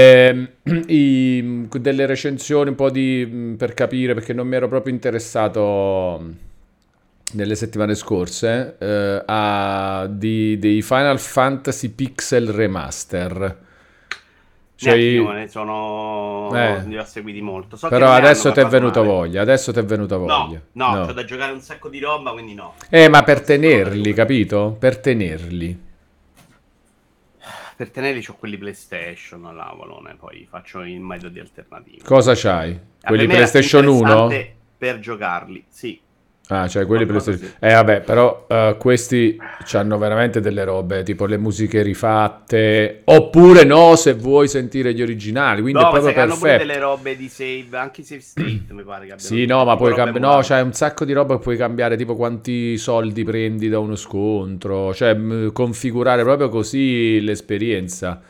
ehm, i- delle recensioni un po' di, per capire, perché non mi ero proprio interessato nelle settimane scorse, eh, a, di, dei Final Fantasy Pixel Remaster. Cioè, io ne sono... eh, li ho seguiti molto. So però adesso ti è venuta male. voglia, adesso ti è venuta No, voglia. no, No. c'ho da giocare un sacco di roba, quindi no. Eh, ma per tenerli, capito? Per tenerli. Per tenerli c'ho quelli PlayStation, là, Valone, poi faccio il metodi alternativi. Cosa c'hai? Quelli PlayStation 1? interessante Per giocarli, sì. Ah, cioè quelli PlayStation. sì. Eh, vabbè, però eh, questi hanno veramente delle robe, tipo le musiche rifatte. Oppure no, se vuoi sentire gli originali. Quindi No, è ma proprio hanno pure perfetto. delle robe di save, anche save state, mi pare che abbiano Sì, no, ma puoi robe cambiare. No, c'è un sacco di roba che puoi cambiare, tipo quanti soldi prendi da uno scontro. Cioè, mh, configurare proprio così l'esperienza.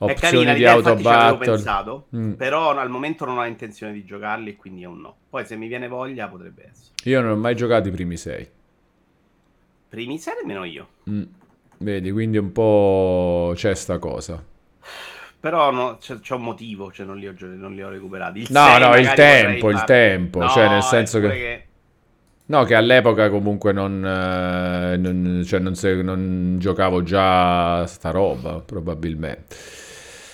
È Opzioni carina di l'idea, auto infatti ci avevo pensato, Mm. però no, al momento non ho intenzione di giocarli, quindi è un no. Poi se mi viene voglia potrebbe essere. Io non ho mai giocato i primi sei. Primi sei nemmeno io. Mm. Vedi, quindi un po' c'è sta cosa. Però no, c'è, c'è un motivo, cioè non li ho, non li ho recuperati. Il No, no, il tempo, il tempo, cioè nel No, senso è che... pure No, che all'epoca comunque non, eh, non- cioè non, se- non giocavo già sta roba, probabilmente.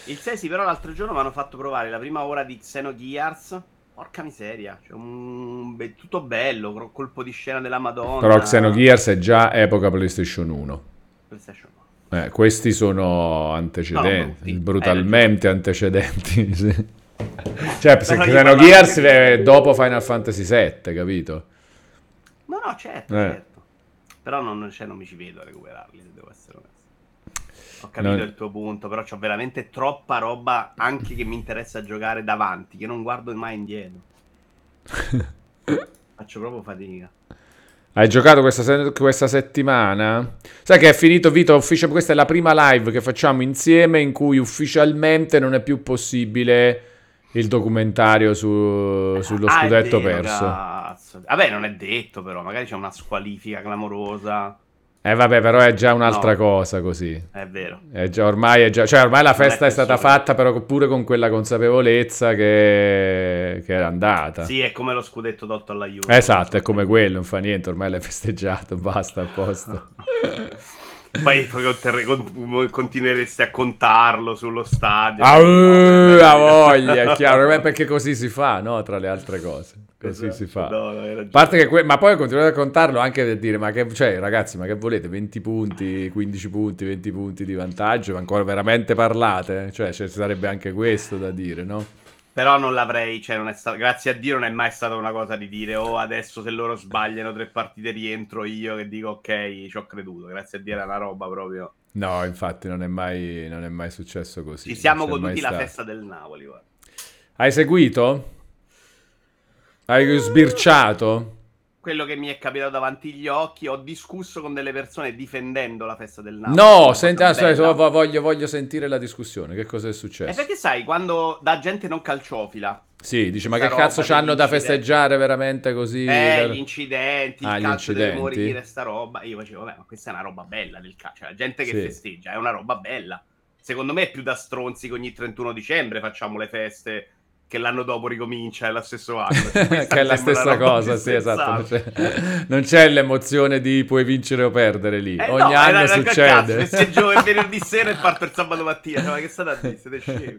Il 6 sì, però l'altro giorno mi hanno fatto provare la prima ora di Xenogears. Porca miseria, cioè un be- tutto bello, col- colpo di scena della Madonna. Però Xenogears è già epoca PlayStation 1. PlayStation no. Eh, questi sono No, antecedenti, brutti. brutalmente antecedenti. sì. Cioè, se Xenogears è dopo Final Fantasy VII, capito? No, no, certo, Eh. certo. Però non, cioè, non mi ci vedo a recuperarli, se devo essere onesto. Ho capito No. il tuo punto, però c'ho veramente troppa roba anche che mi interessa giocare davanti, che non guardo mai indietro. Faccio proprio fatica. Hai giocato questa, se- questa settimana? Sai che è finito Vito Ufficio? Questa è la prima live che facciamo insieme in cui ufficialmente non è più possibile il documentario su- sullo Ah, scudetto vero, perso. cazzo. Vabbè, non è detto, però, magari c'è una squalifica clamorosa. Eh vabbè, però è già un'altra No. cosa così. È vero. È già, ormai è già, cioè ormai la Non è festa è stata fatta, però pure con quella consapevolezza che, che era andata. Sì, è come lo scudetto tolto alla Juve. Esatto, è come quello, non fa niente, ormai l'hai festeggiato, basta, a posto. Poi continueresti a contarlo sullo stadio. Ah, uh, la voglia, è chiaro, eh, perché così si fa, no? Tra le altre cose, così Esatto. si fa. No, no, che que- ma poi continuate a contarlo anche per dire, ma che, cioè, ragazzi, ma che volete? 20 punti, 15 punti, 20 punti di vantaggio, ma ancora veramente parlate? Cioè, ci sarebbe anche questo da dire, no? Però non l'avrei, cioè non è stato, grazie a Dio non è mai stata una cosa di dire oh adesso se loro sbagliano tre partite rientro io che dico ok ci ho creduto, grazie a Dio era una roba proprio. No, infatti non è mai, non è mai successo così. Ci siamo goduti la festa del Napoli, guarda. Hai seguito? Hai sbirciato? Quello che mi è capitato davanti agli occhi, ho discusso con delle persone difendendo la festa del Napoli. No, senti, aspetta, bella. vo- voglio, voglio sentire la discussione. Che cosa è E successo? perché sai, quando da gente non calciofila, Sì, dice, ma che cazzo c'hanno da festeggiare veramente così? eh, gli incidenti, Ah, il gli calcio deve incidenti? morire, sta roba. Io facevo, vabbè, ma questa è una roba bella del calcio. La gente che Sì. festeggia è una roba bella. Secondo me è più da stronzi che ogni 31 dicembre facciamo le feste che l'anno dopo ricomincia, è lo stesso anno. Cioè, che è la stessa cosa, sì, esatto. Non c'è, non c'è l'emozione di puoi vincere o perdere lì. Eh, Ogni no, anno Cazzo, succede. festeggio il venerdì sera e parto il sabato mattina. Cioè, ma che state a dire? Siete scemi.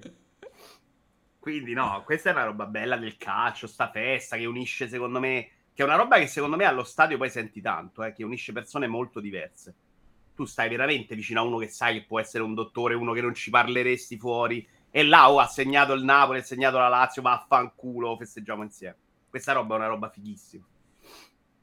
Quindi no, questa è una roba bella del calcio, sta festa che unisce secondo me, che è una roba che secondo me allo stadio poi senti tanto, eh, che unisce persone molto diverse. Tu stai veramente vicino a uno che sai che può essere un dottore, uno che non ci parleresti fuori, e là oh, ha segnato il Napoli, ha segnato la Lazio, vaffanculo, festeggiamo insieme. Questa roba è una roba fighissima.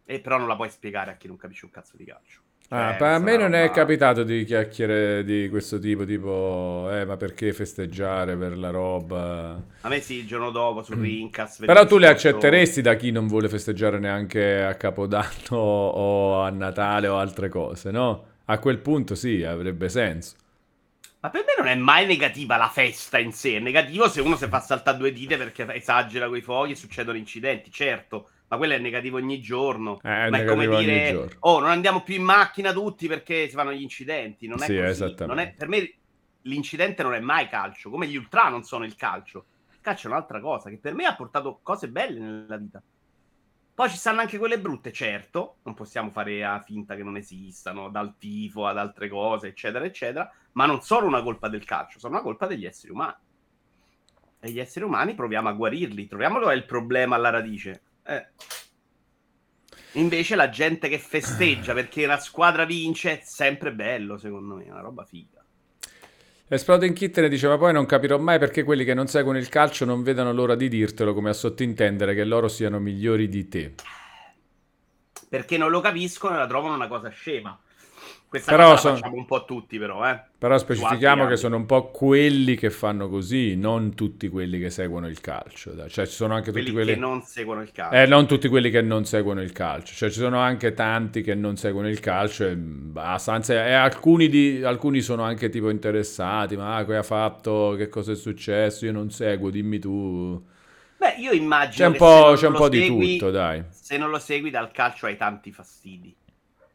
E però non la puoi spiegare a chi non capisce un cazzo di calcio. Ah, Cioè, per- me è non è roba- capitato di chiacchiere di questo tipo, tipo, eh, ma perché festeggiare per la roba? A me sì, il giorno dopo su Rincas. Mm. Però tu le accetteresti da chi non vuole festeggiare neanche a Capodanno o a Natale o altre cose, no? A quel punto sì, avrebbe senso. Ma per me non è mai negativa la festa in sé. È negativo se uno si fa saltare due dita perché esagera coi fuochi e succedono incidenti, certo. Ma quello è negativo ogni giorno. Eh, ma è come dire, oh, non andiamo più in macchina tutti perché si fanno gli incidenti. Non è Sì, così. Non è- per me l'incidente non è mai calcio, come gli ultra non sono il calcio. Il calcio è un'altra cosa che per me ha portato cose belle nella vita. Poi ci stanno anche quelle brutte, certo, non possiamo fare a finta che non esistano, dal tifo ad altre cose, eccetera, eccetera, ma non sono una colpa del calcio, sono una colpa degli esseri umani. E gli esseri umani proviamo a guarirli, troviamo dove è il problema alla radice. Eh. Invece la gente che festeggia perché la squadra vince è sempre bello, secondo me, è una roba figa. Exploding Kitten dice: Ma poi non capirò mai perché quelli che non seguono il calcio non vedano l'ora di dirtelo come a sottintendere che loro siano migliori di te. Perché non lo capiscono e la trovano una cosa scema. Questa Però cosa son- la facciamo un po' tutti, però, eh. Però specifichiamo che sono un po' quelli che fanno così, non tutti quelli che seguono il calcio. Cioè, ci sono anche tutti quelli quelli. che non seguono il calcio. Eh, non tutti quelli che non seguono il calcio, cioè ci sono anche tanti che non seguono il calcio e basta, anzi, e alcuni, di- alcuni sono anche tipo interessati, ma ah, che ha fatto, che cosa è successo, io non seguo, dimmi tu. Beh, io immagino C'è un che po', c'è un po' di segui- tutto, dai. Se non lo segui dal calcio hai tanti fastidi.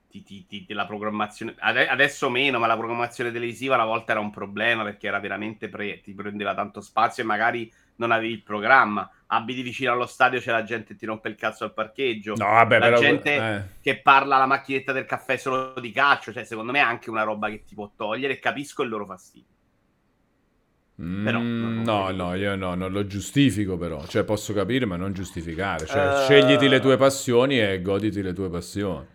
Ti, ti- ti- la programmazione ade- adesso meno, ma la programmazione televisiva una volta era un problema perché era veramente pre- ti prendeva tanto spazio e magari non avevi il programma. Abiti vicino allo stadio, c'è la gente che ti rompe il cazzo al parcheggio. No, vabbè, la però... gente eh. che parla alla macchinetta del caffè solo di calcio, cioè secondo me è anche una roba che ti può togliere e capisco il loro fastidio. Però, Mm, no, no, no, io no, non lo giustifico però, cioè posso capire ma non giustificare, cioè Eh. scegliti le tue passioni e goditi le tue passioni.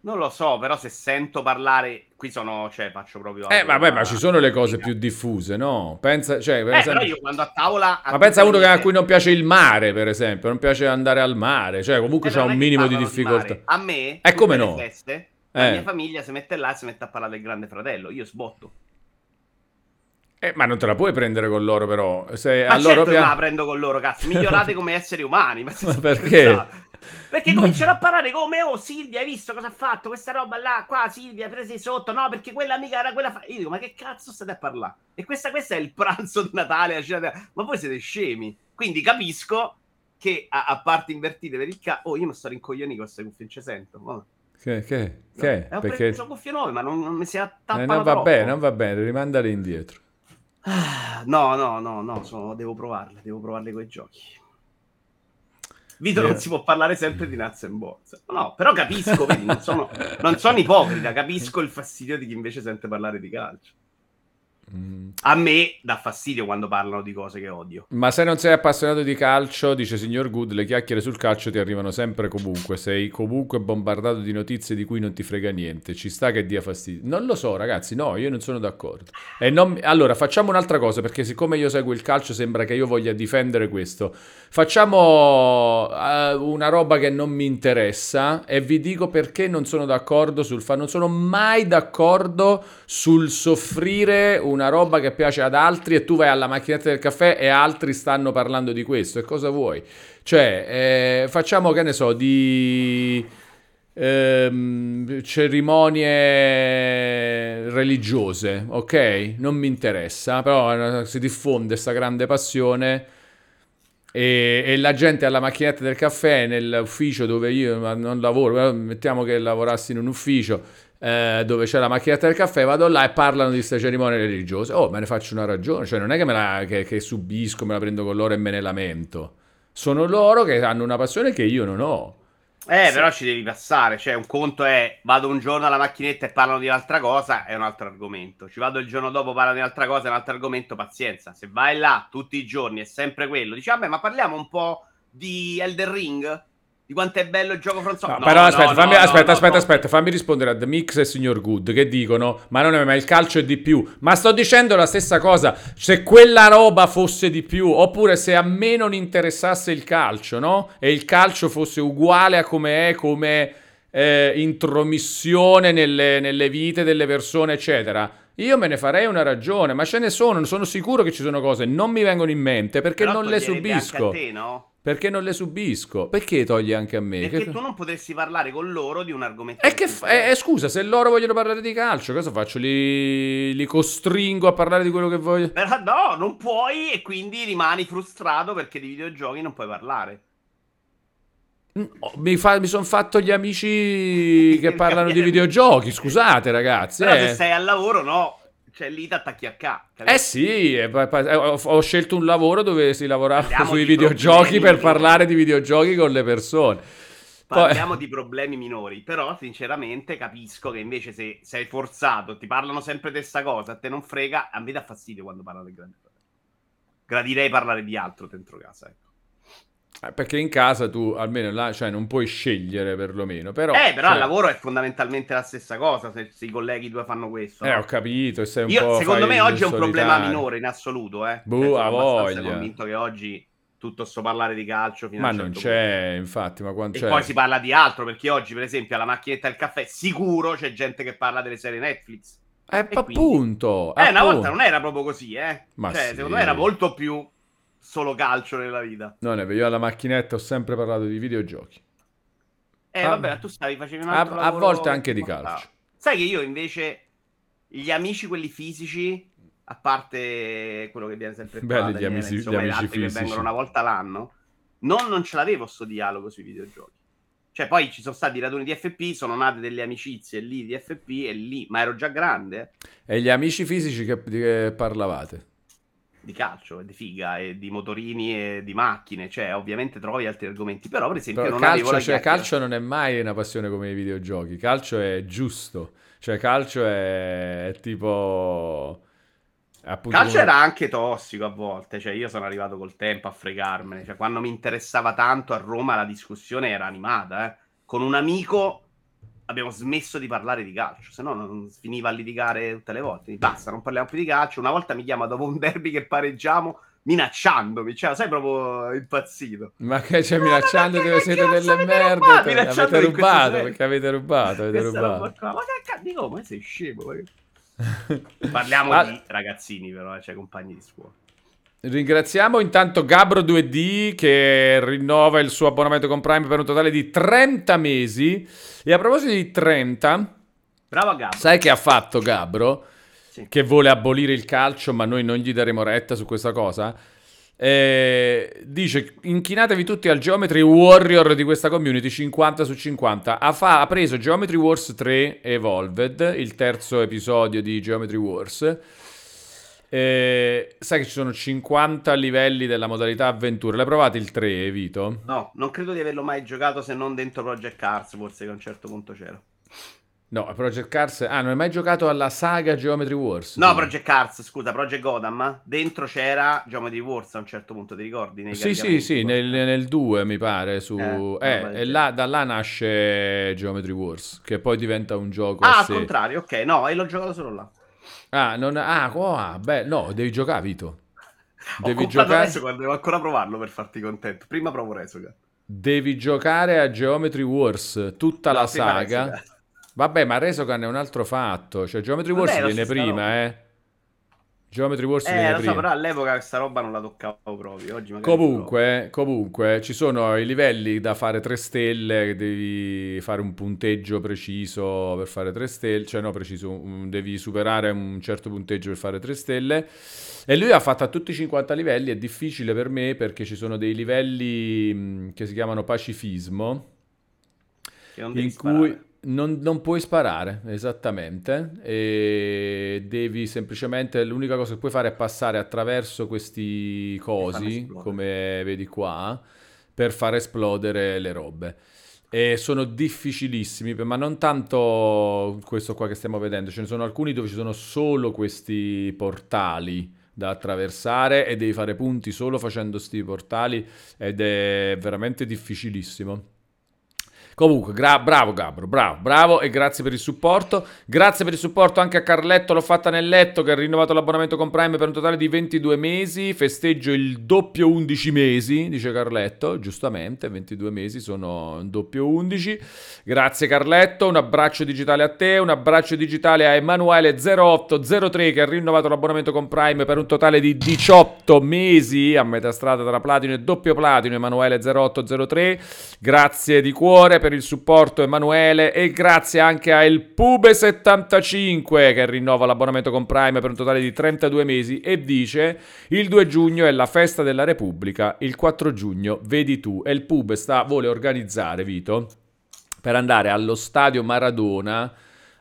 Non lo so, però se sento parlare, qui sono, cioè faccio proprio... Eh, vabbè, ma ci sono le cose più diffuse, no? Pensa, cioè, per Eh, esempio- però io quando a tavola... Ma pensa a uno che- a cui non piace il mare, per esempio, non piace andare al mare, cioè comunque Eh, c'ha non è un minimo di difficoltà. mare. A me, Eh, tutte come no? feste, la Eh. mia famiglia si mette là e si mette a parlare del grande fratello. Io sbotto. Eh, ma non te la puoi prendere con loro però. Se Ma a loro certo che pia- me la prendo con loro, cazzo. Migliorate come esseri umani. Ma, Ma perché? Perché cominciano a parlare come, oh Silvia, hai visto cosa ha fatto? Questa roba là, qua Silvia, presi sotto. No, perché quella amica era quella... Fa... Io dico, ma che cazzo state a parlare? E questa, questa è il pranzo di Natale, ma voi siete scemi. Quindi capisco che a, a parte invertite per il ca... Oh, io mi sto rincoglioni con queste cuffie, non ci sento. Ma- Che, che, No, che? eh, ho Perché preso cuffie nuove, ma non, non mi si attappano Eh, non va troppo. bene, non va bene, rimandale indietro. Ah, No, no, no, no, sono- devo provarle, devo provarle con i giochi. Vito Eh. non si può parlare sempre di nuts and bolts. No, però capisco, vedi, non sono, non sono ipocrita, capisco il fastidio di chi invece sente parlare di calcio. A me dà fastidio quando parlano di cose che odio. Ma se non sei appassionato di calcio, dice signor Good, le chiacchiere sul calcio ti arrivano sempre comunque. Sei comunque bombardato di notizie di cui non ti frega niente. Ci sta che dia fastidio. Non lo so, ragazzi, no, io non sono d'accordo. Non Allora, facciamo un'altra cosa, perché siccome io seguo il calcio sembra che io voglia difendere questo. Facciamo eh, una roba che non mi interessa e vi dico perché non sono d'accordo sul fa- non sono mai d'accordo sul soffrire una roba che piace ad altri e tu vai alla macchinetta del caffè e altri stanno parlando di questo. E cosa vuoi? Cioè, eh, facciamo che ne so di ehm, cerimonie religiose, ok? Non mi interessa, però eh, si diffonde questa grande passione e, e la gente alla macchinetta del caffè nell'ufficio dove io non lavoro, però mettiamo che lavorassi in un ufficio eh, dove c'è la macchinetta del caffè, vado là e parlano di queste cerimonie religiose. Oh, me ne faccio una ragione, cioè non è che, me la, che, che subisco, me la prendo con loro e me ne lamento. Sono loro che hanno una passione che io non ho. Eh, Sì. però ci devi passare. Cioè, un conto è vado un giorno alla macchinetta e parlano di un'altra cosa, è un altro argomento. Ci vado il giorno dopo, parlano di un'altra cosa, è un altro argomento. Pazienza. Se vai là tutti i giorni è sempre quello. Dici, vabbè, ma parliamo un po' di Elden Ring? Di quanto è bello il gioco From No, Software? però aspetta, fammi, no, aspetta, no, aspetta, no. aspetta, fammi rispondere a The Mix e Signor Good che dicono: Ma non è ma il calcio è di più. Ma sto dicendo la stessa cosa. Se quella roba fosse di più, oppure se a me non interessasse il calcio, no? E il calcio fosse uguale a come è, come eh, intromissione nelle, nelle vite delle persone, eccetera. Io me ne farei una ragione, ma ce ne sono, sono sicuro che ci sono cose, non mi vengono in mente perché Però non le toglierebbe anche subisco. a te, no? Perché non le subisco? Perché togli anche a me? Perché Che- tu non potresti parlare con loro di un argomento. e che fa- eh, eh, scusa, se loro vogliono parlare di calcio, cosa faccio? Li, li costringo a parlare di quello che voglio? Però no, non puoi e quindi rimani frustrato perché di videogiochi non puoi parlare. Mm, oh, Mi, fa- mi sono fatto gli amici che parlano di videogiochi, scusate ragazzi. Però eh. se sei al lavoro, no. Cioè, lì ti attacchi a K. Eh sì, ho, scelto un lavoro dove si lavorava Parliamo sui videogiochi per parlare di videogiochi con le persone. Parliamo Poi... di problemi minori, però sinceramente capisco che invece se sei forzato, ti parlano sempre di questa cosa, a te non frega, a me dà fastidio quando parlano di grandi Gradirei parlare di altro dentro casa, ecco. Eh, perché in casa tu almeno là, cioè, non puoi scegliere perlomeno. Però, eh, però cioè... il lavoro è fondamentalmente la stessa cosa se, se i colleghi due fanno questo. Eh, no? ho capito. Io, secondo me oggi è un problema minore in assoluto. Eh. Buh, a voglia. Sono convinto che oggi tutto sto parlare di calcio. ma non certo c'è, punto. infatti. Ma quando e c'è? poi si parla di altro perché oggi, per esempio, alla macchinetta del caffè, sicuro c'è gente che parla delle serie Netflix. Eh, appunto. Eh, appunto. una volta non era proprio così, eh. Ma cioè, sì. secondo me era molto più solo calcio nella vita. Non è vero, io alla macchinetta ho sempre parlato di videogiochi. Eh, ah, vabbè, tu stavi facendo un altro A, a volte anche di calcio. Sai che io invece gli amici quelli fisici, a parte quello che viene sempre Belli gli amici, insomma, gli amici fisici che vengono una volta l'anno, non, non ce l'avevo sto dialogo sui videogiochi. Cioè, poi ci sono stati i raduni di FP, sono nate delle amicizie lì di FP e lì, ma ero già grande. E gli amici fisici che, di che parlavate? Di calcio, di figa, e di motorini e di macchine, cioè ovviamente trovi altri argomenti, però per esempio però non calcio, avevo cioè, calcio non è mai una passione come i videogiochi, calcio è giusto, cioè calcio è, tipo... Appunto, calcio come... era anche tossico a volte, cioè io sono arrivato col tempo a fregarmene, cioè quando mi interessava tanto a Roma la discussione era animata, eh? con un amico abbiamo smesso di parlare di calcio, se no non finiva a litigare tutte le volte. Basta, non parliamo più di calcio. Una volta mi chiama dopo un derby che pareggiamo minacciandomi, cioè sai proprio impazzito. Ma che c'è minacciando dove siete delle merde? Avete rubato, perché avete rubato, avete rubato. Ma che cazzo, dico, ma sei scemo. Parliamo ah. di ragazzini però, eh, cioè compagni di scuola. Ringraziamo intanto Gabro 2D che rinnova il suo abbonamento con Prime per un totale di 30 mesi. E a proposito di 30, bravo Gabro. Sai che ha fatto Gabro? Sì. Che vuole abolire il calcio, ma noi non gli daremo retta su questa cosa. Eh, dice inchinatevi tutti al Geometry Warrior di questa community 50 su 50 ha, fa- ha preso Geometry Wars 3 Evolved il terzo episodio di Geometry Wars eh, sai che ci sono 50 livelli della modalità avventura. L'hai provato il 3, Vito? No, non credo di averlo mai giocato se non dentro Project Cars, forse che a un certo punto c'era. No, Project Cars. Ah, non hai mai giocato alla saga Geometry Wars? No, Project Cars, scusa, Project Gotham. Dentro c'era Geometry Wars a un certo punto, ti ricordi? Sì, sì, sì, nel, nel 2 mi pare. Su... Eh, eh e là, da là nasce Geometry Wars, che poi diventa un gioco. Ah, al contrario, ok, no, e l'ho giocato solo là. Ah, non... ah, oh, ah beh, no, devi giocare, Vito. Devi giocare Resogun, devo ancora provarlo per farti contento. Prima provo Resogun. Devi giocare a Geometry Wars, tutta no, la saga. Vabbè, ma Resogun è un altro fatto. Cioè, Geometry Wars Vabbè, viene prima, roba. eh. Geometry Wars eh, lo so, però all'epoca questa roba non la toccavo proprio. Oggi comunque, comunque, ci sono i livelli da fare 3 stelle, devi fare un punteggio preciso per fare 3 stelle, cioè no, preciso, devi superare un certo punteggio per fare 3 stelle. E lui ha fatto a tutti i 50 livelli, è difficile per me perché ci sono dei livelli che si chiamano pacifismo, in cui non, non, puoi sparare, esattamente, e devi semplicemente, l'unica cosa che puoi fare è passare attraverso questi cosi, come vedi qua, per far esplodere le robe. E sono difficilissimi, ma non tanto questo qua che stiamo vedendo, ce ne sono alcuni dove ci sono solo questi portali da attraversare e devi fare punti solo facendo questi portali ed è veramente difficilissimo. Comunque, gra- bravo Gabro, bravo, bravo e grazie per il supporto. Grazie per il supporto anche a Carletto, l'ho fatta nel letto che ha rinnovato l'abbonamento con Prime per un totale di 22 mesi. Festeggio il doppio 11 mesi, dice Carletto, giustamente, 22 mesi sono un doppio 11. Grazie Carletto, un abbraccio digitale a te, un abbraccio digitale a Emanuele0803 che ha rinnovato l'abbonamento con Prime per un totale di 18 mesi a metà strada tra platino e doppio platino Emanuele0803. Grazie di cuore per per il supporto Emanuele e grazie anche a El Pube75 che rinnova l'abbonamento con Prime per un totale di 32 mesi e dice il 2 giugno è la festa della Repubblica, il 4 giugno vedi tu. E il Pube sta, vuole organizzare Vito per andare allo stadio Maradona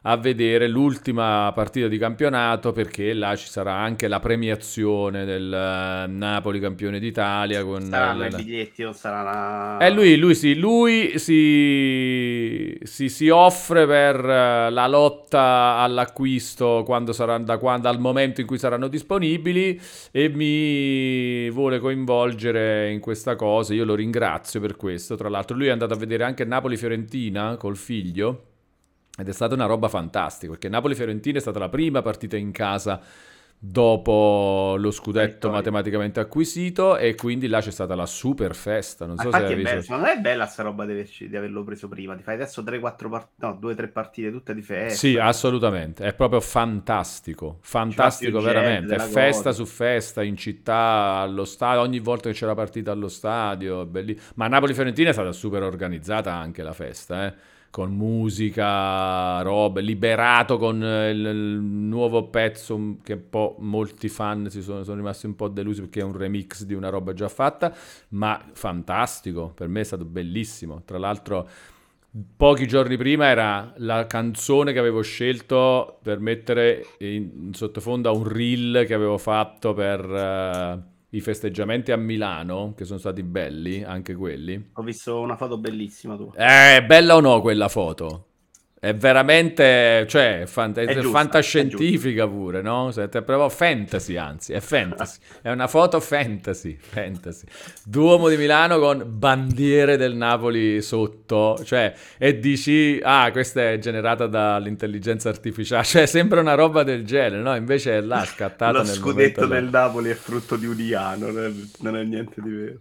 a vedere l'ultima partita di campionato perché là ci sarà anche la premiazione del uh, Napoli campione d'Italia con saranno i biglietti o sarà la... Eh lui, lui, sì, lui si, si, si offre per uh, la lotta all'acquisto quando sarà, da quando, al momento in cui saranno disponibili e mi vuole coinvolgere in questa cosa, io lo ringrazio per questo, tra l'altro lui è andato a vedere anche Napoli-Fiorentina col figlio ed è stata una roba fantastica, perché Napoli-Fiorentina è stata la prima partita in casa dopo lo scudetto matematicamente acquisito e quindi là c'è stata la super festa. Non so se hai visto. Secondo me è bella sta roba di, di averlo preso prima. Ti fai adesso 3-4 partite, no, 2-3 partite tutte di festa. Sì, assolutamente. È proprio fantastico. Fantastico veramente. È festa cosa. su festa in città, allo stadio. Ogni volta che c'è la partita allo stadio. Belli... Ma Napoli-Fiorentina è stata super organizzata anche la festa, eh con musica, robe, liberato con il, il, nuovo pezzo che un po' molti fan si sono, sono, rimasti un po' delusi perché è un remix di una roba già fatta, ma fantastico, per me è stato bellissimo. Tra l'altro pochi giorni prima era la canzone che avevo scelto per mettere in, in sottofondo a un reel che avevo fatto per... Uh, i festeggiamenti a Milano, che sono stati belli, anche quelli. Ho visto una foto bellissima tua. Eh, bella o no quella foto? È veramente, cioè, fant- è giusta, fantascientifica è pure, no? È proprio fantasy, anzi, è fantasy. è una foto fantasy, fantasy. Duomo di Milano con bandiere del Napoli sotto, cioè, e dici, ah, questa è generata dall'intelligenza artificiale, cioè, sembra una roba del genere, no? Invece è là, scattata Lo scudetto del Napoli è frutto di un iano, non è, non è niente di vero.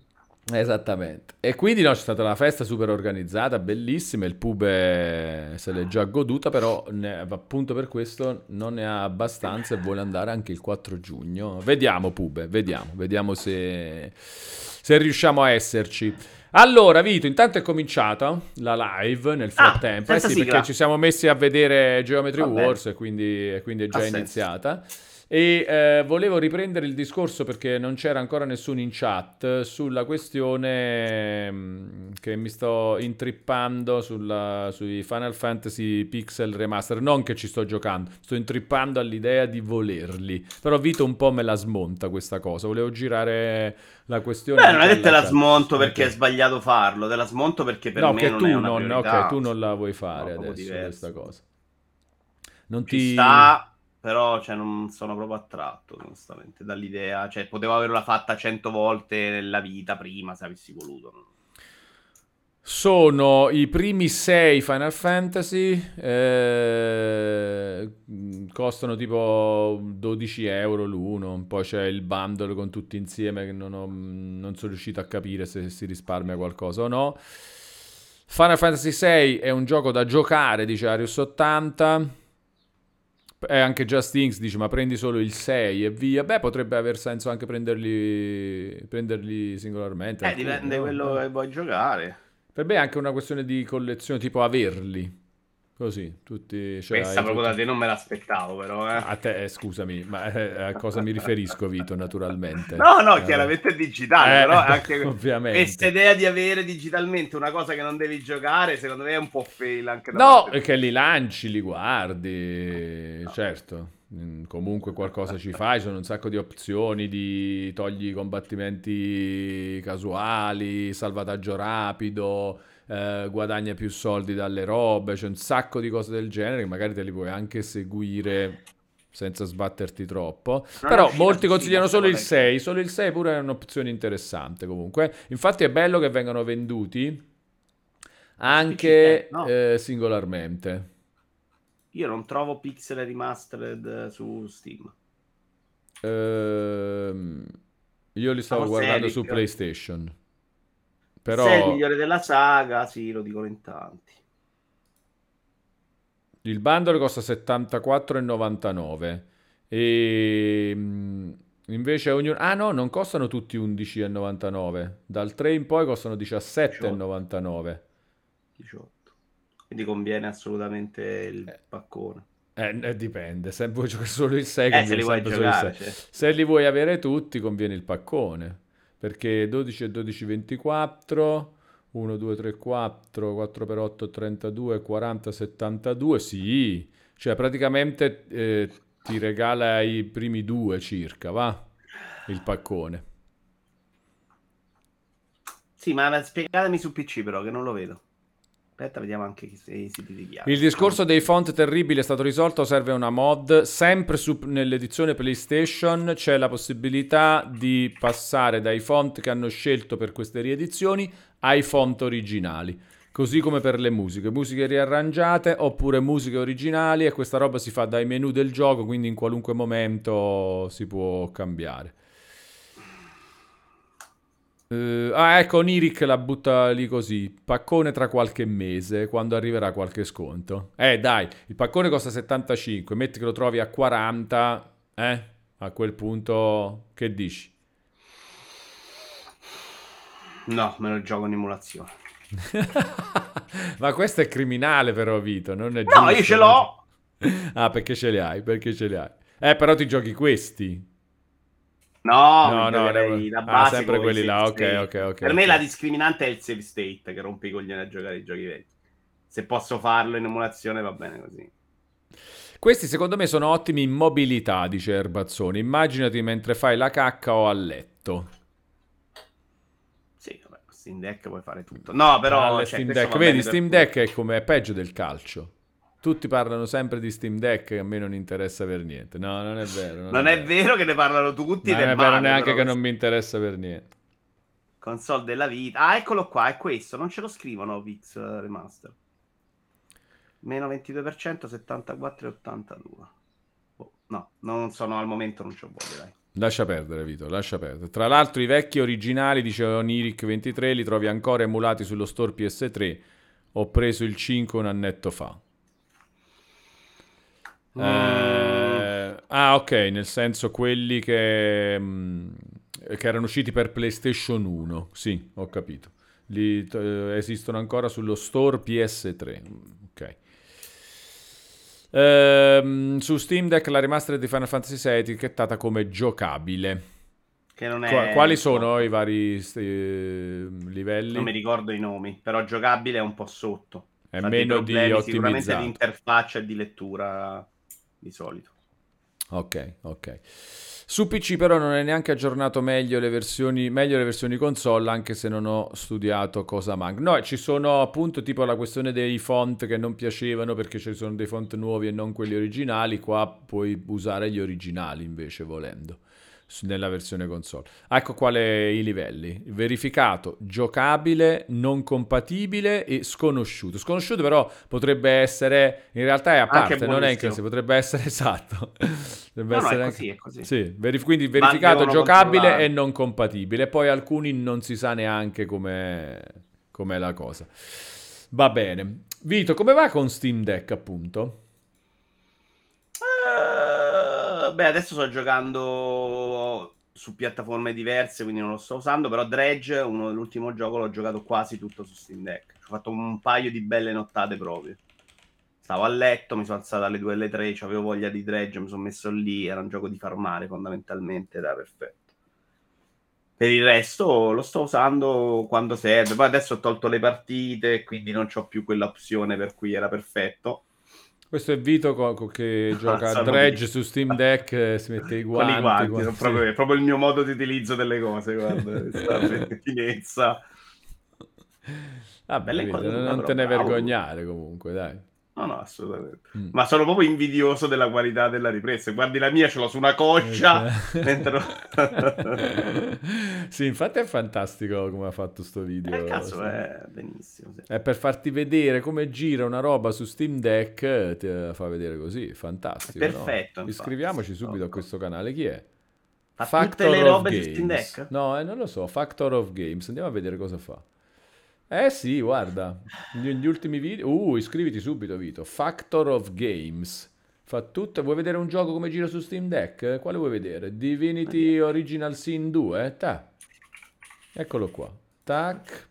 Esattamente. E quindi no, c'è stata una festa super organizzata, bellissima, il pube se l'è già goduta, però ne, appunto per questo non ne ha abbastanza e vuole andare anche il 4 giugno. Vediamo pube, vediamo, vediamo se, se riusciamo a esserci. Allora, Vito, intanto è cominciata la live nel ah, frattempo. Ah, eh sì, perché ci siamo messi a vedere Geometry Vabbè. Wars e quindi, quindi, è già ha iniziata. Senso. E eh, volevo riprendere il discorso perché non c'era ancora nessuno in chat sulla questione mm, che mi sto intrippando sulla, sui Final Fantasy Pixel Remaster. Non che ci sto giocando, sto intrippando all'idea di volerli. Però Vito un po' me la smonta questa cosa. Volevo girare la questione. Beh, non è che te la smonto perché è sbagliato farlo, te la smonto perché per no, me non tu è una non, Ok, tu non la vuoi fare no, adesso questa cosa. Non Ci ti... sta però cioè, non sono proprio attratto, onestamente, dall'idea. Cioè, potevo averla fatta cento volte nella vita prima, se avessi voluto. Sono i primi sei Final Fantasy, eh, costano tipo 12 euro l'uno, poi c'è il bundle con tutti insieme che non, ho, non sono riuscito a capire se si risparmia qualcosa o no. Final Fantasy VI è un gioco da giocare, dice Arius 80 e anche Just Inks dice ma prendi solo il 6 e via. Beh, potrebbe aver senso anche prenderli, prenderli singolarmente. Eh, dipende no? quello che vuoi giocare. Per me è anche una questione di collezione, tipo averli. Così, tutti... Cioè, Questa proprio tutti... da te non me l'aspettavo, però. Eh. A te, eh, scusami, ma eh, a cosa mi riferisco, Vito, naturalmente? No, no, eh, chiaramente è digitale, però anche ovviamente. questa idea di avere digitalmente una cosa che non devi giocare, secondo me è un po' fail anche da No, è che li lanci, li guardi, no. certo. Mm, comunque qualcosa ci fai, sono un sacco di opzioni di togli combattimenti casuali, salvataggio rapido eh, guadagna più soldi dalle robe, c'è un sacco di cose del genere che magari te li puoi anche seguire senza sbatterti troppo. Non Però molti consigliano solo il 6, solo il 6 pure è un'opzione interessante comunque. Infatti è bello che vengano venduti anche no. eh, singolarmente. Io non trovo pixel remastered su Steam. Ehm, io li stavo Forse guardando su PlayStation. Però... Sei il migliore della saga, sì, lo dicono in tanti. Il bundle costa 74,99 e mm, invece ognuno... Ah no, non costano tutti 11,99. Dal 3 in poi costano 17,99. 18. Quindi conviene assolutamente il eh. paccone. Eh, eh, dipende, se vuoi giocare solo il 6, eh, se li giocare, cioè. se li vuoi avere tutti, conviene il paccone perché 12 e 12 24 1 2 3 4 4 per 8 32 40 72 sì Cioè, praticamente eh, ti regala i primi due circa, va? Il paccone. Sì, ma spiegatemi su PC però, che non lo vedo. Aspetta, vediamo anche i siti di chiave. Il discorso dei font terribili è stato risolto, serve una mod. Sempre su, nell'edizione PlayStation c'è la possibilità di passare dai font che hanno scelto per queste riedizioni ai font originali. Così come per le musiche, musiche riarrangiate oppure musiche originali e questa roba si fa dai menu del gioco, quindi in qualunque momento si può cambiare. Uh, ah, ecco, Niric la butta lì così. Paccone tra qualche mese, quando arriverà qualche sconto. Eh, dai, il paccone costa 75, metti che lo trovi a 40, eh? A quel punto, che dici? No, me lo gioco in emulazione. Ma questo è criminale però Vito, non è giusto. No, io ce l'ho. ah, perché ce li hai? Perché ce li hai? Eh, però ti giochi questi. No, no, no, la ah, base ah, sempre quelli là, ok, ok, ok. Per okay. me la discriminante è il save state che rompe i coglioni a giocare i giochi vecchi. Se posso farlo in emulazione va bene così. Questi secondo me sono ottimi in mobilità, dice Erbazzoni. Immaginati mentre fai la cacca o a letto. Steam Deck puoi fare tutto. No, però... Cioè, Steam Deck. Vedi, Steam Deck è come è peggio del calcio. Tutti parlano sempre di Steam Deck e a me non interessa per niente. No, non è vero. Non, non è, vero. vero. che ne parlano tutti. Non è vero male, neanche che non mi interessa per niente. Console della vita. Ah, eccolo qua, è questo. Non ce lo scrivono Vix uh, Remaster. Meno 22%, 74 e 82. Oh, no, non sono al momento, non ci voglio, dai. Lascia perdere, Vito, lascia perdere. Tra l'altro i vecchi originali, diceva Oniric23, li trovi ancora emulati sullo store PS3. Ho preso il 5 un annetto fa. Mm. Eh, ah, ok, nel senso quelli che, mh, mm, che, erano usciti per PlayStation 1. Sì, ho capito. Li, eh, esistono ancora sullo store PS3. Ok. Ehm, su Steam Deck la remastered di Final Fantasy VI è etichettata come giocabile. Che non è... Quali sono i vari eh, livelli? Non mi ricordo i nomi, però giocabile è un po' sotto. È Fate meno di ottimizzato. Sicuramente di interfaccia e di lettura di solito. Ok, ok. Su PC però non è neanche aggiornato meglio le versioni, meglio le versioni console, anche se non ho studiato cosa manca. No, ci sono appunto tipo la questione dei font che non piacevano perché ci sono dei font nuovi e non quelli originali, qua puoi usare gli originali invece volendo nella versione console. Ecco quali i livelli. Verificato, giocabile, non compatibile e sconosciuto. Sconosciuto però potrebbe essere, in realtà è a parte, non è in classe, potrebbe essere esatto. potrebbe no, essere no, è così, è così. Sì, verif- quindi verificato, giocabile e non compatibile. Poi alcuni non si sa neanche com'è, com'è la cosa. Va bene. Vito, come va con Steam Deck appunto? Uh, beh, adesso sto giocando su piattaforme diverse, quindi non lo sto usando, però Dredge, uno dell'ultimo gioco, l'ho giocato quasi tutto su Steam Deck. Ho fatto un paio di belle nottate proprio. Stavo a letto, mi sono alzato alle 2 alle 3, avevo voglia di Dredge, mi sono messo lì, era un gioco di farmare fondamentalmente, era perfetto. Per il resto lo sto usando quando serve. Poi adesso ho tolto le partite, quindi non ho più quell'opzione per cui era perfetto questo è Vito co- co- che gioca a Dredge su Steam Deck, eh, si mette i guanti. Guanti, guanti sì. proprio, è proprio il mio modo di utilizzo delle cose, guarda, questa finezza. Vabbè, Vito, non te ne vergognare comunque, dai. No, no, assolutamente. Mm. Ma sono proprio invidioso della qualità della ripresa. Guardi la mia, ce l'ho su una coccia. Okay. mentre... sì, infatti è fantastico come ha fatto sto video. Eh, cazzo, sì. è benissimo. Sì. È per farti vedere come gira una roba su Steam Deck, ti fa vedere così, fantastico. È perfetto. No? Iscriviamoci sì, subito a questo canale. Chi è? Fa Factor tutte le robe Games. su Steam Deck? No, eh, non lo so. Factor of Games. Andiamo a vedere cosa fa. Eh sì, guarda, negli ultimi video... Uh, iscriviti subito, Vito. Factor of Games. Fa tutto. Vuoi vedere un gioco come gira su Steam Deck? Quale vuoi vedere? Divinity Original Sin 2? Ta. Eccolo qua. Tac.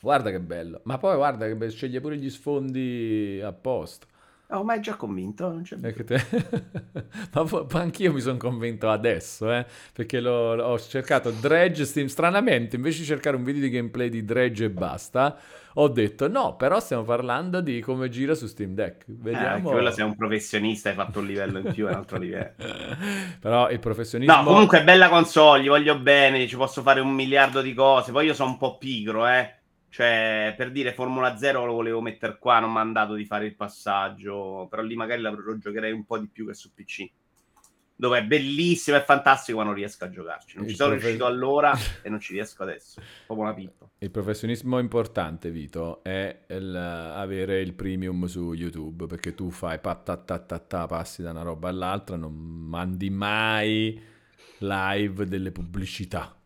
Guarda che bello. Ma poi guarda che sceglie pure gli sfondi apposta. Ma è già convinto, non c'è che te- ma, po- anch'io mi sono convinto adesso, eh, perché l'ho- ho cercato Dredge Steam. Stranamente, invece di cercare un video di gameplay di Dredge e basta, ho detto no, però stiamo parlando di come gira su Steam Deck. Eh, Vediamo. anche quello sei un professionista, hai fatto un livello in più, un altro livello. però il professionismo... No, comunque bella console, gli voglio bene, ci posso fare un miliardo di cose. Poi io sono un po' pigro, eh. Cioè, per dire Formula 0 lo volevo mettere qua, non mi ha dato di fare il passaggio, però lì magari lo, giocherei un po' di più che su PC. Dove è bellissimo, è fantastico, ma non riesco a giocarci. Non Il ci sono profe- riuscito allora e non ci riesco adesso. Proprio una pippa. Il professionismo importante, Vito, è il, avere il premium su YouTube, perché tu fai patatata, passi da una roba all'altra, non mandi mai live delle pubblicità.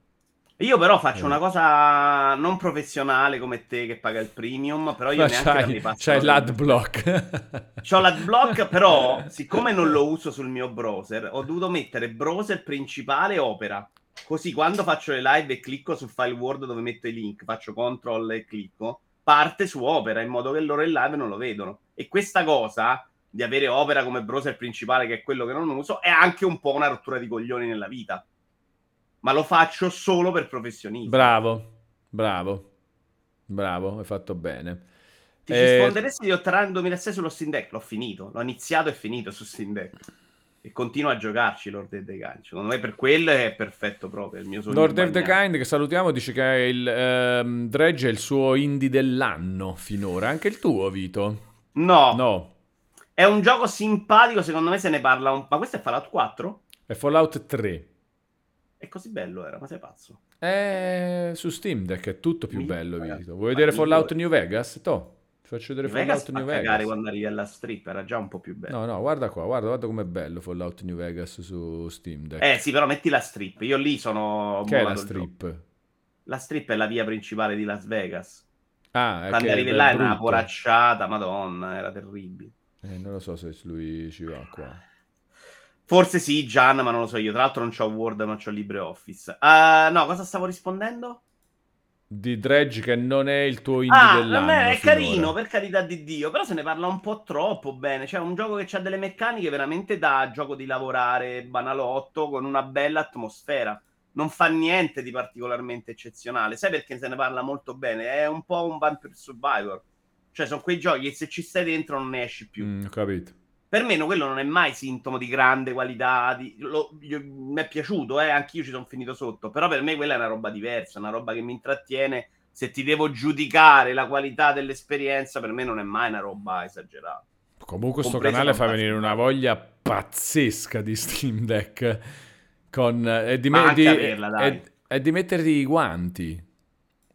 Io però faccio Eh. una cosa non professionale come te che paga il premium, però io Ma neanche c'hai, mi passo c'hai la- l'adblock. C'ho l'adblock, però, siccome non lo uso sul mio browser, ho dovuto mettere browser principale Opera. Così quando faccio le live e clicco sul file Word dove metto i link, faccio control e clicco, parte su Opera in modo che loro in live non lo vedono. E questa cosa di avere Opera come browser principale, che è quello che non uso, è anche un po' una rottura di coglioni nella vita. Ma lo faccio solo per professionisti. Bravo, bravo, bravo, hai fatto bene. Ti Eh, risponderesti di Otterrare 2006 sullo Steam Deck? L'ho finito, l'ho iniziato e finito su Steam Deck. E continuo a giocarci Lord of the Kind. Secondo me per quello è perfetto proprio, è il mio sogno. Lord of the. Kind, che salutiamo, dice che è il ehm, Dredge è il suo indie dell'anno finora. Anche il tuo, Vito? No, No, è un gioco simpatico, secondo me se ne parla un... Ma questo è Fallout 4? è Fallout 3. È così bello era, ma sei pazzo. È su Steam Deck, è tutto più Mi- bello, Vito. Vuoi vedere Fallout New Vegas? To, ti faccio vedere Vegas Fallout fa New Vegas. quando arrivi alla strip, era già un po' più bello. No, no, guarda qua, guarda, guarda com'è bello Fallout New Vegas su Steam Deck. Eh sì, però metti la strip. Io lì sono... che è la strip? La strip è la via principale di Las Vegas. Ah, è Quando arrivi là è una poracciata, madonna, era terribile. Eh, non lo so se lui ci va qua. Forse sì, Gian, ma non lo so io. Tra l'altro non c'ho Word, ma c'ho LibreOffice. Ah, no, cosa stavo rispondendo? Di Dredge che non è il tuo indie Ah, dell'anno. a me è carino, per carità di Dio, però se ne parla un po' troppo bene. Cioè, un gioco che ha delle meccaniche veramente da gioco di lavorare banalotto, con una bella atmosfera. Non fa niente di particolarmente eccezionale. Sai perché se ne parla molto bene? È un po' un Vampire Survivor. Cioè, sono quei giochi che se ci stai dentro non ne esci più. Mm, ho capito. Per me no, quello non è mai sintomo di grande qualità. Di... lo- io- Mi è piaciuto, eh, anch'io ci sono finito sotto. Però per me quella è una roba diversa, una roba che mi intrattiene. Se ti devo giudicare la qualità dell'esperienza, per me non è mai una roba esagerata. Comunque sto Compreso canale fa venire una voglia pazzesca di Steam Deck. Con, e, di Ma me- di, averla, e- e di metterti i guanti.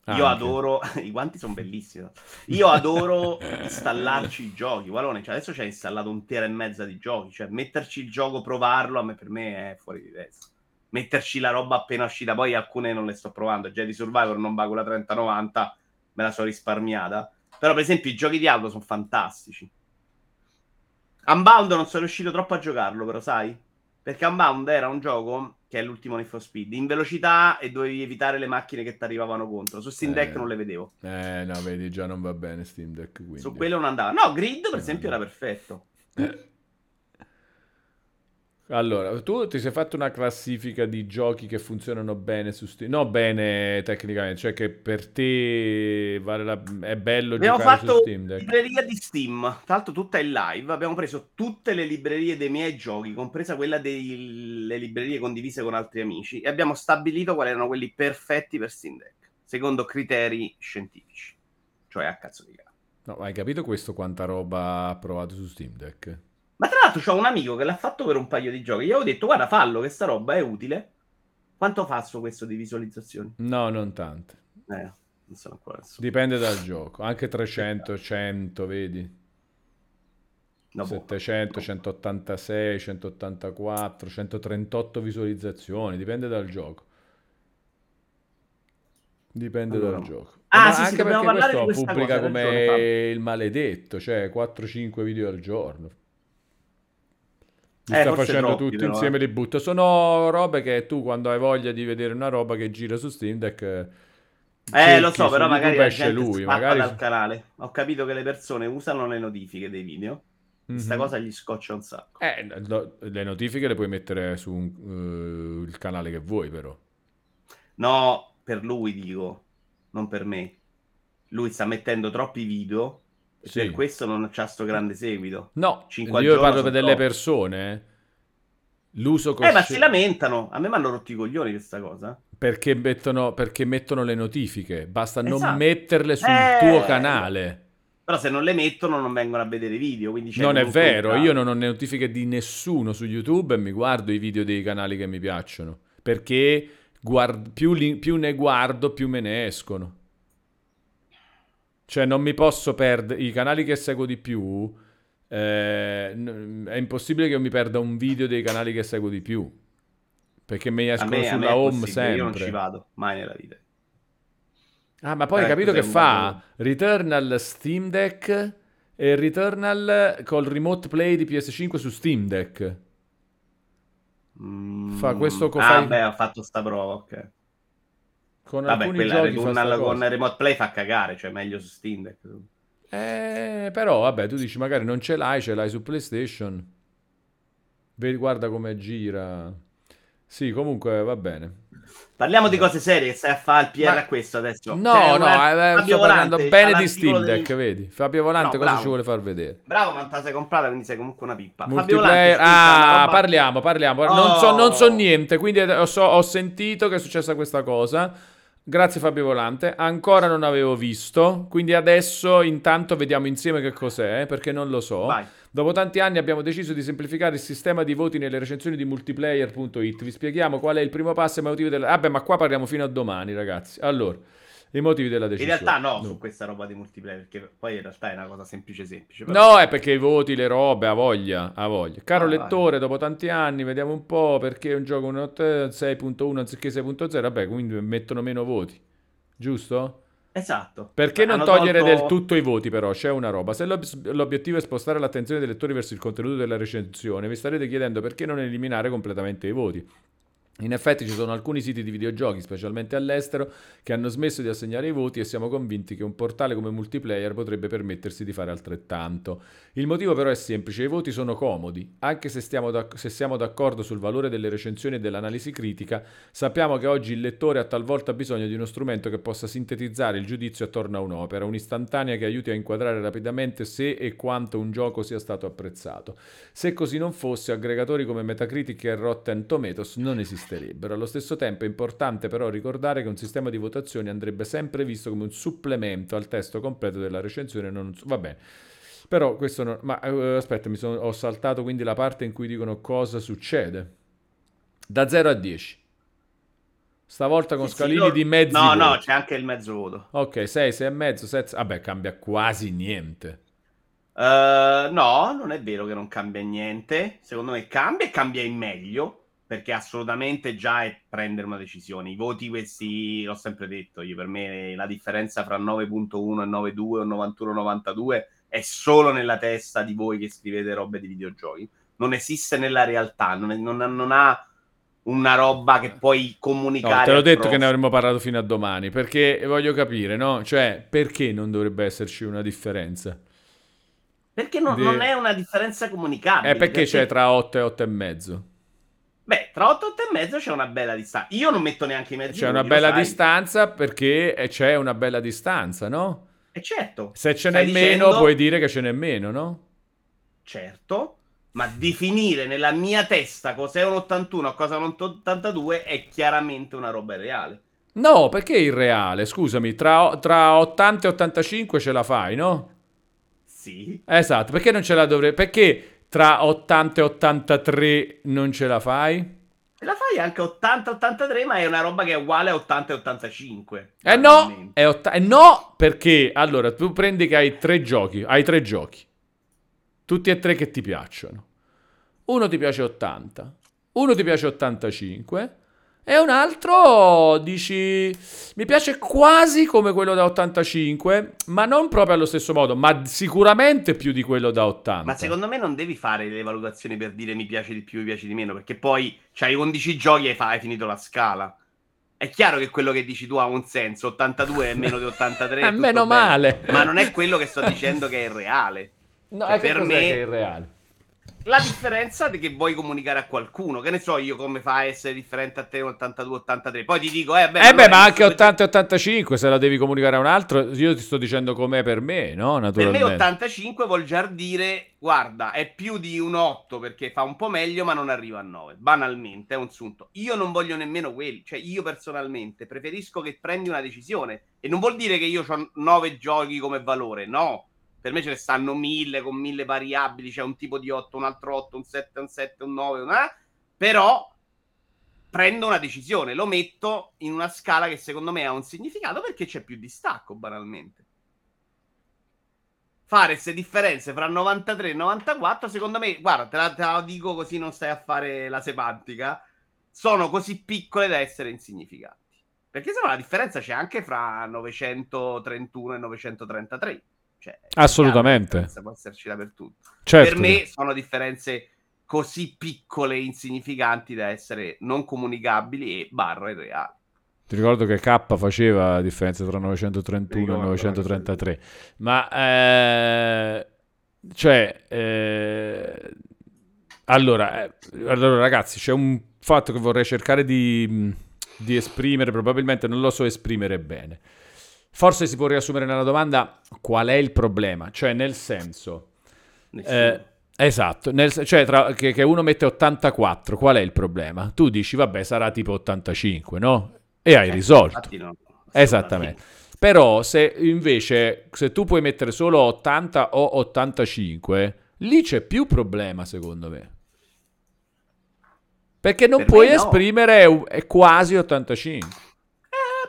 Io Anche. adoro, i guanti sono bellissimi. Io adoro installarci i giochi. Guarone, cioè adesso c'è installato un tera e mezza di giochi. Cioè, metterci il gioco, provarlo, a me, per me è fuori di testa. Metterci la roba appena uscita, poi alcune non le sto provando. Jedi Survivor non va con la 3090, me la so risparmiata. Però, per esempio, i giochi di auto sono fantastici. Unbound non sono riuscito troppo a giocarlo, però, sai? Perché Unbound era un gioco che è l'ultimo Need for Speed in velocità e dovevi evitare le macchine che ti arrivavano contro. Su Steam Deck Eh. non le vedevo. Eh, no, vedi, già non va bene Steam Deck. Quindi. Su quello non andava. No, Grid, per Eh, esempio, era perfetto. Eh. Allora, tu ti sei fatto una classifica di giochi che funzionano bene su Steam? No, bene tecnicamente, cioè che per te vale la- è bello Abbiamo giocare su Steam Deck. libreria di Steam, tra l'altro tutta in live. Abbiamo preso tutte le librerie dei miei giochi, compresa quella delle librerie condivise con altri amici, e abbiamo stabilito quali erano quelli perfetti per Steam Deck, secondo criteri scientifici. Cioè a cazzo di cazzo. No, hai capito questo quanta roba ha provato su Steam Deck? Ma tra l'altro c'ho un amico che l'ha fatto per un paio di giochi. Gli avevo detto, guarda, fallo, che sta roba è utile. Quanto fa su questo di visualizzazioni? No, non tante. Eh, non so ancora. Dipende dal gioco. Anche 300, 100, vedi? No, boh. 700, 186, 184, 138 visualizzazioni, dipende dal gioco. Dipende Allora. dal gioco. Ah, Ma sì, sì, anche dobbiamo perché questo pubblica come il maledetto, cioè 4-5 video al giorno. Li Eh, sta facendo troppi, tutti però, insieme eh. li butta. Sono robe che tu quando hai voglia di vedere una roba che gira su Steam Deck Eh, lo so, però magari esce lui, magari dal canale. Ho capito che le persone usano le notifiche dei video Questa Mhm. cosa gli scoccia un sacco. Eh, lo- le notifiche le puoi mettere su eh, il canale che vuoi, però. No, per lui dico, non per me. Lui sta mettendo troppi video Sì. per questo non c'ha sto grande seguito. No, io parlo per delle troppi. persone. eh. L'uso Eh, ma si cosciente. lamentano. A me mi hanno rotto i coglioni questa cosa. Perché mettono, perché mettono le notifiche. Basta non Esatto. metterle sul Eh, tuo canale. Però se non le mettono non vengono a vedere i video. Quindi c'è Non è vero, calo. io non ho notifiche di nessuno su YouTube e mi guardo i video dei canali che mi piacciono. Perché guard- più, li- più ne guardo, più me ne escono. Cioè, non mi posso perdere i canali che seguo di più. eh, è impossibile che io mi perda un video dei canali che seguo di più. Perché mi A escono me, me sulla home possibile, Io non ci sempre. vado mai nella vita. Ah, ma poi hai Eh, capito che fa? bundle? Returnal Steam Deck e Returnal col remote play di PS5 su Steam Deck. Mm, Fa questo co- Ah, fai- beh, ho fatto sta prova, ok. Con Vabbè, alcuni quella Returnal con. Remote Play fa cagare, cioè meglio su Steam Deck. Eh, però vabbè, tu dici magari non ce l'hai, ce l'hai su PlayStation. Vedi, guarda come gira. Sì, comunque va bene. Parliamo di cose serie, che stai a fare il PR Ma- a questo adesso. No, Cioè, no, eh, sto parlando bene di Steam Deck, del- vedi? Fabio Volante No, cosa ci vuole far vedere? Bravo, ma te la sei comprata, quindi sei comunque una pippa. Fabio Multiplayer. Volante, Ah, roba- parliamo, parliamo. Non, so, non so Oh. niente, quindi ho, so- ho sentito che è successa questa cosa. Grazie Fabio Volante. Ancora non avevo visto, quindi adesso intanto vediamo insieme che cos'è, perché non lo so. Vai. Dopo tanti anni abbiamo deciso di semplificare il sistema di voti nelle recensioni di multiplayer.it. Vi spieghiamo qual è il primo passo e i motivi della... Vabbè, ma qua parliamo fino a domani, ragazzi. Allora, i motivi della In decisione. realtà no, No. su questa roba di multiplayer, perché poi in realtà è una cosa semplice semplice. però- No, è perché i voti, le robe, ha voglia, ha voglia. Caro Ah, vai. lettore, dopo tanti anni, vediamo un po' perché un gioco un 8 6.1 anziché 6.0, vabbè, quindi mettono meno voti, giusto? Esatto. Perché non togliere tolto- del tutto i voti, però? C'è una roba. Se l'ob- l'obiettivo è spostare l'attenzione dei lettori verso il contenuto della recensione, vi starete chiedendo perché non eliminare completamente i voti. In effetti ci sono alcuni siti di videogiochi, specialmente all'estero, che hanno smesso di assegnare i voti e siamo convinti che un portale come multiplayer potrebbe permettersi di fare altrettanto. Il motivo però è semplice, i voti sono comodi. Anche se, d'ac- se siamo d'accordo sul valore delle recensioni e dell'analisi critica, sappiamo che oggi il lettore ha talvolta bisogno di uno strumento che possa sintetizzare il giudizio attorno a un'opera, un'istantanea che aiuti a inquadrare rapidamente se e quanto un gioco sia stato apprezzato. Se così non fosse, aggregatori come Metacritic e Rotten Tomatoes non esisterebbero. Allo stesso tempo è importante però ricordare che un sistema di votazioni andrebbe sempre visto come un supplemento al testo completo della recensione. Non Va bene. Però questo non... Ma eh, aspetta, mi sono- ho saltato quindi la parte in cui dicono cosa succede. Da 0 a 10. Stavolta con Sì, sì, scalini io- di mezzi No, no, c'è anche il mezzo voto. Ok, 6, 6 e mezzo, 7... Vabbè, cambia quasi niente. Eh, no, non è vero che non cambia niente. Secondo me cambia e cambia in meglio. Perché assolutamente già è prendere una decisione. I voti questi, l'ho sempre detto io, per me la differenza fra 9.1 e 9.2 o 91-92 è solo nella testa di voi che scrivete robe di videogiochi. Non esiste nella realtà, non, è- non ha- non ha una roba che puoi comunicare. No, te l'ho detto che ne avremmo parlato fino a domani, perché voglio capire, no? Cioè, perché non dovrebbe esserci una differenza? Perché no- di- non è una differenza comunicabile. Eh, perché c'è tra 8 e 8 e mezzo? Beh, tra 8 e 8 e mezzo c'è una bella distanza. Io non metto neanche i mezzi. C'è una bella distanza perché eh, c'è una bella distanza, no? E certo. Se ce n'è meno, dicendo- puoi dire che ce n'è meno, no? Certo. Ma definire nella mia testa cos'è un 81 e cosa un 82 è chiaramente una roba reale. No, perché è irreale? Scusami, tra, tra 80 e 85 ce la fai, no? Sì. Esatto, perché non ce la dovrei... Perché tra 80 e 83 non ce la fai? E la fai anche 80-83, ma è una roba che è uguale a 80 e 85. Eh no, è otta- eh no, perché allora tu prendi che hai tre giochi, hai tre giochi, tutti e tre che ti piacciono. Uno ti piace 80, uno ti piace 85 e un altro dici mi piace quasi come quello da 85, ma non proprio allo stesso modo, ma sicuramente più di quello da 80. Ma secondo me non devi fare le valutazioni per dire mi piace di più, mi piace di meno, perché poi c'hai 11 giochi e hai finito la scala. È chiaro che quello che dici tu ha un senso, 82 è meno di 83. Eh, tutto meno bene. male. Ma non è quello che sto dicendo che è reale. No, cioè, per me è irreale la differenza è che vuoi comunicare a qualcuno. Che ne so io come fa a essere differente a te 82-83. Poi ti dico, eh, beh, eh beh ma anche 80-85 se la devi comunicare a un altro. Io ti sto dicendo com'è per me, no? Naturalmente. Per me 85 vuol già dire, guarda, è più di un 8 perché fa un po' meglio, ma non arriva a 9. Banalmente, è un sunto. Io non voglio nemmeno quelli. Cioè, io personalmente preferisco che prendi una decisione. E non vuol dire che io ho 9 giochi come valore, no per me ce ne stanno mille con mille variabili, c'è un tipo di 8, un altro 8, un 7, un 7, un 9, una... Eh? però prendo una decisione, lo metto in una scala che secondo me ha un significato perché c'è più distacco, banalmente. Fare queste differenze fra 93 e 94, secondo me, guarda, te la, te la dico così non stai a fare la semantica, sono così piccole da essere insignificanti. Perché se no la differenza c'è anche fra 931 e 933. Cioè, Assolutamente. Può esserci dappertutto. Certo. Per me sono differenze così piccole e insignificanti da essere non comunicabili e barra irreali. Ti ricordo che K faceva la differenza tra 931 e 933, ma eh, cioè eh, allora, eh, allora ragazzi c'è un fatto che vorrei cercare di, di esprimere, probabilmente non lo so esprimere bene. Forse si può riassumere nella domanda qual è il problema, cioè nel senso... Eh, esatto, nel, cioè tra, che, che, uno mette 84, qual è il problema? Tu dici, vabbè, sarà tipo 85, no? E hai eh, risolto. No, Esattamente. Però se invece, se tu puoi mettere solo 80 o 85, lì c'è più problema secondo me. Perché non per puoi no. esprimere quasi 85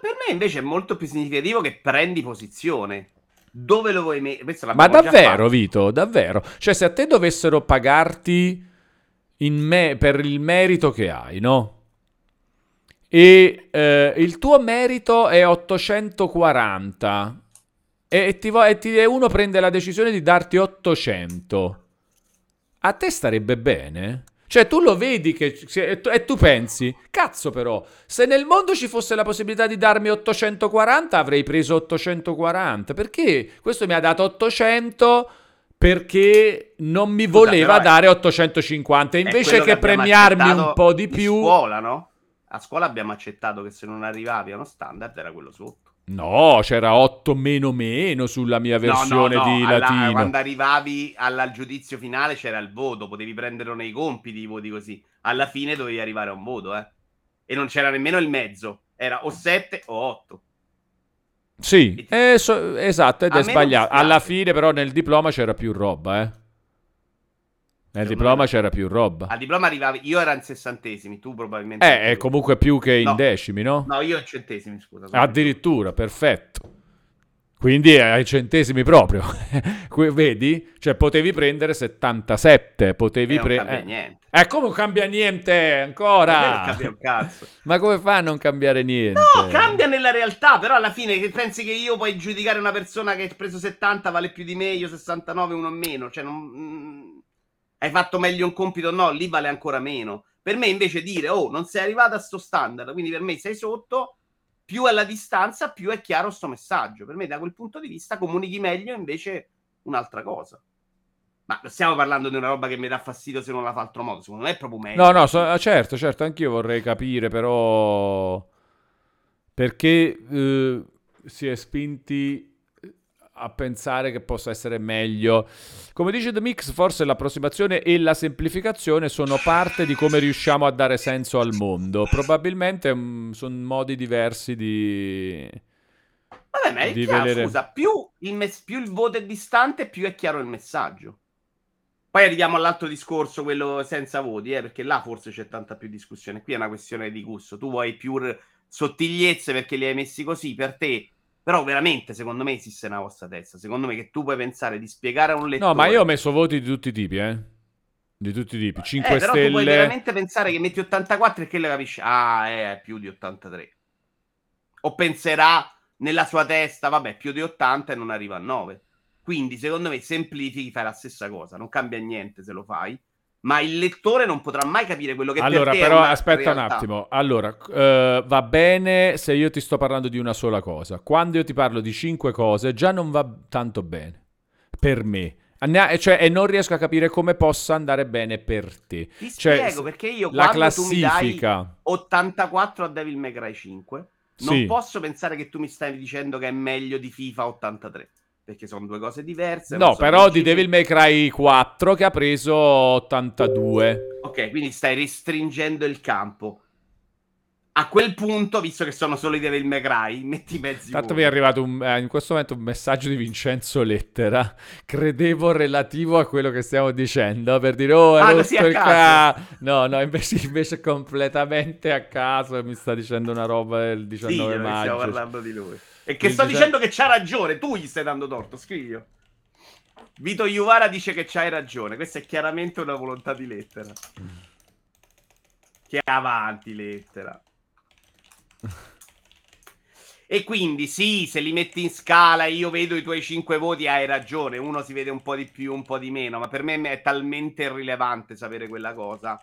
per me invece è molto più significativo che prendi posizione. Dove lo vuoi mettere? Ma davvero, Vito, davvero? Cioè, se a te dovessero pagarti me- per il merito che hai, no? E eh, il tuo merito è 840 e, ti vo- e, ti- e uno prende la decisione di darti 800. A te starebbe bene? Cioè, tu lo vedi che, e, tu, e tu pensi, cazzo però, se nel mondo ci fosse la possibilità di darmi 840, avrei preso 840. Perché questo mi ha dato 800 perché non mi voleva Scusa, dare 850 invece che, che premiarmi un po' di più. A scuola, no? A scuola abbiamo accettato che se non arrivavi a uno standard era quello sotto. No, c'era 8 meno meno sulla mia versione no, no, no. di Alla, latino. Quando arrivavi al giudizio finale c'era il voto, potevi prenderlo nei compiti i voti così. Alla fine dovevi arrivare a un voto, eh. E non c'era nemmeno il mezzo, era o 7 o 8. Sì, ti... eh, so, esatto, ed è sbagliato. Alla fine però nel diploma c'era più roba, eh. Nel diploma c'era più roba. Al diploma arrivavi, io ero in sessantesimi, tu probabilmente. Eh, è comunque più che in no. decimi, no? No, io in centesimi, scusa. Addirittura, perfetto. Quindi ai centesimi proprio. Vedi? Cioè potevi prendere 77, potevi prendere... Eh, niente. Eh, come cambia niente ancora? Cambia un cazzo. Ma come fa a non cambiare niente? No, cambia nella realtà, però alla fine che pensi che io puoi giudicare una persona che ha preso 70 vale più di me, io 69, uno meno, cioè non mm, hai fatto meglio un compito o no, lì vale ancora meno. Per me invece dire, oh, non sei arrivato a sto standard, quindi per me sei sotto, più alla distanza, più è chiaro sto messaggio. Per me da quel punto di vista comunichi meglio invece un'altra cosa. Ma stiamo parlando di una roba che mi dà fastidio se non la fa altro modo, secondo me è proprio meglio. No, no, so, certo, certo, anch'io vorrei capire, però perché eh, si è spinti a pensare che possa essere meglio. Come dice The Mix, forse l'approssimazione e la semplificazione sono parte di come riusciamo a dare senso al mondo. Probabilmente um, sono modi diversi di... Vabbè, ma è di chiaro, vedere... scusa, più il, mes- più il voto è distante, più è chiaro il messaggio. Poi arriviamo all'altro discorso, quello senza voti, eh, perché là forse c'è tanta più discussione. Qui è una questione di gusto. Tu vuoi più sottigliezze perché li hai messi così, per te però veramente, secondo me, esiste una vostra testa. Secondo me che tu puoi pensare di spiegare a un lettore... No, ma io ho messo voti di tutti i tipi, eh. Di tutti i tipi. 5 eh, stelle... Però tu puoi veramente pensare che metti 84 e che le capisci. Ah, è più di 83. O penserà nella sua testa, vabbè, più di 80 e non arriva a 9. Quindi, secondo me, semplifichi, fai la stessa cosa. Non cambia niente se lo fai ma il lettore non potrà mai capire quello che allora, per te però aspetta realtà. un attimo. Allora, uh, va bene se io ti sto parlando di una sola cosa. Quando io ti parlo di cinque cose, già non va tanto bene per me. cioè, e non riesco a capire come possa andare bene per te. Ti cioè, spiego perché io la classifica... tu mi dai 84 a Devil May Cry 5, non Sì. posso pensare che tu mi stai dicendo che è meglio di FIFA 83. Perché sono due cose diverse. No, sono però di. Devil May Cry 4 che ha preso 82. Ok, quindi stai restringendo il campo. A quel punto, visto che sono solo i Devil May Cry, metti mezzi Tanto voti. mi è arrivato un- eh, in questo momento un messaggio di Vincenzo Lettera, credevo relativo a quello che stiamo dicendo, per dire oh, Ah, hai così rotto il ca-". No, no, invece, invece completamente a caso mi sta dicendo una roba del Sì, 19 che stiamo maggio. parlando di lui. E che sto dicendo che c'ha ragione, tu gli stai dando torto, scrivio. Vito Iuvara dice che c'hai ragione, questa è chiaramente una volontà di lettera. Che avanti lettera. E quindi sì, se li metti in scala e io vedo i tuoi 5 voti, hai ragione, uno si vede un po' di più, un po' di meno, ma per me è talmente irrilevante sapere quella cosa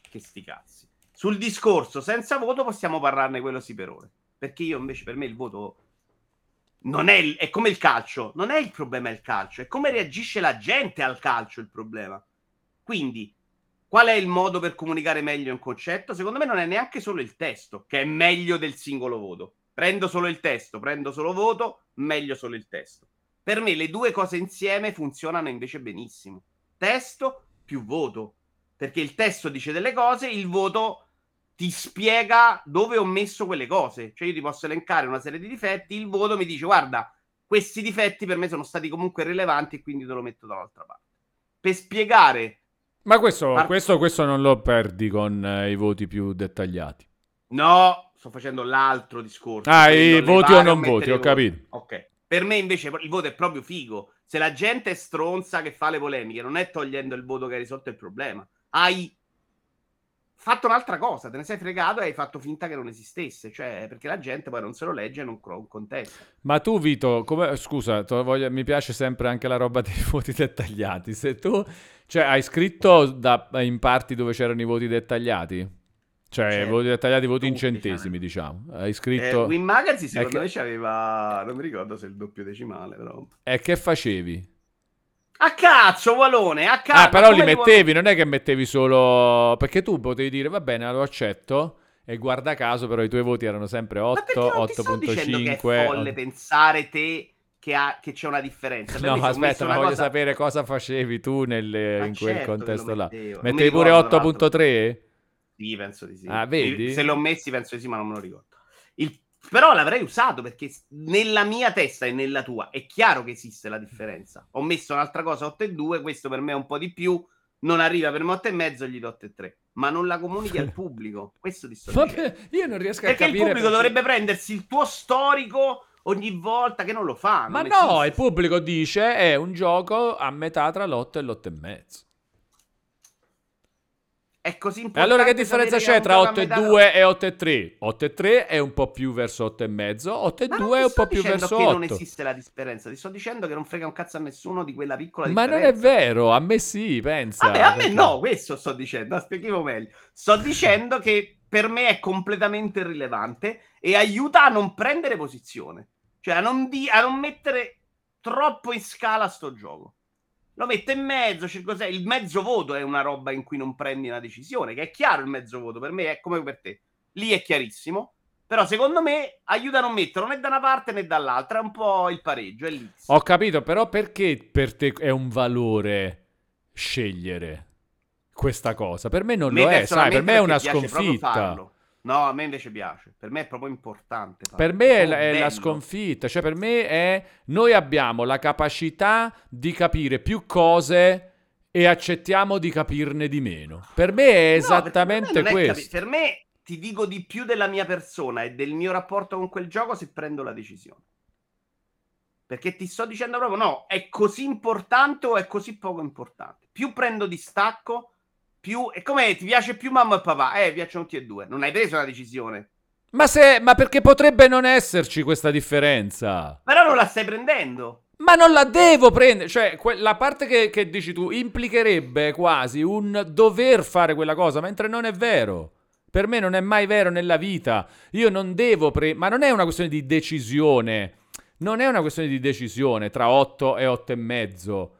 che sti cazzi. Sul discorso senza voto possiamo parlarne quello sì per ore. Perché io invece per me il voto non è, il- è come il calcio, non è il problema il calcio, è come reagisce la gente al calcio il problema. Quindi, qual è il modo per comunicare meglio un concetto? Secondo me non è neanche solo il testo, che è meglio del singolo voto. Prendo solo il testo, prendo solo voto, meglio solo il testo. Per me le due cose insieme funzionano invece benissimo. Testo più voto. Perché il testo dice delle cose, il voto ti spiega dove ho messo quelle cose. Cioè io ti posso elencare una serie di difetti, il voto mi dice guarda, questi difetti per me sono stati comunque rilevanti e quindi te lo metto dall'altra parte. Per spiegare, Ma questo, Par- questo, questo non lo perdi con eh, i voti più dettagliati. no, sto facendo l'altro discorso. Ah, i voti o non voti, ho capito. Ok. Per me invece il voto è proprio figo. Se la gente è stronza che fa le polemiche, non è togliendo il voto che hai risolto il problema. Hai fatto un'altra cosa, te ne sei fregato e hai fatto finta che non esistesse. Cioè, perché la gente poi non se lo legge e non contesta. Ma tu, Vito, come, scusa, voglio- mi piace sempre anche la roba dei voti dettagliati. Se tu, cioè, hai scritto da- in parti dove c'erano i voti dettagliati? Cioè, Certo. voti dettagliati, voti in centesimi, diciamo. Hai Eh, scritto... Win Magazine secondo che- me c'aveva, non mi ricordo se il doppio decimale, però. E che facevi? A cazzo, Walone, a cazzo. Ah, però li mettevi, non è che mettevi solo... Perché tu potevi dire, va bene, lo accetto, e guarda caso, però i tuoi voti erano sempre Ma 8, perché non ti sto dicendo che è 8.5... folle pensare te che, ha- che c'è una differenza. Per No, aspetta, ma voglio cosa- sapere cosa facevi tu nelle- in quel certo contesto là. Mettevi pure ricordo, tra l'altro. 8.3? Sì, penso di sì. Ah, vedi? Se l'ho messi penso di sì, ma non me lo ricordo. Però l'avrei usato perché nella mia testa e nella tua è chiaro che esiste la differenza. Ho messo un'altra cosa 8 e 2, questo per me è un po' di più, non arriva per me 8 e mezzo, gli do 8 e 3. Ma non la comunichi al pubblico. Questo ti sto. Vabbè, io non riesco a Perché il capire... pubblico perché- dovrebbe prendersi il tuo storico ogni volta che non lo fa. Ma non no, esiste. il pubblico dice è un gioco a metà tra l'8 e l'8 e mezzo. È così E importante. allora che differenza c'è tra gioco 8 a e metà- 2 e 8 e 3? 8 e 3 è un po' più verso 8 e mezzo, 8 e Ma 2 non è un po' più verso che 8. non esiste la differenza, ti sto dicendo che non frega un cazzo a nessuno di quella piccola Ma non differenza. è vero, a me sì, pensa. Vabbè, a me no, questo sto dicendo, spieghiamo meglio. Sto dicendo che per me è completamente irrilevante e aiuta a non prendere posizione. Cioè a non, di- a non mettere troppo in scala sto gioco. Lo metto in mezzo, circa sei- il mezzo voto è una roba in cui non prendi una decisione, che è chiaro il mezzo voto, per me è come per te. Lì è chiarissimo, però secondo me aiuta a non metterlo né da una parte né dall'altra, è un po' il pareggio, è lì. Ho capito, però perché per te è un valore scegliere questa cosa? Per me non me lo è, sai, per me è una sconfitta. No, a me invece piace. Per me è proprio importante. farlo. Per me è, la- è la sconfitta, cioè per me è noi abbiamo la capacità di capire più cose e accettiamo di capirne di meno. Per me è No, esattamente è questo. capi- per me ti dico di più della mia persona e del mio rapporto con quel gioco se prendo la decisione. Perché ti sto dicendo proprio no, è così importante o è così poco importante. Più prendo distacco, più... E come ti piace più mamma e papà? Eh, piacciono tutti e due. Non hai preso una decisione. Ma, se, ma perché potrebbe non esserci questa differenza? Però non la stai prendendo. Ma non la devo prendere, cioè que- la parte che, che dici tu implicherebbe quasi un dover fare quella cosa, mentre non è vero. Per me non è mai vero nella vita. Io non devo pre... Ma non è una questione di decisione. Non è una questione di decisione tra 8 e 8 e mezzo.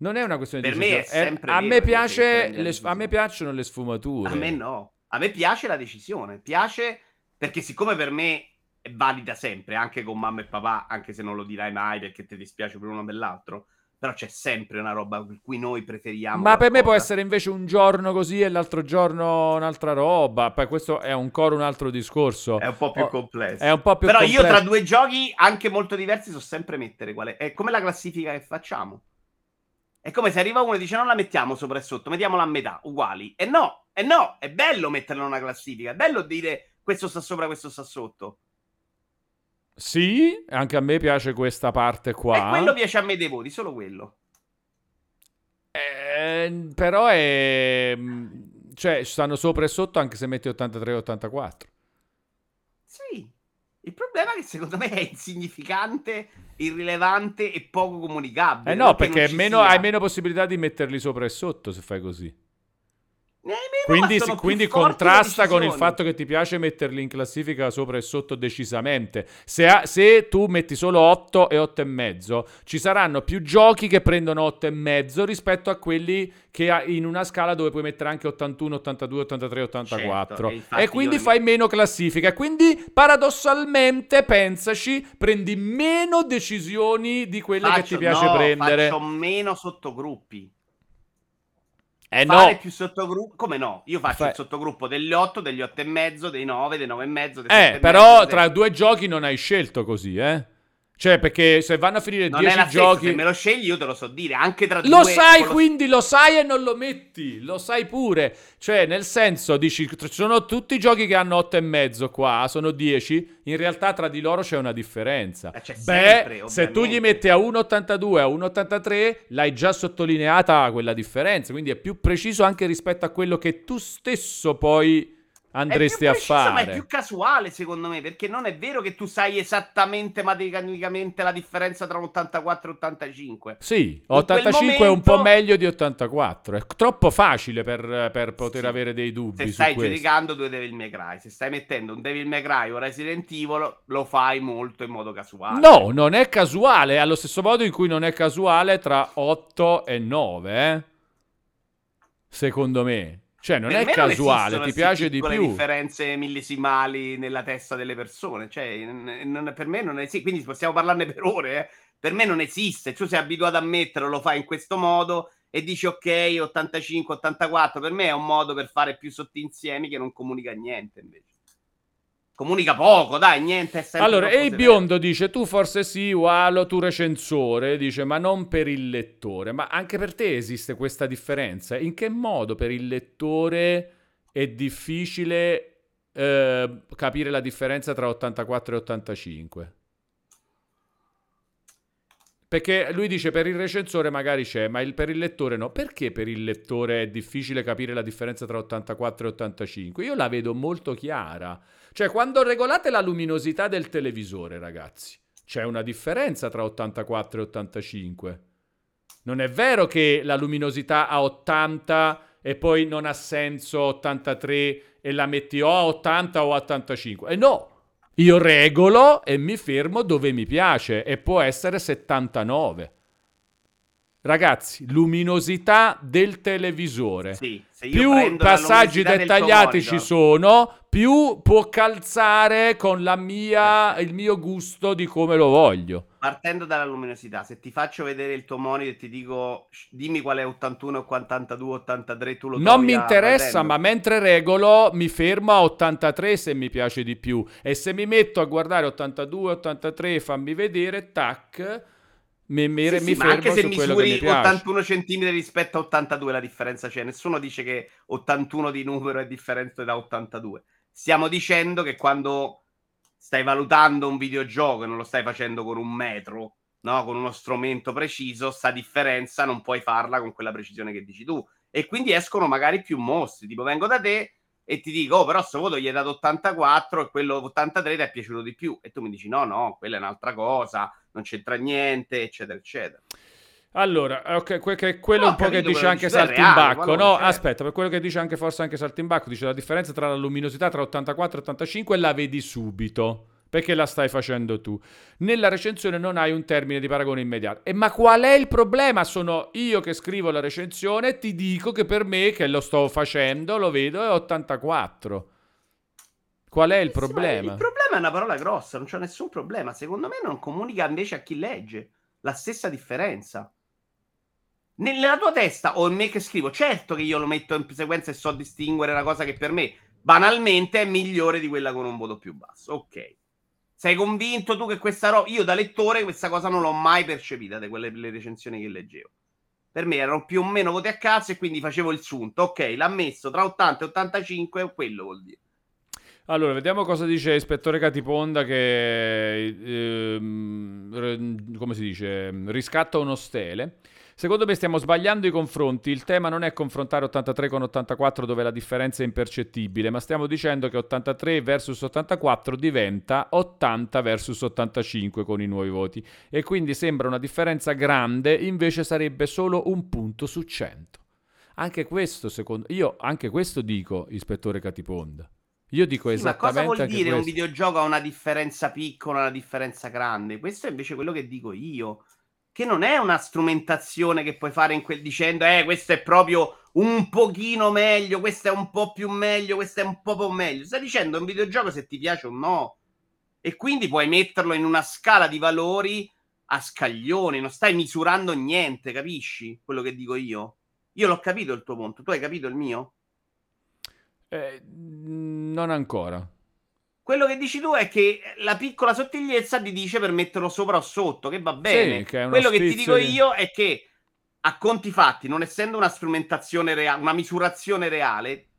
Non è una questione Per di me è decisione. sempre a, vero me che piace le- a me piacciono le sfumature. A me no. A me piace la decisione. Piace perché siccome per me è valida sempre, anche con mamma e papà, anche se non lo dirai mai perché ti dispiace per uno o per l'altro, però c'è sempre una roba per cui noi preferiamo Ma per me può essere invece un giorno così e l'altro giorno un'altra roba. Poi questo è ancora un altro discorso. È un po' più Oh, complesso. È un po' più Però io complesso. tra due giochi anche molto diversi so sempre mettere quale. È come la classifica che facciamo. È come se arriva uno e dice non la mettiamo sopra e sotto, mettiamola a metà, uguali. E no, e no, è bello metterla in una classifica, è bello dire questo sta sopra, questo sta sotto. Sì, anche a me piace questa parte qua. E quello piace a me dei voti, solo quello. Eh, però è... Cioè, stanno sopra e sotto anche se metti 83 e 84. Sì. Il problema è che secondo me è insignificante, irrilevante e poco comunicabile. Eh no, perché meno- hai meno possibilità di metterli sopra e sotto se fai così. Meno, Quindi, quindi contrasta con il fatto che ti piace metterli in classifica sopra e sotto decisamente. Se, ha- se tu metti solo 8 e 8 e mezzo, ci saranno più giochi che prendono 8 e mezzo rispetto a quelli che ha- in una scala dove puoi mettere anche 81, 82, 83, 84. Certo, e e quindi io- fai meno classifica. Quindi paradossalmente, pensaci, prendi meno decisioni di quelle che Faccio- ti piace no, prendere. Faccio meno sottogruppi. Eh fare no, più sottogruppi. Come no? Io faccio Fai- il sottogruppo degli 8, degli 8 e mezzo, dei 9, dei 9 e mezzo. Eh, però mezzo, tra dei- due giochi non hai scelto così, eh? Cioè, perché se vanno a finire Non è 10 la stessa, giochi... se me lo scegli io te lo so dire, anche tra Lo due... sai, lo- quindi lo sai e non lo metti, lo sai pure. Cioè, nel senso, dici, ci sono tutti i giochi che hanno 8 e mezzo qua, sono 10, in realtà tra di loro c'è una differenza. Eh, c'è Beh, sempre, se tu gli metti a 1,82 a 1,83, l'hai già sottolineata quella differenza, quindi è più preciso anche rispetto a quello che tu stesso poi andresti a fare. Ma è più casuale, secondo me, perché non è vero che tu sai esattamente matematicamente la differenza tra 84 e 85. Sì, quel 85 è un momento- po' meglio di 84. È troppo facile per, per poter Sì. avere dei dubbi Se stai giudicando due Devil May Cry, se stai mettendo un Devil May Cry o Resident Evil, lo fai molto in modo casuale. No, non è casuale, allo stesso modo in cui non è casuale tra 8 e 9, eh? Secondo me. Cioè, non Per è casuale, ti piace di più. differenze millesimali nella testa delle persone. Cioè, non- per me non esiste. Quindi possiamo parlarne per ore. eh. Per me non esiste. Tu sei abituato a metterlo, lo fai in questo modo e dici ok, 85, 84. Per me è un modo per fare più sottinsiemi che non comunica niente invece. Comunica poco, dai, niente. Allora, e il biondo dice: Tu forse sì, Walo, tu recensore, dice, ma non per il lettore. Ma anche per te esiste questa differenza? In che modo per il lettore è difficile eh, capire la differenza tra 84 e 85? Perché lui dice per il recensore magari c'è, ma il- per il lettore no. Perché per il lettore è difficile capire la differenza tra 84 e 85? Io la vedo molto chiara. Cioè, quando regolate la luminosità del televisore, ragazzi, c'è una differenza tra 84 e 85. Non è vero che la luminosità a 80 e poi non ha senso 83 e la metti o a 80 o a 85. E no, io regolo e mi fermo dove mi piace e può essere 79. Ragazzi, luminosità del televisore. Sì, più passaggi dettagliati ci sono, più può calzare con la mia, il mio gusto di come lo voglio. Partendo dalla luminosità, se ti faccio vedere il tuo monitor e ti dico "Sh, dimmi qual è 81, 82, 83, tu lo Non mi interessa, ma mentre regolo mi fermo a 83 se mi piace di più. E se mi metto a guardare 82, 83, fammi vedere, tac, mi, mi, Sì, mi sì, ma anche se mi misuri piace. 81 cm rispetto a 82 la differenza c'è. Nessuno dice che 81 di numero è differente da 82. Stiamo dicendo che quando stai valutando un videogioco e non lo stai facendo con un metro, no? con uno strumento preciso, sta differenza non puoi farla con quella precisione che dici tu. E quindi escono magari più mostri. Tipo, vengo da te e ti dico, oh, però sto voto gli hai dato 84 e quello 83 ti è piaciuto di più. E tu mi dici, no, no, quella è un'altra cosa, non c'entra niente, eccetera, eccetera. Allora, ok, que- che- quello No, un po' ho che capito dice anche Saltimbacco. No, c'è. aspetta, per quello che dice anche forse anche Saltimbacco, dice la differenza tra la luminosità tra 84 e 85 la vedi subito. perché la stai facendo tu. Nella recensione non hai un termine di paragone immediato. E ma qual è il problema? Sono io che scrivo la recensione e ti dico che per me, che lo sto facendo, lo vedo, è 84. Qual è il problema? il problema è una parola grossa, non c'è nessun problema. Secondo me non comunica invece a chi legge la stessa differenza. Nella tua testa o in me che scrivo, certo che io lo metto in sequenza e so distinguere una cosa che per me banalmente è migliore di quella con un voto più basso. Ok. Sei convinto tu che questa roba... Io da lettore questa cosa non l'ho mai percepita da quelle le recensioni che leggevo. Per me erano più o meno voti a cazzo e quindi facevo il sunto. Ok, l'ha messo tra 80 e 85, quello vuol dire. Allora, vediamo cosa dice ispettore Catiponda che, ehm, come si dice, riscatta uno stele. Secondo me stiamo sbagliando i confronti. Il tema non è confrontare 83 con 84 dove la differenza è impercettibile, ma stiamo dicendo che 83 versus 84 diventa 80 versus 85 con i nuovi voti. E quindi sembra una differenza grande, invece sarebbe solo un punto su 100. Anche questo, secondo io, anche questo dico, ispettore Catiponda. Io dico sì, esattamente. Ma cosa vuol dire questo. un videogioco ha una differenza piccola, una differenza grande? Questo è invece quello che dico io che non è una strumentazione che puoi fare in quel dicendo, eh, questo è proprio un pochino meglio, questo è un po' più meglio, questo è un po' più meglio. Stai dicendo un videogioco se ti piace o no. E quindi puoi metterlo in una scala di valori a scaglioni, non stai misurando niente, capisci quello che dico io? Io l'ho capito il tuo punto, tu hai capito il mio? Eh, non ancora. Quello che dici tu è che la piccola sottigliezza ti dice per metterlo sopra o sotto, che va bene. Sì, che Quello che ti dico di... io è che a conti fatti, non essendo una strumentazione reale, una misurazione reale,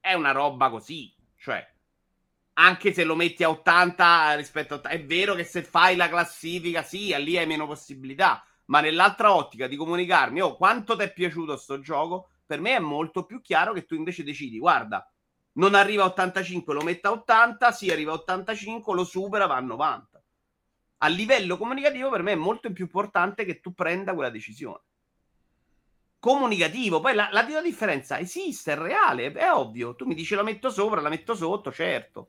è una roba così. Cioè, anche se lo metti a 80 rispetto a 80, è vero che se fai la classifica, sì, lì hai meno possibilità. Ma nell'altra ottica di comunicarmi, oh, quanto ti è piaciuto sto gioco, per me è molto più chiaro che tu invece decidi, guarda, non arriva a 85, lo mette a 80, si arriva a 85, lo supera, va a 90. A livello comunicativo per me è molto più importante che tu prenda quella decisione. Comunicativo, poi la, la, differenza esiste, è reale, è ovvio. Tu mi dici la metto sopra, la metto sotto, certo.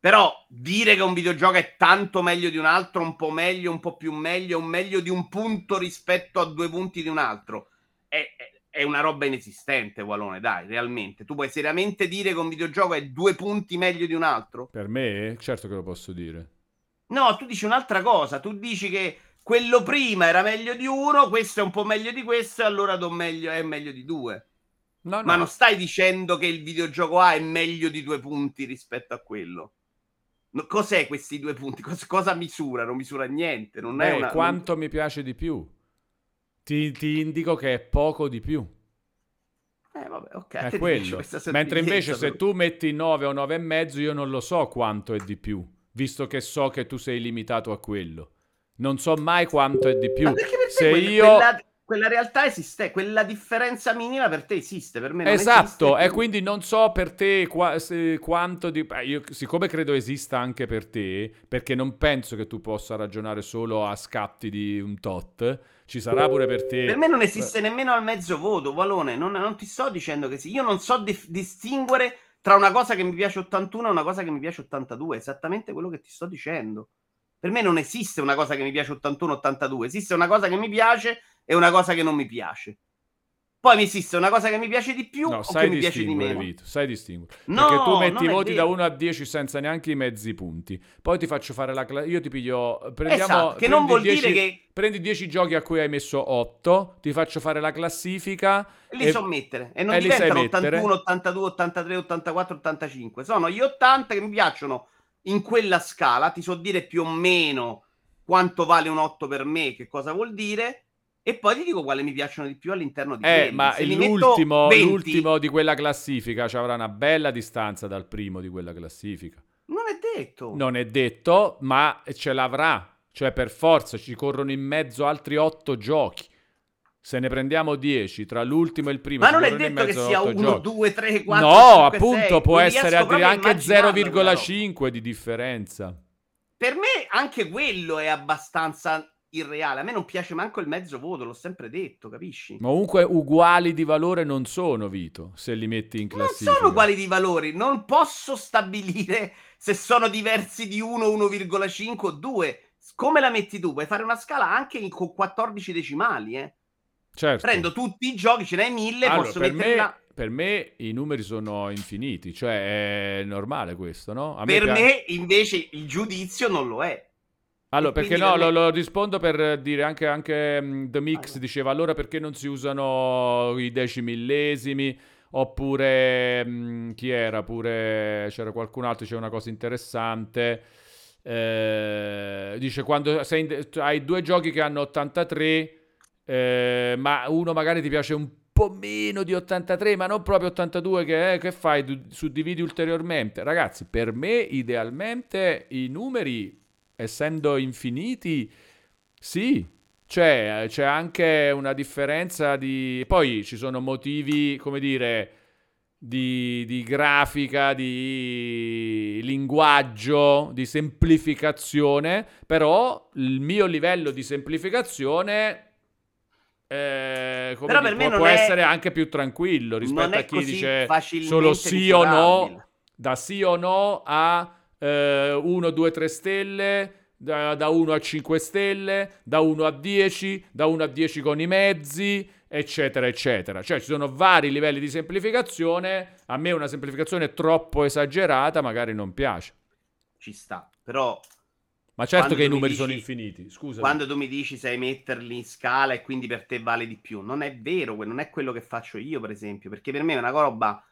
Però dire che un videogioco è tanto meglio di un altro, un po' meglio, un po' più meglio, un meglio di un punto rispetto a due punti di un altro, è è una roba inesistente, Walone, dai, realmente. Tu puoi seriamente dire che un videogioco è due punti meglio di un altro? Per me, certo che lo posso dire. No, tu dici un'altra cosa. Tu dici che quello prima era meglio di uno, questo è un po' meglio di questo, e allora meglio, è meglio di due. No, no. Ma non stai dicendo che il videogioco A è meglio di due punti rispetto a quello. No, cos'è questi due punti? Cosa, cosa misura? Non misura niente. Non Beh, è una, quanto mi piace di più ti, ti indico che è poco di più. Eh, vabbè, ok. È quello. Mentre invece se tu metti 9 o 9 e mezzo, io non lo so quanto è di più, visto che so che tu sei limitato a quello. Non so mai quanto è di più. se quella, io... Quella, quella, realtà esiste, quella differenza minima per te esiste, per me non Esatto, e quindi non so per te qua, se, quanto di... Io, siccome credo esista anche per te, perché non penso che tu possa ragionare solo a scatti di un tot, ci sarà pure per te. Per me non esiste nemmeno al mezzo voto, Valone. Non, non ti sto dicendo che sì. Io non so di- distinguere tra una cosa che mi piace 81 e una cosa che mi piace 82. È esattamente quello che ti sto dicendo. Per me non esiste una cosa che mi piace 81-82. Esiste una cosa che mi piace e una cosa che non mi piace. Poi mi esiste una cosa che mi piace di più no, o che mi piace di meno. Vito, sai distinguere. No, Perché tu metti i voti da 1 a 10 senza neanche i mezzi punti. Poi ti faccio fare la classe. Io ti piglio. Prendiamo. Esatto, che non vuol 10, dire che. Prendi 10 giochi a cui hai messo 8. Ti faccio fare la classifica. Li e... so mettere. E non e diventano 81, 82, 83, 84, 85. Sono gli 80 che mi piacciono in quella scala. Ti so dire più o meno quanto vale un 8 per me, che cosa vuol dire e poi ti dico quale mi piacciono di più all'interno di eh, ma l'ultimo, l'ultimo, di quella classifica ci avrà una bella distanza dal primo di quella classifica. Non è detto. Non è detto, ma ce l'avrà. Cioè, per forza, ci corrono in mezzo altri otto giochi. Se ne prendiamo 10 tra l'ultimo e il primo, ma non è detto che sia 1, 2, 3, 4. No, 5, appunto, 6. può non essere anche 0,5 di differenza. Per me, anche quello è abbastanza irreale. A me non piace manco il mezzo voto, l'ho sempre detto, capisci? Ma comunque uguali di valore non sono, Vito, se li metti in classifica. Non sono uguali di valore, non posso stabilire se sono diversi di 1, 1,5 o 2. Come la metti tu? Puoi fare una scala anche in, con 14 decimali, eh? Certo. Prendo tutti i giochi, ce n'hai mille, Allora, posso per metterla... me, per me i numeri sono infiniti, cioè è normale questo, no? A Per pia- me, invece, il giudizio non lo è. Allora, perché no, per lo, lo rispondo per dire anche, anche mm, The Mix Vai. diceva allora perché non si usano i decimillesimi oppure mm, chi era? Pure c'era qualcun altro, c'è una cosa interessante. eh, dice quando in- hai due giochi che hanno 83 eh, ma uno magari ti piace un po' meno di 83, ma non proprio 82, che, eh, che fai? Du- Suddividi ulteriormente. Ragazzi, per me idealmente i numeri, essendo infiniti, sì, c'è, c'è anche una differenza di... Poi ci sono motivi, come dire, di, di grafica, di linguaggio, di semplificazione, però il mio livello di semplificazione eh, Però per me può, può è- essere anche più tranquillo rispetto a chi dice solo sì o no, da sì o no a 1, 2, 3 stelle, da, da 1 a 5 stelle, da 1 a 10, da 1 a 10 con i mezzi, eccetera, eccetera. Cioè ci sono vari livelli di semplificazione. A me una semplificazione troppo esagerata magari non piace. Ci sta. Però Ma certo che i numeri dici- sono infiniti, scusa. quando tu mi dici sai metterli in scala e quindi per te vale di più, non è vero, non è quello che faccio io, per esempio, perché per me è una roba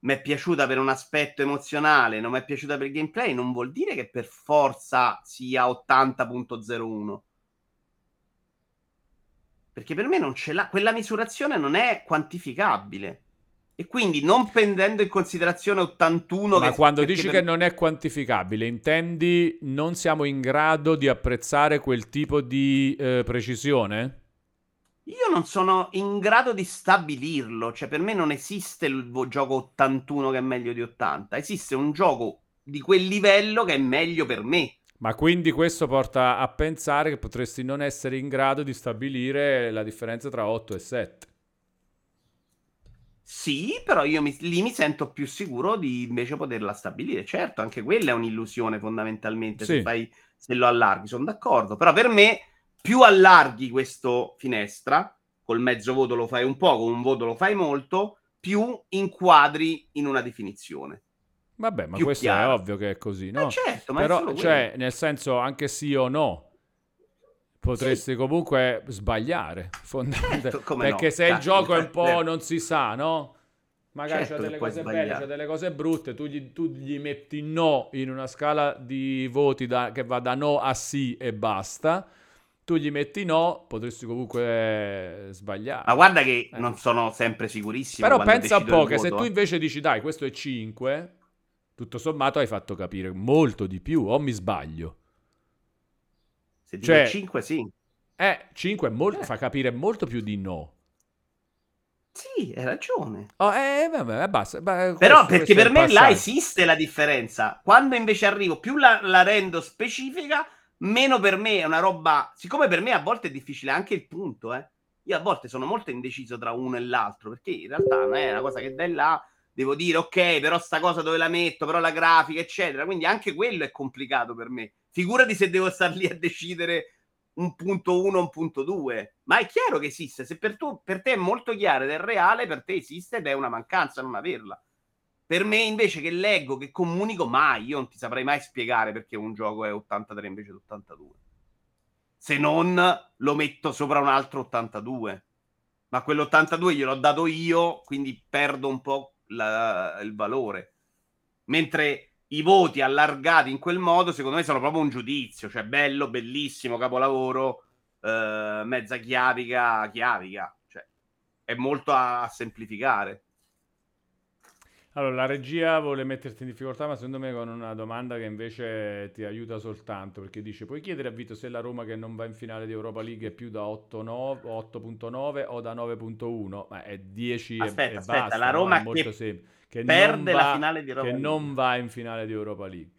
mi è piaciuta per un aspetto emozionale, non mi è piaciuta per il gameplay, non vuol dire che per forza sia 80.01. Perché per me non ce l'ha, quella misurazione non è quantificabile. E quindi non prendendo in considerazione 81 Ma che- quando dici per- che non è quantificabile, intendi non siamo in grado di apprezzare quel tipo di eh, precisione? Io non sono in grado di stabilirlo, cioè per me non esiste il gioco 81 che è meglio di 80, esiste un gioco di quel livello che è meglio per me. Ma quindi questo porta a pensare che potresti non essere in grado di stabilire la differenza tra 8 e 7. Sì, però io mi- lì mi sento più sicuro di invece poterla stabilire. Certo, anche quella è un'illusione fondamentalmente Sì. se, fai, se lo allarghi, sono d'accordo. Però per me più allarghi questo finestra, col mezzo voto lo fai un po', con un voto lo fai molto, più inquadri in una definizione. Vabbè, ma questo chiaro. è ovvio che è così, no? Eh, certo, ma Però, cioè, nel senso, anche sì o no, potresti comunque sbagliare, fondamentalmente. Certo, come no, Perché se il cazzo, gioco è un po' eh. non si sa, no? Magari Certo che delle cose belle, sbagliare. c'ha delle cose brutte, tu gli, tu gli metti no in una scala di voti da- che va da no a sì e basta. Tu gli metti no, potresti comunque sbagliare. Ma guarda che Eh. non sono sempre sicurissimo. Però pensa un po' che se voto, tu eh. invece dici dai, questo è 5, tutto sommato hai fatto capire molto di più, o mi sbaglio? Se dico cioè- 5, sì. Eh, 5 è molto- Eh. fa capire molto più di no. Sì, hai ragione. Oh, eh, vabbè, basta. Beh, Però questo- perché questo per me là passaggio. esiste la differenza. Quando invece arrivo, più la, la rendo specifica, meno per me è una roba. Siccome per me a volte è difficile anche il punto, eh. Io a volte sono molto indeciso tra uno e l'altro, perché in realtà non è una cosa che dai là, devo dire, ok, però sta cosa dove la metto, però la grafica, eccetera. Quindi anche quello è complicato per me. Figurati se devo star lì a decidere un punto 1, un punto 2. Ma è chiaro che esiste. Se per, tu, per te è molto chiaro ed è reale, per te esiste ed è una mancanza non averla. Per me, invece, che leggo, che comunico, mai. Io non ti saprei mai spiegare perché un gioco è 83 invece di 82. Se non lo metto sopra un altro 82. Ma quell'82 gliel'ho dato io, quindi perdo un po' la- il valore. Mentre i voti allargati in quel modo, secondo me, sono proprio un giudizio. Cioè, bello, bellissimo, capolavoro, eh, mezza chiavica, chiavica. Cioè, è molto a, a semplificare. Allora, la regia vuole metterti in difficoltà, ma secondo me con una domanda che invece ti aiuta soltanto, perché dice, puoi chiedere a Vito se la Roma che non va in finale di Europa League è più da 8,9 8.9 o da 9.1? Ma è 10 e- Aspetta, e, aspetta, basta, la no? Roma molto che semplice. Che Perde non la va- finale di Europa Che League. non va in finale di Europa League.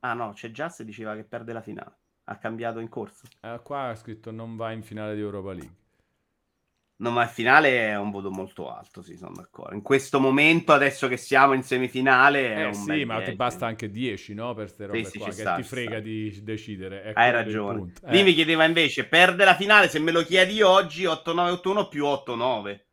Ah no, c'è Just diceva che perde la finale. Ha cambiato in corso. Eh, qua ha scritto non va in finale di Europa League. No, ma il finale è un voto molto alto, sì, sono d'accordo. In questo momento, adesso che siamo in semifinale, è Eh un sì, ma ti 10. basta anche 10, no? Per ste robe sì, qua, che sta, ti frega sta. di decidere. È Hai ragione. punto. Lì Eh. mi chiedeva invece, perde la finale, se me lo chiedi oggi, 8-9-8-1 più 8-9.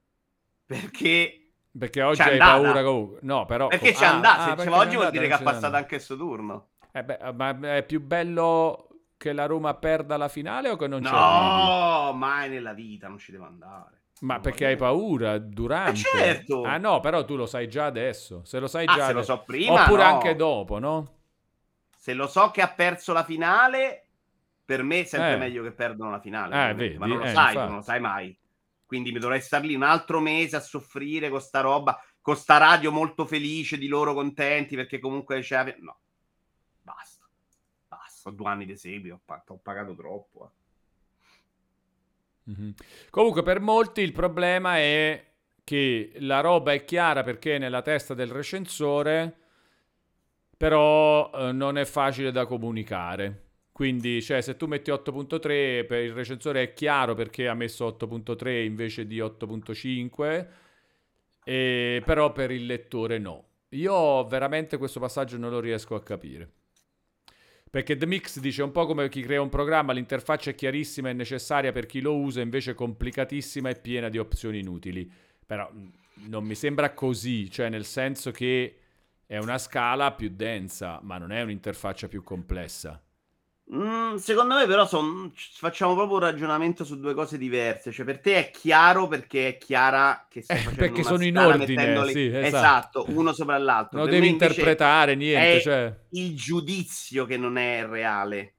Perché, Perché oggi hai andata. paura comunque. No, però... perché c'è Ah, andata. ah, se perché oggi vuol dire che ha passato anche questo turno. Eh beh, ma è più bello che la Roma perda la finale o che non c'è No, mai nella vita, non ci devo andare. Ma perché hai paura durante? Eh, certo. Ah no, però tu lo sai già adesso. Se lo sai Ah, già se lo ade- so prima, Oppure no. anche dopo, no? Se lo so che ha perso la finale, per me è sempre Eh. meglio che perdono la finale. Eh, ovviamente, ma vedi, non lo eh, sai, infatti. non lo sai mai. Quindi mi dovrei star lì un altro mese a soffrire con sta roba, con sta radio molto felice di loro contenti perché comunque c'è... No, basta. Basta, ho due anni di seguito, ho, pa- ho pagato troppo. Mhm. Comunque per molti il problema è che la roba è chiara perché è nella testa del recensore, però eh, non è facile da comunicare. Quindi, cioè, se tu metti 8.3 per il recensore è chiaro perché ha messo 8.3 invece di 8.5, e- però per il lettore no. Io veramente questo passaggio non lo riesco a capire. Perché The Mix dice un po' come chi crea un programma, l'interfaccia è chiarissima e necessaria per chi lo usa, invece complicatissima e piena di opzioni inutili. Però mh, non mi sembra così, cioè nel senso che è una scala più densa, ma non è un'interfaccia più complessa. Mm, secondo me però son- facciamo proprio un ragionamento su due cose diverse. Cioè per te è chiaro perché è chiara che stai Eh, facendo perché una sono in ordine, sì, esatto. esatto, uno sopra l'altro. Non Per devi interpretare niente, è cioè... il giudizio che non è reale.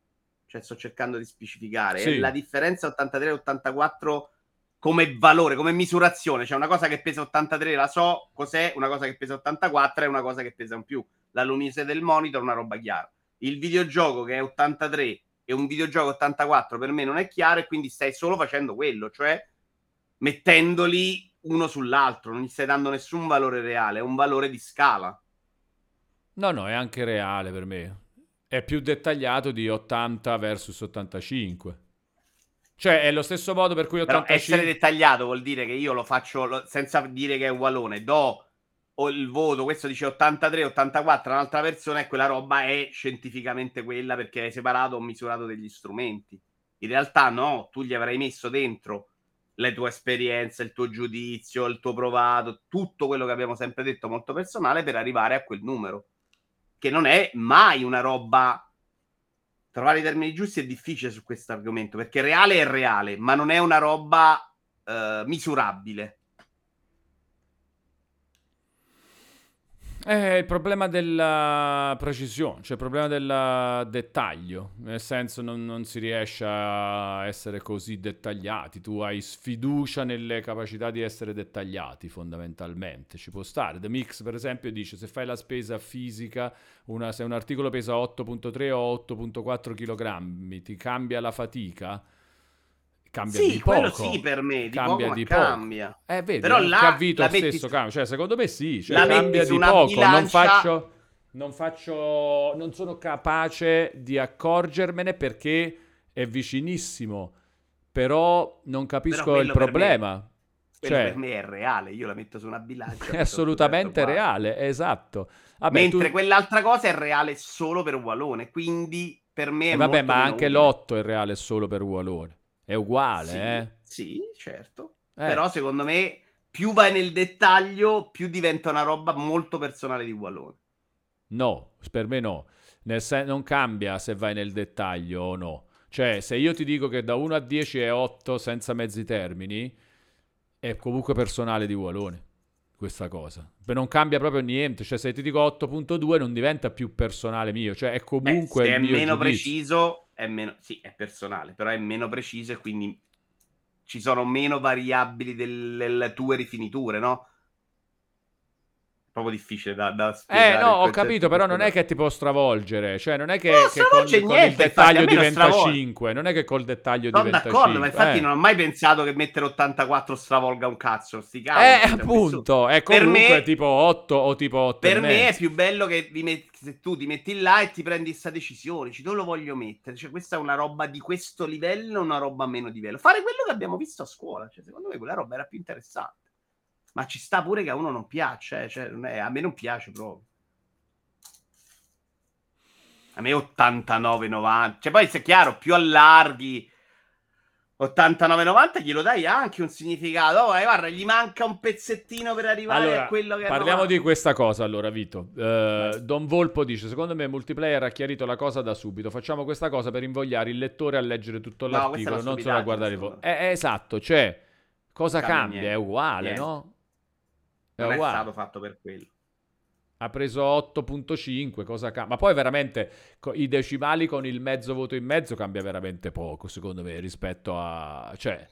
Cioè, sto cercando di specificare. Sì. La differenza 83 e 84 come valore, come misurazione. Cioè, una cosa che pesa 83 la so cos'è, una cosa che pesa 84 è una cosa che pesa in più. La luminosità del monitor è una roba chiara. Il videogioco che è 83 e un videogioco 84 per me non è chiaro e quindi stai solo facendo quello, cioè mettendoli uno sull'altro, non gli stai dando nessun valore reale, è un valore di scala. No, no, è anche reale per me. È più dettagliato di 80 versus 85. Cioè, è lo stesso modo per cui Però 85... essere dettagliato vuol dire che io lo faccio lo- senza dire che è un wallone. Do o il voto, questo dice 83, 84, un'altra versione e quella roba è scientificamente quella perché hai separato o misurato degli strumenti. In realtà no, tu gli avrai messo dentro le tue esperienze, il tuo giudizio, il tuo provato, tutto quello che abbiamo sempre detto molto personale per arrivare a quel numero. Che non è mai una roba trovare i termini giusti è difficile su questo argomento perché reale è reale, ma non è una roba eh, misurabile. È il problema della precisione, cioè il problema del dettaglio, nel senso non, non si riesce a essere così dettagliati, tu hai sfiducia nelle capacità di essere dettagliati fondamentalmente, ci può stare. The Mix per esempio dice se fai la spesa fisica, una- se un articolo pesa 8.3 o 8.4 kg, ti cambia la fatica? Cambia sì, di quello poco. sì per me, di Cambia poco, di poco. cambia. Eh, vedi, Però anche là a Vito la stesso metti su- cambia. Cioè, secondo me sì, cioè, cambia di poco. Non bilancia- faccio, non faccio, non sono capace di accorgermene perché è vicinissimo. Però non capisco Però il quello problema. Quello Cioè, per me è reale, io la metto su una bilancia. è assolutamente reale, esatto. Vabbè, Mentre tu- quell'altra cosa è reale solo per Wallone, quindi per me è eh, vabbè, ma anche utile. l'8 è reale solo per Wallone. È uguale, Sì, eh? sì, certo. Eh. Però secondo me più vai nel dettaglio, più diventa una roba molto personale di Wallone. No, per me no. Nel sen- non cambia se vai nel dettaglio o no. Cioè, se io ti dico che da 1 a 10 è 8 senza mezzi termini, è comunque personale di Walone questa cosa. Beh, non cambia proprio niente. Cioè, se ti dico 8.2 non diventa più personale mio. Cioè, è Beh, comunque se il è meno giudizio. preciso, è meno... sì, è personale, però è meno preciso e quindi ci sono meno variabili del- delle tue rifiniture, no? Proprio difficile da, da Eh spiegare. no, il ho capito, però non è che ti può stravolgere, cioè non è che, No, che con, stravolge con niente, il infatti, dettaglio non diventa stravolge. 5, non è che col dettaglio Sono diventa d'accordo, 5. ma infatti eh. non ho mai pensato che mettere 84 stravolga un cazzo. Sti cavoli, Eh, cioè, appunto, è Per comunque me- tipo 8 o tipo 8 Per me è più bello che vi metti- se tu ti metti là e ti prendi questa decisione, dici dove lo voglio mettere, cioè questa è una roba di questo livello, una roba meno di livello. Fare quello che abbiamo visto a scuola, cioè secondo me quella roba era più interessante. Ma ci sta pure che a uno non piace, eh, cioè, non è- a me non piace proprio. A me 89-90, cioè poi se è chiaro, più allarghi 89-90 glielo dai anche un significato. Oh, eh, guarda, gli manca un pezzettino per arrivare Allora, a quello che parliamo 90. di questa cosa allora, Vito. Vai. Don Volpo dice: Secondo me, multiplayer ha chiarito la cosa da subito. Facciamo questa cosa per invogliare il lettore a leggere tutto No, l'articolo, una non solo a guardare il voto. Eh, eh, esatto, cioè, cosa Cambia cambia? È uguale, Niente. no? Non è stato fatto per quello. Ha preso 8.5, cosa cambia? Ma poi veramente co- i decimali con il mezzo voto in mezzo cambia veramente poco, secondo me, rispetto a... Cioè,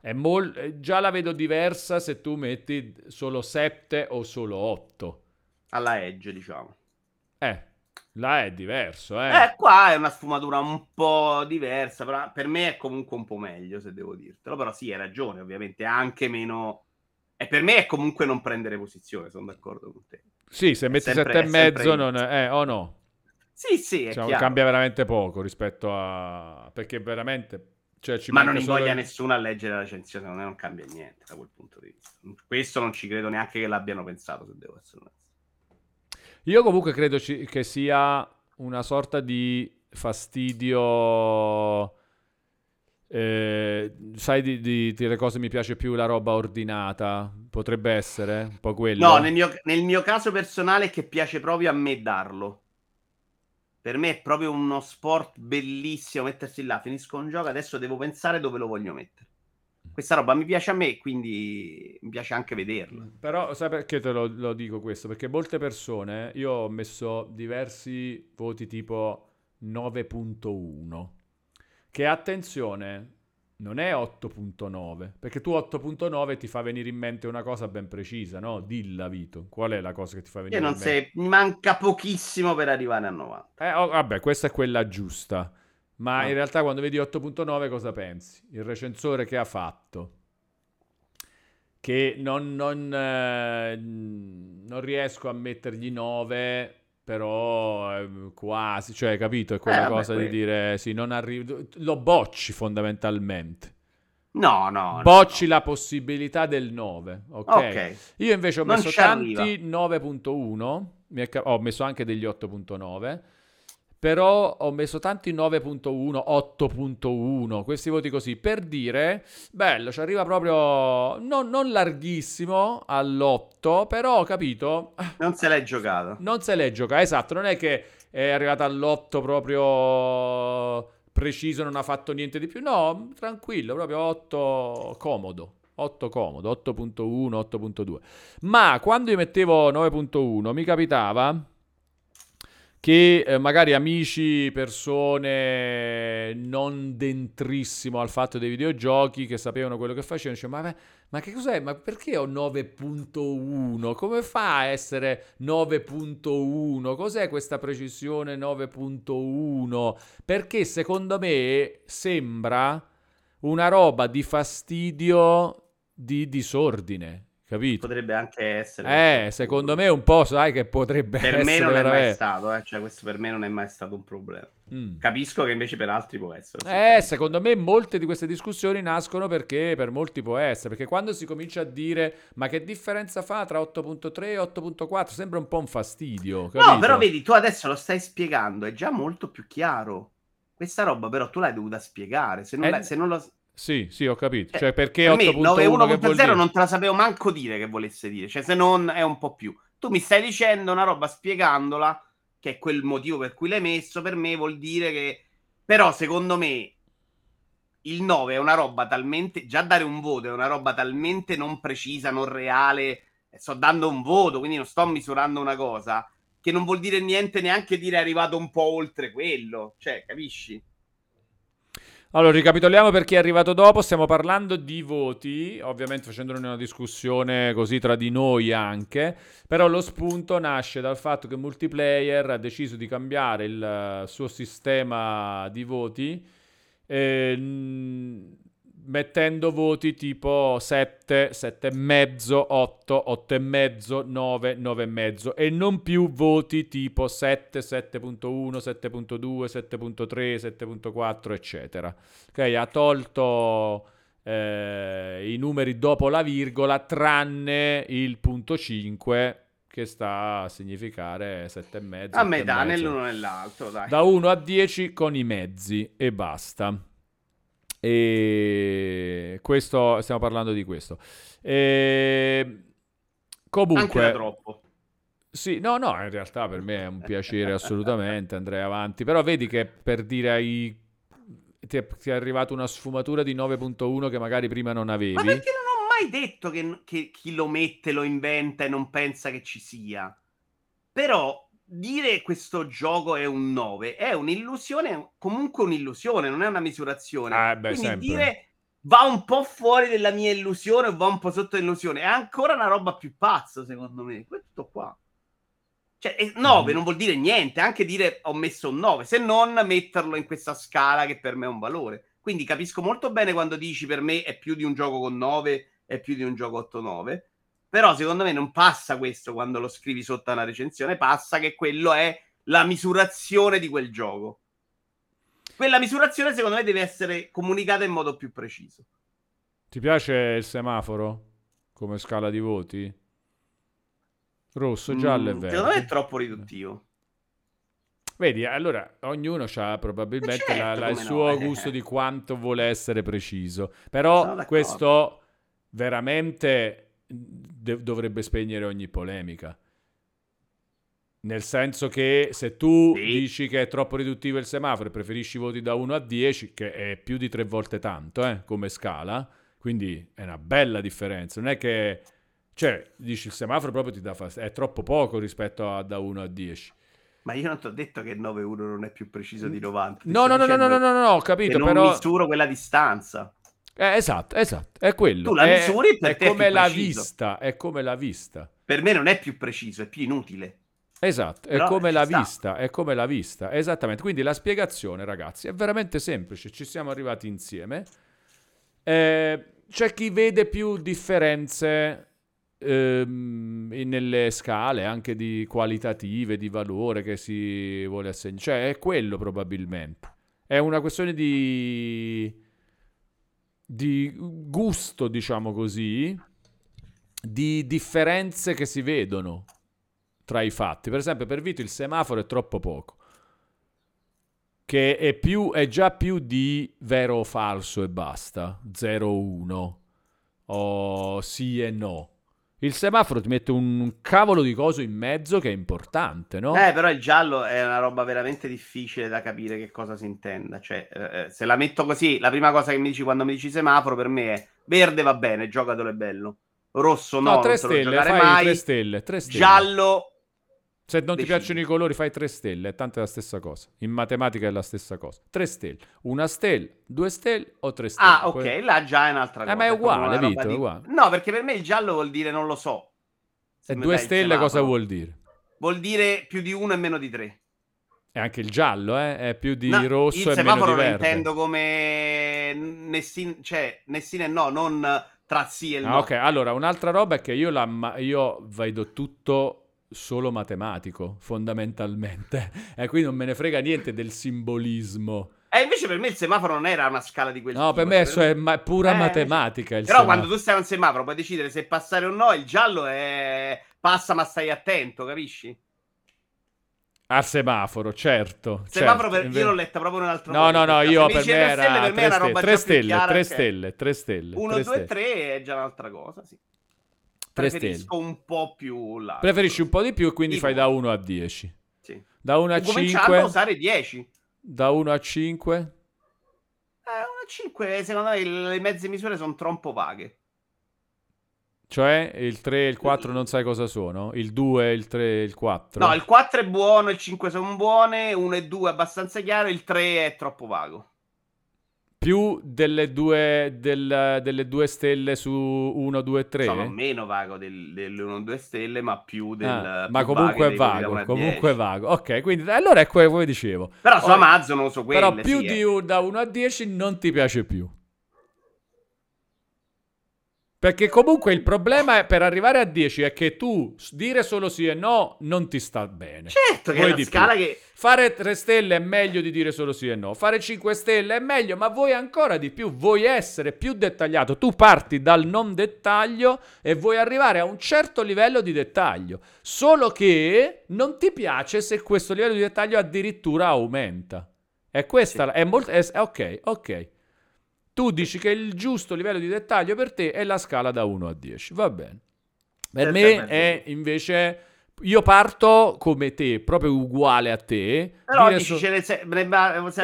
è mol- eh, già la vedo diversa se tu metti solo 7 o solo 8. Alla Edge, diciamo. Eh, là è diverso, eh. Eh, qua è una sfumatura un po' diversa, però per me è comunque un po' meglio, se devo dirtelo. Però sì, hai ragione, ovviamente, anche meno... E per me è comunque non prendere posizione, sono d'accordo con te. Sì, se metti sempre- 7 e è mezzo, non è... Eh, o no? Sì, sì, è chiaro. cambia veramente poco rispetto a... Perché veramente... Cioè, ci Ma non solo invoglia il- nessuno a leggere la recensione, secondo me non cambia niente da quel punto di vista. Questo non ci credo neanche che l'abbiano pensato, se devo essere onesto. Io comunque credo ci- che sia una sorta di fastidio. Eh, sai, di, di dire cosa mi piace più la roba ordinata? Potrebbe essere un po' quello. No, nel mio, nel mio caso personale è che piace proprio a me darlo. Per me è proprio uno sport bellissimo mettersi là, finisco un gioco, adesso devo pensare dove lo voglio mettere. Questa roba mi piace a me, quindi mi piace anche vederla. Però sai perché te lo, lo dico questo? Perché molte persone, io ho messo diversi voti tipo 9.1, che attenzione, non è 8.9, perché tu 8.9 ti fa venire in mente una cosa ben precisa, no? Dilla Vito, qual è la cosa che ti fa venire in non mente? sei, mi manca pochissimo per arrivare a 90. Eh, oh, vabbè, questa è quella giusta. Ma Ah. in realtà quando vedi 8.9 cosa pensi? Il recensore che ha fatto. Che non, non, eh, non riesco a mettergli 9, però eh, quasi, cioè, capito? È quella Eh, vabbè, cosa di quello. dire, sì, non arrivo, lo bocci fondamentalmente. No, no. no, Bocci no. la possibilità del 9, ok? Ok. Io invece ho Non messo ci arriva. tanti 9.1, mi è ca- ho messo anche degli 8.9, però ho messo tanti 9.1, 8.1, questi voti così, per dire, bello, ci arriva proprio, non, non larghissimo all'8, però, capito, Non se l'hai giocato. non se l'è gioca, esatto, non è che è arrivata all'8 proprio preciso, non ha fatto niente di più, no, tranquillo, proprio 8 comodo. 8 comodo, 8.1, 8.2. Ma quando io mettevo 9.1 mi capitava che eh, magari amici, persone non dentrissimo al fatto dei videogiochi che sapevano quello che facevano, dicevano ma, ma che cos'è? Ma perché ho 9.1? Come fa a essere 9.1? Cos'è questa precisione 9.1? Perché secondo me sembra una roba di fastidio di disordine, capito? Potrebbe anche essere. Eh, secondo me un po' sai che potrebbe Per essere me non è mai stato, eh. cioè questo per me non è mai stato un problema. Mm. Capisco che invece per altri può essere. Eh, secondo me molte di queste discussioni nascono perché per molti può essere, perché quando si comincia a dire ma che differenza fa tra 8.3 e 8.4 sembra un po' un fastidio, No, capito? però vedi, tu adesso lo stai spiegando, è già molto più chiaro. Questa roba però tu l'hai dovuta spiegare, se non, Eh, la- se non lo... Sì, sì, ho capito. Eh, Cioè, perché Per me 8.1 che vuol 9.1.0 dire? non te la sapevo manco dire che volesse dire, cioè se non è un po' più. Tu mi stai dicendo una roba spiegandola, che è quel motivo per cui l'hai messo, per me vuol dire che... Però secondo me il 9 è una roba talmente... Già dare un voto è una roba talmente non precisa, non reale, e sto dando un voto, quindi non sto misurando una cosa, che non vuol dire niente neanche dire è arrivato un po' oltre quello, cioè, capisci? Allora, ricapitoliamo per chi è arrivato dopo, stiamo parlando di voti, ovviamente facendone una discussione così tra di noi anche, però lo spunto nasce dal fatto che Multiplayer ha deciso di cambiare il suo sistema di voti eh, mettendo voti tipo 7, 7,5, 8, 8,5, 9, 9,5 e non più voti tipo 7, 7.1, 7.2, 7.3, 7.4 eccetera. Ok, ha tolto eh, i numeri dopo la virgola tranne il punto 5 che sta a significare 7,5. A metà nell'uno e nell'altro, dai. Da 1 a 10 con i mezzi e basta. E questo, stiamo parlando di questo. E comunque... Troppo. Sì, no, no, in realtà per me è un piacere assolutamente, andrei avanti. Però vedi che per dire ai... Ti è, ti è arrivata una sfumatura di 9.1 che magari prima non avevi. Ma perché non ho mai detto che, che chi lo mette lo inventa e non pensa che ci sia? Però dire questo gioco è un 9 è un'illusione, comunque un'illusione, non è una misurazione. Ah, beh, Quindi sempre. dire va un po' fuori della mia illusione o va un po' sotto l'illusione è ancora una roba più pazza, secondo me. Questo qua. Cioè, 9 mm. non vuol dire niente, anche dire ho messo un 9, se non metterlo in questa scala che per me è un valore. Quindi capisco molto bene quando dici per me è più di un gioco con 9, è più di un gioco 8-9 però secondo me non passa questo quando lo scrivi sotto una recensione, passa che quello è la misurazione di quel gioco. Quella misurazione secondo me deve essere comunicata in modo più preciso. Ti piace il semaforo come scala di voti? Rosso, giallo mm, e verde. Secondo me è troppo riduttivo. Vedi, allora ognuno ha probabilmente certo, la, la, il suo no, gusto di quanto vuole essere preciso. Però questo veramente de- dovrebbe spegnere ogni polemica. Nel senso che se tu sì. dici che è troppo riduttivo il semaforo e preferisci voti da 1 a 10, che è più di tre volte tanto eh, come scala, quindi è una bella differenza. Non è che, cioè, dici il semaforo proprio ti dà fastidio, è troppo poco rispetto a da 1 a 10. Ma io non ti ho detto che 9-1 non è più preciso di 90. No, no, no, no, no, no, no, no, ho capito, non però... misuro quella distanza. Eh, esatto, esatto, è quello. Tu la misuri è, è come la vista, è come la vista. Per me non è più preciso, è più inutile. Esatto, è come la sta. vista, è come la vista, esattamente. Quindi la spiegazione, ragazzi, è veramente semplice, ci siamo arrivati insieme. Eh, c'è chi vede più differenze ehm, nelle scale, anche di qualitative, di valore che si vuole assegnare. Cioè, è quello probabilmente. È una questione di di gusto, diciamo così, di differenze che si vedono tra i fatti. Per esempio, per Vito il semaforo è troppo poco. Che è, più, è già più di vero o falso e basta. 0-1. O sì e no. Il semaforo ti mette un cavolo di coso in mezzo che è importante, no? Eh, però il giallo è una roba veramente difficile da capire che cosa si intenda. Cioè, eh, eh, se la metto così, la prima cosa che mi dici quando mi dici semaforo per me è verde va bene, giocatelo è bello. Rosso no, no tre stelle, fai mai. Tre stelle, tre stelle. Giallo se non ti piacciono i colori, fai tre stelle, è tanto la stessa cosa. In matematica è la stessa cosa. Tre stelle, una stella, due stelle o tre stelle. Ah, ok, Poi... là già è un'altra cosa. Eh, ma è uguale, Vito, di... è uguale. No, perché per me il giallo vuol dire non lo so. E due stelle cosa vuol dire? Vuol dire più di uno e meno di tre. E anche il giallo, eh? È più di no, rosso e meno di verde. Il semaforo lo intendo come Nessin, cioè Nessin e no, non tra sì e ah, no. Ok, allora un'altra roba è che io, la, io vedo tutto solo matematico, fondamentalmente. E qui non me ne frega niente del simbolismo. E invece per me il semaforo non era una scala di quel no, tipo. No, per me cioè, è ma- pura eh, matematica. però semaforo. quando tu stai a un semaforo puoi decidere se passare o no. Il giallo è passa, ma stai attento, capisci? Al semaforo, certo. Semaforo certo. per... io l'ho letta proprio in un altro no. No, no, io per me era per me roba tre stelle, chiara, tre stelle, tre stelle. 1, 2, 3 è già un'altra cosa, sì. Preferisco un po' più largo. Preferisci un po' di più e quindi fai da 1 a 10. Sì. Da 1 a 5. a usare 10. Da 1 a 5. Eh, 1 a 5 secondo me le mezze misure sono troppo vaghe. Cioè il 3 e il 4 non sai cosa sono? Il 2, il 3 e il 4? No, il 4 è buono, il 5 sono buone, 1 e 2 è abbastanza chiaro, il 3 è troppo vago. Più delle due, del, delle due stelle su 1, 2, 3? Sono meno vago del, delle 1, 2 stelle, ma più del... Ah, più ma comunque è vago, 1 a comunque è 10. vago. Ok, quindi allora è quello che dicevo. Però su Oh, Amazon uso quelle, Però più sì, di eh. da 1 a 10 non ti piace più. Perché comunque il problema è, per arrivare a 10 è che tu dire solo sì e no non ti sta bene. Certo che è Vuoi una scala più. che... Fare 3 stelle è meglio di dire solo sì e no. Fare 5 stelle è meglio, ma vuoi ancora di più, vuoi essere più dettagliato. Tu parti dal non dettaglio e vuoi arrivare a un certo livello di dettaglio. Solo che non ti piace se questo livello di dettaglio addirittura aumenta. E questa Sì. è molto... è- ok, ok. Tu dici che il giusto livello di dettaglio per te è la scala da 1 a 10. Va bene. Per me è invece... Io parto come te, proprio uguale a te. Però dici, so- ce ne se-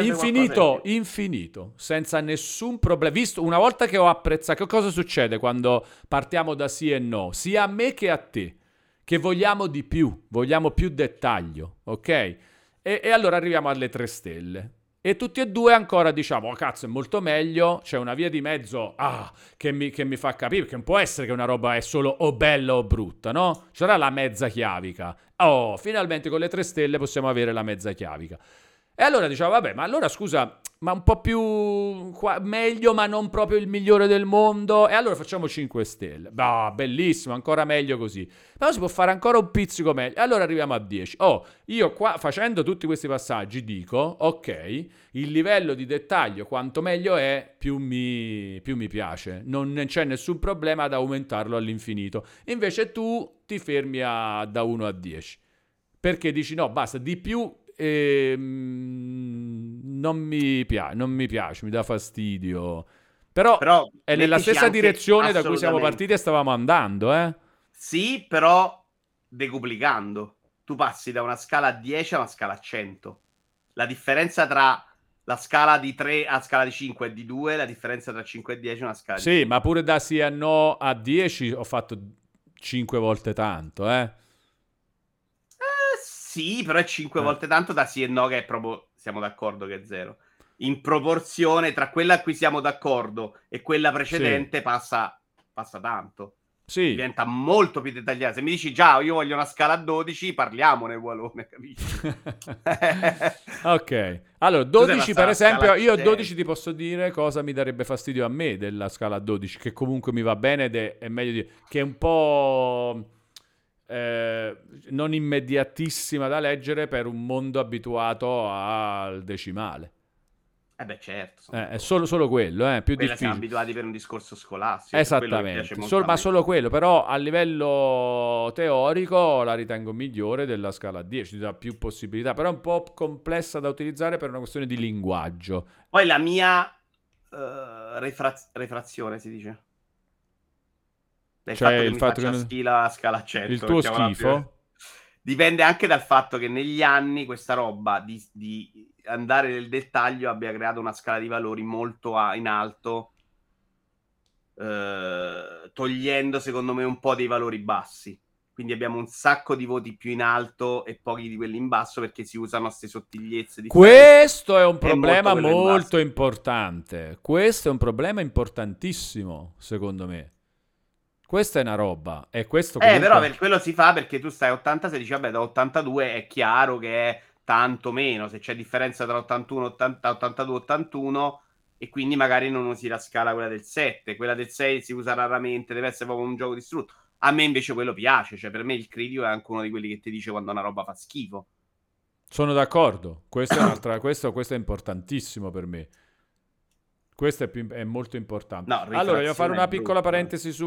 Infinito, infinito, senza nessun problema. Visto una volta che ho apprezzato, che cosa succede quando partiamo da sì e no? Sia a me che a te, che vogliamo di più, vogliamo più dettaglio, ok? E, e allora arriviamo alle tre stelle. E tutti e due ancora diciamo, oh cazzo, è molto meglio, c'è una via di mezzo ah, che, mi, che mi fa capire, perché non può essere che una roba è solo o bella o brutta, no? C'era la mezza chiavica. Oh, finalmente con le tre stelle possiamo avere la mezza chiavica. E allora diciamo, vabbè, ma allora scusa, ma un po' più qua- meglio, ma non proprio il migliore del mondo. E allora facciamo 5 stelle. Bah, bellissimo, ancora meglio così. Però si può fare ancora un pizzico meglio. Allora arriviamo a 10. Oh, io qua facendo tutti questi passaggi dico, ok, il livello di dettaglio quanto meglio è, più mi, più mi piace. Non c'è nessun problema ad aumentarlo all'infinito. Invece tu ti fermi a- da 1 a 10. Perché dici no, basta, di più ehm, non, mi piace, non mi piace, mi dà fastidio. Però, Però è nella stessa direzione da cui siamo partiti e stavamo andando, eh? Sì, però decuplicando. Tu passi da una scala a 10 a una scala a 100. La differenza tra la scala di 3 a scala di 5 è di 2, la differenza tra 5 e 10 è una scala di Sì, ma pure da sì a no a 10 ho fatto 5 volte tanto, eh? Eh, sì, però è 5 Eh. volte tanto da sì e no che è proprio, siamo d'accordo che è 0. In proporzione tra quella a cui siamo d'accordo e quella precedente passa, passa tanto. Sì, Diventa molto più dettagliata. Se mi dici già, io voglio una scala a 12, parliamone, Walone, capisci? ok. Allora, sei 12 passata per esempio, io a 100. 12 ti posso dire cosa mi darebbe fastidio a me della scala 12, che comunque mi va bene ed è, è meglio di... che è un po' eh, non immediatissima da leggere per un mondo abituato al decimale. Eh beh, certo. Eh, è solo, solo quello, eh, più Quella siamo difficile. abituati per un discorso scolastico. Esattamente, molto Sol- a ma solo quello, però a livello teorico la ritengo migliore della scala 10, ti dà più possibilità, però è un po' complessa da utilizzare per una questione di linguaggio. Poi la mia eh, refra- refrazione si dice. Del Cioè, fatto che il mi fatto che schila a scala 100. Il tuo schifo? Dipende anche dal fatto che negli anni questa roba di, di andare nel dettaglio abbia creato una scala di valori molto a- in alto, eh, togliendo secondo me un po' dei valori bassi. Quindi abbiamo un sacco di voti più in alto e pochi di quelli in basso perché si usano queste sottigliezze. Questo è un problema molto molto, importante. Questo è un problema importantissimo, secondo me. Questa è una roba. E questo Eh, comunque- però per quello si fa perché tu stai a 86 dici, vabbè, da 82 è chiaro che è tanto meno, se c'è differenza tra 81, 80, 82, 81, e quindi magari non usi la scala quella del 7, quella del 6 si usa raramente, deve essere proprio un gioco distrutto. A me invece quello piace, cioè per me il critico è anche uno di quelli che ti dice quando una roba fa schifo. Sono d'accordo. Questo è, un'altra- questo, questo è importantissimo per me. Questo è, più- è molto importante. No, allora, voglio fare una è piccola eh. parentesi su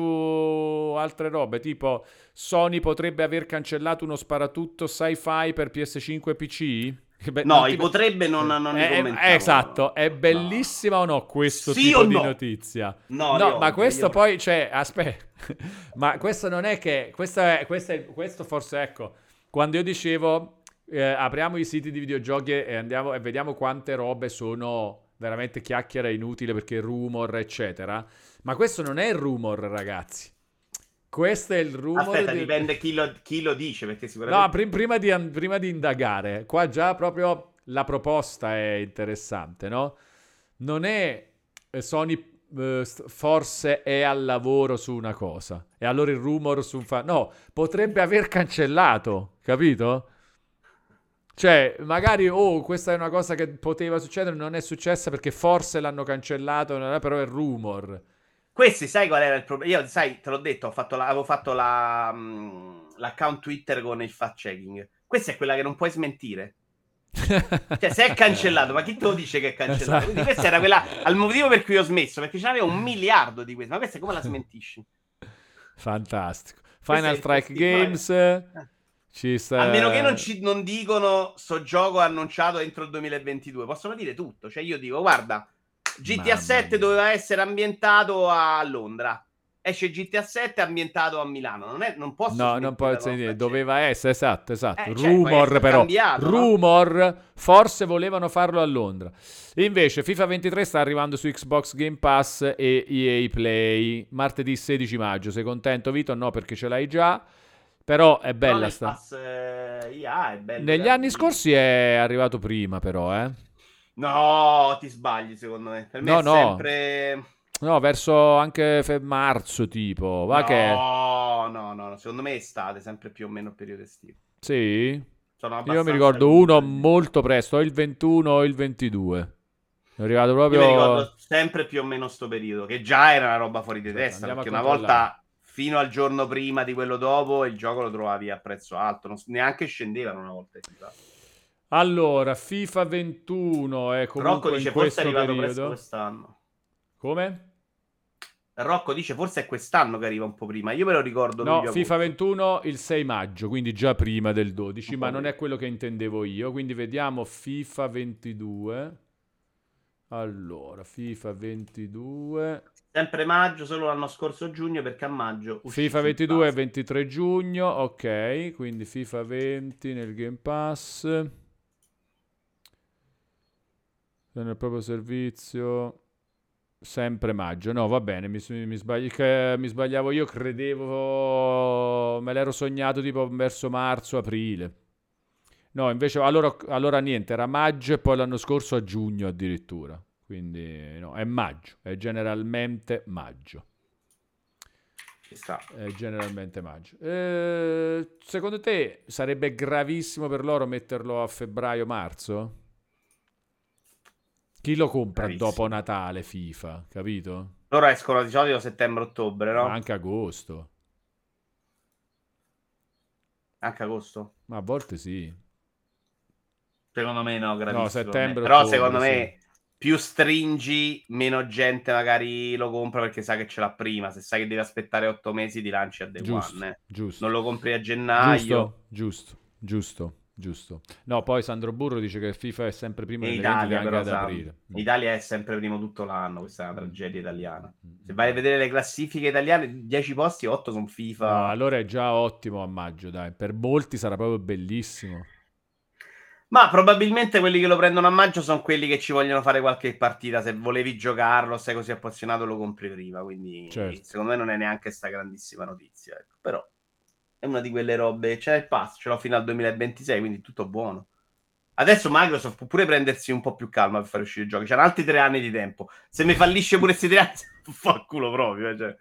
altre robe. Tipo, Sony potrebbe aver cancellato uno sparatutto sci-fi per PS5 e PC? Che be- No, non ti- potrebbe non, non ne Eh, eh, commentavo. esatto, è bellissima o no questo Sì tipo o di no? notizia? No, No, ma questo poi, cioè, aspetta, ma questo non è che, questo, è, questo, è- questo forse, ecco, quando io dicevo, eh, apriamo i siti di videogiochi e andiamo e vediamo quante robe sono veramente chiacchiera inutile perché rumor, eccetera, ma questo non è il rumor, ragazzi. Questo è il rumor Aspetta, di- dipende chi lo, chi lo dice, perché sicuramente... No, prim- prima, di, prima di indagare, qua già proprio la proposta è interessante, no? Non è Sony eh, forse è al lavoro su una cosa e allora il rumor su un fa... No, potrebbe aver cancellato, capito? Cioè, magari, oh, questa è una cosa che poteva succedere, non è successa perché forse l'hanno cancellato, però è rumor. Questi, sai qual era il problema? Io, sai, te l'ho detto, fatto la, avevo fatto la, um, l'account Twitter con il fact checking. Questa è quella che non puoi smentire. cioè, se è cancellato, ma chi te lo dice che è cancellato? Esatto. Quindi questa era quella al motivo per cui ho smesso, perché ce n'aveva un miliardo di queste. Ma questa come la smentisci? Fantastico. Final Strike Games. Eh. Ci sta... A meno che non, ci, non dicono sto gioco annunciato entro il 2022, possono dire tutto. Cioè, io dico, guarda, GTA 7 doveva essere ambientato a Londra esce GTA 7 ambientato a Milano. Non, è, non posso No, non può essere dire, doveva essere, esatto, esatto. Eh, cioè, Rumor però. Cambiato, Rumor, no? forse volevano farlo a Londra. Invece FIFA 23 sta arrivando su Xbox Game Pass e EA Play martedì 16 maggio. Sei contento Vito? No, perché ce l'hai già. Però è bella sta. Pass, yeah, è bello, Negli anni scorsi è arrivato prima però, eh. No, ti sbagli secondo me. Per me no, è no. sempre No, verso anche fe- marzo tipo. Va no, che... no, no, no, secondo me è estate, sempre più o meno periodo estivo. Sì? Io mi ricordo uno molto presto, il 21 o il 22. È arrivato proprio... Io mi ricordo sempre più o meno sto periodo, che già era una roba fuori di testa, perché una volta fino al giorno prima di quello dopo il gioco lo trovavi a prezzo alto, non, neanche scendevano una volta. Allora, FIFA 21 è comunque Rocco dice forse è arrivato periodo. presto quest'anno. Come? Rocco dice forse è quest'anno che arriva un po' prima. Io me lo ricordo. No, FIFA 21 il 6 maggio, quindi già prima del 12, ma non è quello che intendevo io. Quindi vediamo FIFA 22. Allora, FIFA 22. Sempre maggio, solo l'anno scorso giugno, perché a maggio... FIFA 22 è 23 giugno, ok, quindi FIFA 20 nel Game Pass. Nel proprio servizio... Sempre maggio, no, va bene, mi, mi, sbagli, mi, sbagliavo io, credevo, me l'ero sognato tipo verso marzo, aprile. No, invece, allora, allora niente, era maggio e poi l'anno scorso a giugno addirittura. Quindi, no, è maggio, è generalmente maggio. È generalmente maggio. Eh, secondo te sarebbe gravissimo per loro metterlo a febbraio-marzo? Chi lo compra Bravissimo. dopo Natale FIFA, capito? Loro escono di solito settembre-ottobre, no? Ma anche agosto. Anche agosto? Ma a volte sì. Secondo me no, gravissimo. No, settembre, Però secondo me. Più stringi, meno gente magari lo compra perché sa che ce l'ha prima. Se sai che devi aspettare otto mesi, ti lanci a Day giusto, One. Eh. Giusto. Non lo compri a gennaio. Giusto, giusto, giusto. Giusto. No, poi Sandro Burro dice che FIFA è sempre primo in Italia, anche ad aprile. In Italia è sempre primo tutto l'anno, questa è una tragedia italiana. Se vai a vedere le classifiche italiane, 10 posti, 8 sono FIFA. No, allora è già ottimo a maggio, dai. Per molti sarà proprio bellissimo. Ma probabilmente quelli che lo prendono a maggio sono quelli che ci vogliono fare qualche partita. Se volevi giocarlo, sei così appassionato, lo compri prima. Quindi certo. secondo me non è neanche sta grandissima notizia. Ecco. Però è una di quelle robe. C'è il pass, ce l'ho fino al 2026, quindi tutto buono. Adesso Microsoft può pure prendersi un po' più calma per fare uscire i giochi. C'hanno altri tre anni di tempo. Se mi fallisce pure questi tre anni, fa il culo proprio. Eh, cioè.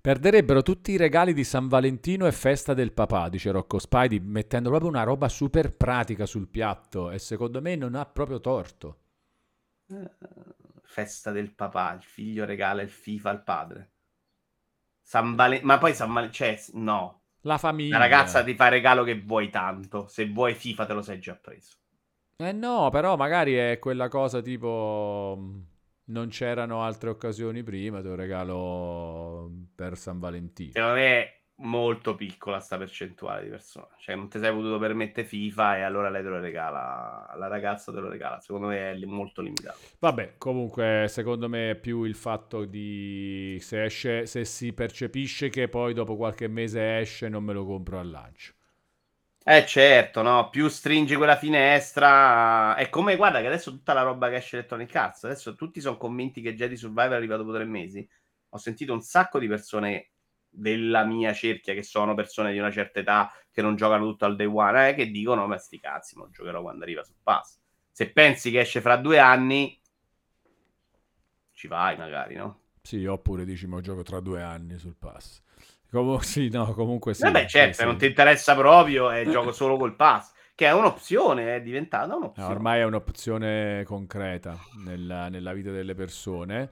Perderebbero tutti i regali di San Valentino e festa del papà, dice Rocco Spidey, mettendo proprio una roba super pratica sul piatto. E secondo me non ha proprio torto. Uh, festa del papà, il figlio regala il FIFA al padre. San Valen- ma poi San Valentino, cioè, no. La famiglia. La ragazza ti fa regalo che vuoi tanto. Se vuoi FIFA te lo sei già preso. Eh no, però magari è quella cosa tipo... Mm, non c'erano altre occasioni prima, te lo regalo per San Valentino. Secondo me molto piccola sta percentuale di persone. Cioè, non ti sei potuto permettere FIFA e allora lei te lo regala, la ragazza te lo regala. Secondo me è molto limitato. Vabbè, comunque, secondo me è più il fatto di se esce, se si percepisce che poi dopo qualche mese esce, non me lo compro al lancio. Eh certo, no, più stringi quella finestra. È come, guarda che adesso tutta la roba che esce Electronic Arts, adesso tutti sono convinti che Jedi Survivor è arrivato dopo tre mesi. Ho sentito un sacco di persone della mia cerchia, che sono persone di una certa età che non giocano tutto al day one, eh, che dicono: Ma sti cazzi, ma lo giocherò quando arriva sul pass. Se pensi che esce fra due anni, ci vai magari, no? Sì, oppure dici, ma gioco tra due anni sul pass. Com- sì, no, comunque sì. Vabbè, certo, sì, sì. non ti interessa proprio e gioco solo col pass, che è un'opzione, è diventata un'opzione. Eh, ormai è un'opzione concreta nella, nella vita delle persone.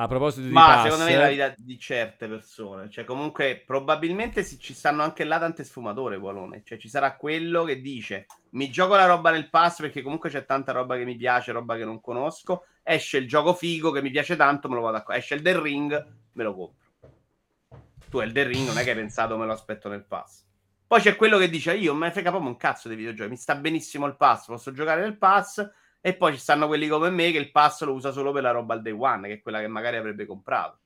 A proposito di Ma pass, secondo me è la vita di certe persone, cioè comunque probabilmente si- ci stanno anche là tante sfumature, Gualone, cioè ci sarà quello che dice mi gioco la roba nel pass perché comunque c'è tanta roba che mi piace, roba che non conosco, esce il gioco figo che mi piace tanto, me lo vado a esce il del ring, me lo compro. Tu il del ring non è che hai pensato me lo aspetto nel pass. Poi c'è quello che dice io, me frega proprio un cazzo dei videogiochi, mi sta benissimo il pass, posso giocare nel pass e poi ci stanno quelli come me che il pass lo usa solo per la roba al day one, che è quella che magari avrebbe comprato.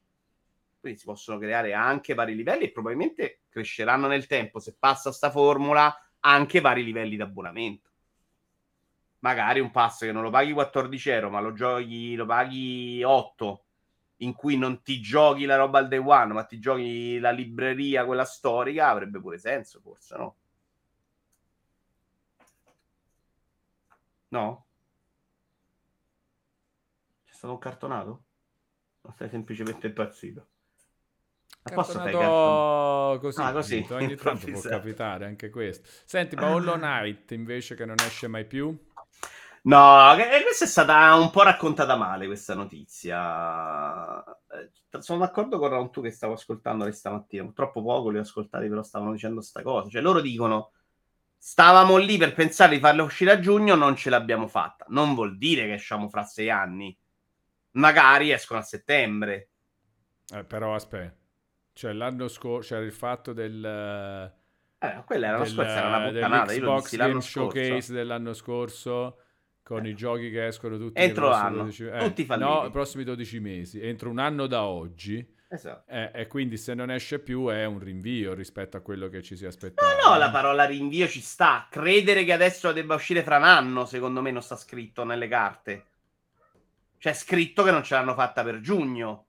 Quindi si possono creare anche vari livelli e probabilmente cresceranno nel tempo, se passa sta formula, anche vari livelli di abbonamento. Magari un pass che non lo paghi 14 euro, ma lo giochi, lo paghi 8, in cui non ti giochi la roba al day one, ma ti giochi la libreria, quella storica, avrebbe pure senso, forse, no? No? Stato un cartonato? O sei semplicemente impazzito? Cartonato così, Ah, così, ogni tanto può capitare anche questo. Senti, ma Hollow Knight invece che non esce mai più? No, eh, questa è stata un po' raccontata male questa notizia. Eh, Sono d'accordo con Raun tu che stavo ascoltando stamattina. Purtroppo poco li ho ascoltati, però stavano dicendo sta cosa. Cioè, loro dicono: stavamo lì per pensare di farla uscire a giugno, non ce l'abbiamo fatta. Non vuol dire che esciamo fra sei anni. Magari escono a settembre. Eh, però aspetta, cioè l'anno scorso c'era il fatto del... Eh, quella era del- scorso, era una puttanata. Io lo dissi l'anno Game scorso. Showcase dell'anno scorso con i giochi che escono tutti Entro l'anno, 12 eh, tutti falliti. no, i prossimi 12 mesi, entro un anno da oggi. Esatto. eh, e quindi se non esce più è un rinvio rispetto a quello che ci si aspettava. No, no, la parola rinvio ci sta. Credere che adesso debba uscire fra un anno, secondo me, non sta scritto nelle carte. C'è scritto che non ce l'hanno fatta per giugno.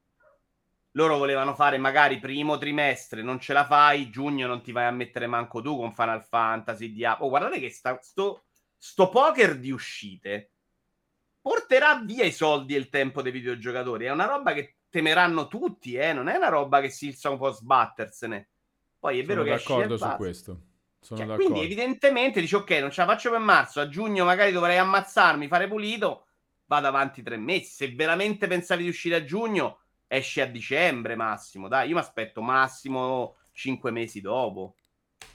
Loro volevano fare magari primo trimestre, non ce la fai, giugno non ti vai a mettere manco tu con Final Fantasy, Diablo. Oh, guardate che sta, sto, sto poker di uscite porterà via i soldi e il tempo dei videogiocatori. È una roba che temeranno tutti, eh? non è una roba che Silson può sbattersene. Poi è vero Sono che esce d'accordo su questo. Sono Cioè, d'accordo. quindi evidentemente dici ok, non ce la faccio per marzo, a giugno magari dovrei ammazzarmi, fare pulito, vado avanti tre mesi. Se veramente pensavi di uscire a giugno, esce a dicembre massimo. Dai, io mi aspetto massimo cinque mesi dopo.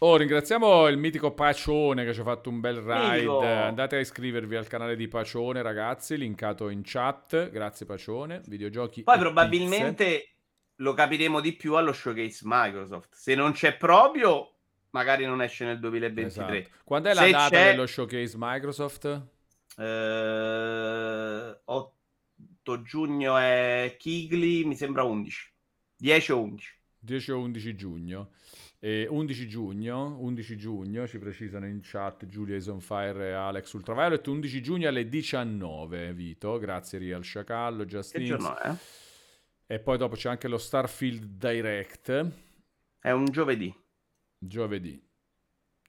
Oh, ringraziamo il mitico Pacione che ci ha fatto un bel ride. Mitico. Andate a iscrivervi al canale di Pacione, ragazzi, linkato in chat. Grazie Pacione. Videogiochi. Poi probabilmente lo capiremo di più allo showcase Microsoft. Se non c'è proprio, magari non esce nel pizze. 2023. Esatto. Quando è la Se data c'è- dello showcase Microsoft? Eh, 8 giugno è Kigli, mi sembra 11. 10 o 11. 10 o 11 giugno. E 11 giugno, 11 giugno, ci precisano in chat Giulia is on fire e Alex Ultraviolet. 11 giugno alle 19, Vito. Grazie Real Sciacallo, Justin. E poi dopo c'è anche lo Starfield Direct. È un giovedì. Giovedì.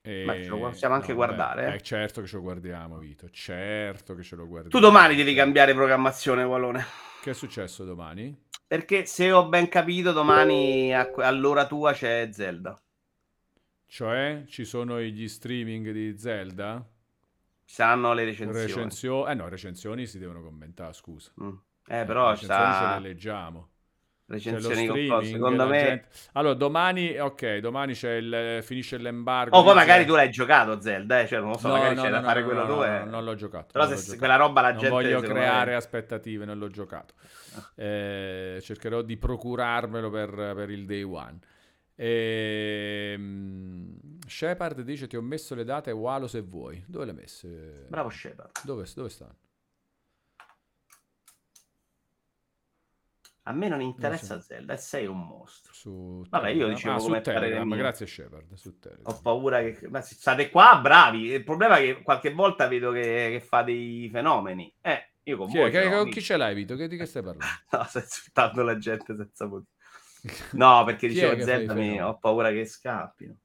E... Ma ce lo possiamo anche vabbè, guardare, eh? eh, certo che ce lo guardiamo, Vito. Certo che ce lo guardiamo. Tu domani devi cambiare programmazione, Wallone. Che è successo domani? Perché se ho ben capito, domani a- all'ora tua c'è Zelda. Cioè, ci sono gli streaming di Zelda? Ci saranno le recensioni. Recensio- Eh no, recensioni si devono commentare, scusa. Mm. Eh, però le ci recensioni ce sta le leggiamo. C'è lo recensioni cose. Secondo me... gente- Allora, domani, ok, domani c'è il, finisce l'embargo. Oh, poi magari Zelda. tu l'hai giocato Zelda, eh? Cioè, non lo so, No, magari no, c'è no, da fare quello no, no, eh. no, non l'ho giocato. Però se giocato. quella roba la Non gente... voglio creare me- aspettative, non l'ho giocato. Ah. Eh, cercherò di procurarmelo per, per il day one. Ehm, Shepard dice: Ti ho messo le date Walo se vuoi. Dove le hai messe? Bravo Shepard. Dove, dove stanno? A me non interessa Non Zelda e sei un mostro. Su Vabbè, io dicevo Ah, come Telegram. mio. Grazie Shepard. Su Telegram. Ho paura che... Ma state qua, bravi. Il problema è che qualche volta vedo che, che fa dei fenomeni. Eh, io con Chi, voi... Che- amici. chi ce l'hai, Vito? Che, di che stai parlando? No, sto insultando la gente senza motivo. No, perché dicevo Zelda mi... ho paura che scappino.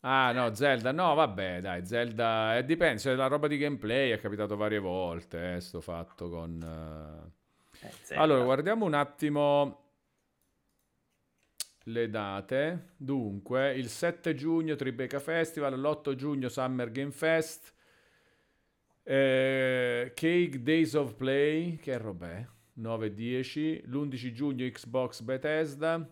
Ah, no, Zelda, no, vabbè, dai, Zelda, eh, dipende, se la roba di gameplay è capitato varie volte, eh, sto fatto con... Uh... Eh, allora, guardiamo un attimo le date. Dunque, il 7 giugno Tribeca Festival, l'8 giugno Summer Game Fest, eh, Cake Days of Play, che roba è? 9-10, l'11 giugno Xbox Bethesda,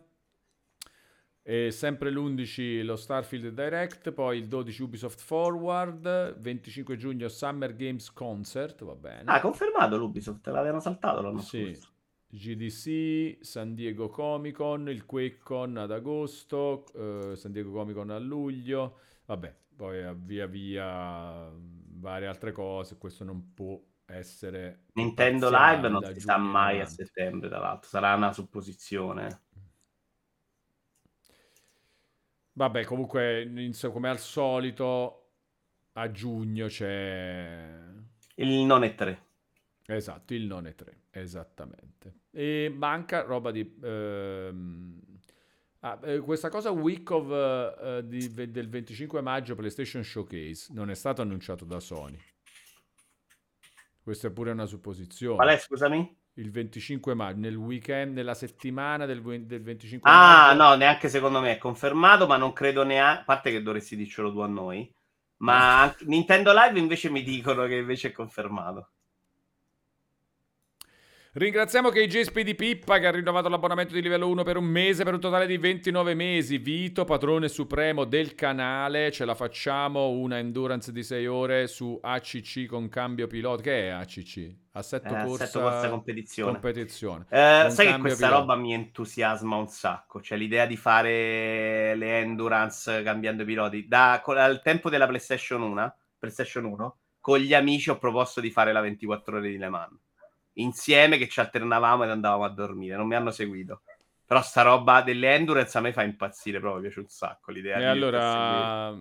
e sempre l'11 lo Starfield Direct, poi il 12 Ubisoft Forward, 25 giugno Summer Games Concert, va bene. Ah, confermato l'Ubisoft, l'avevano saltato l'anno sì. scorso. GDC, San Diego Comic Con, il QuakeCon ad agosto, eh, San Diego Comic Con a luglio, vabbè, poi via via varie altre cose, questo non può essere... Nintendo Live non si sa mai a settembre, tra l'altro, sarà una supposizione. Vabbè, comunque, come al solito, a giugno c'è... Il non è 3. Esatto, il non è 3, esattamente. E manca roba di... Ehm... Ah, eh, questa cosa Week of, uh, di, del 25 maggio PlayStation Showcase non è stato annunciato da Sony. Questa è pure una supposizione. Qual è, scusami? Il 25 maggio, nel weekend, nella settimana del, del 25 ah, maggio. Ah, no, neanche secondo me è confermato, ma non credo neanche, a parte che dovresti dircelo tu a noi, ma Nintendo Live invece mi dicono che invece è confermato. Ringraziamo KJ di Pippa che ha rinnovato l'abbonamento di livello 1 per un mese per un totale di 29 mesi. Vito, padrone supremo del canale, ce la facciamo una endurance di 6 ore su ACC con cambio pilota. Che è ACC? Assetto eh, corsa, assetto corsa competizione. competizione. Eh, sai che questa pilota. roba mi entusiasma un sacco, cioè l'idea di fare le endurance cambiando piloti. Da, al tempo della PlayStation 1, PlayStation 1, con gli amici ho proposto di fare la 24 ore di Le Mans insieme che ci alternavamo ed andavamo a dormire. Non mi hanno seguito. Però sta roba delle endurance a me fa impazzire proprio, mi piace un sacco l'idea. E allora...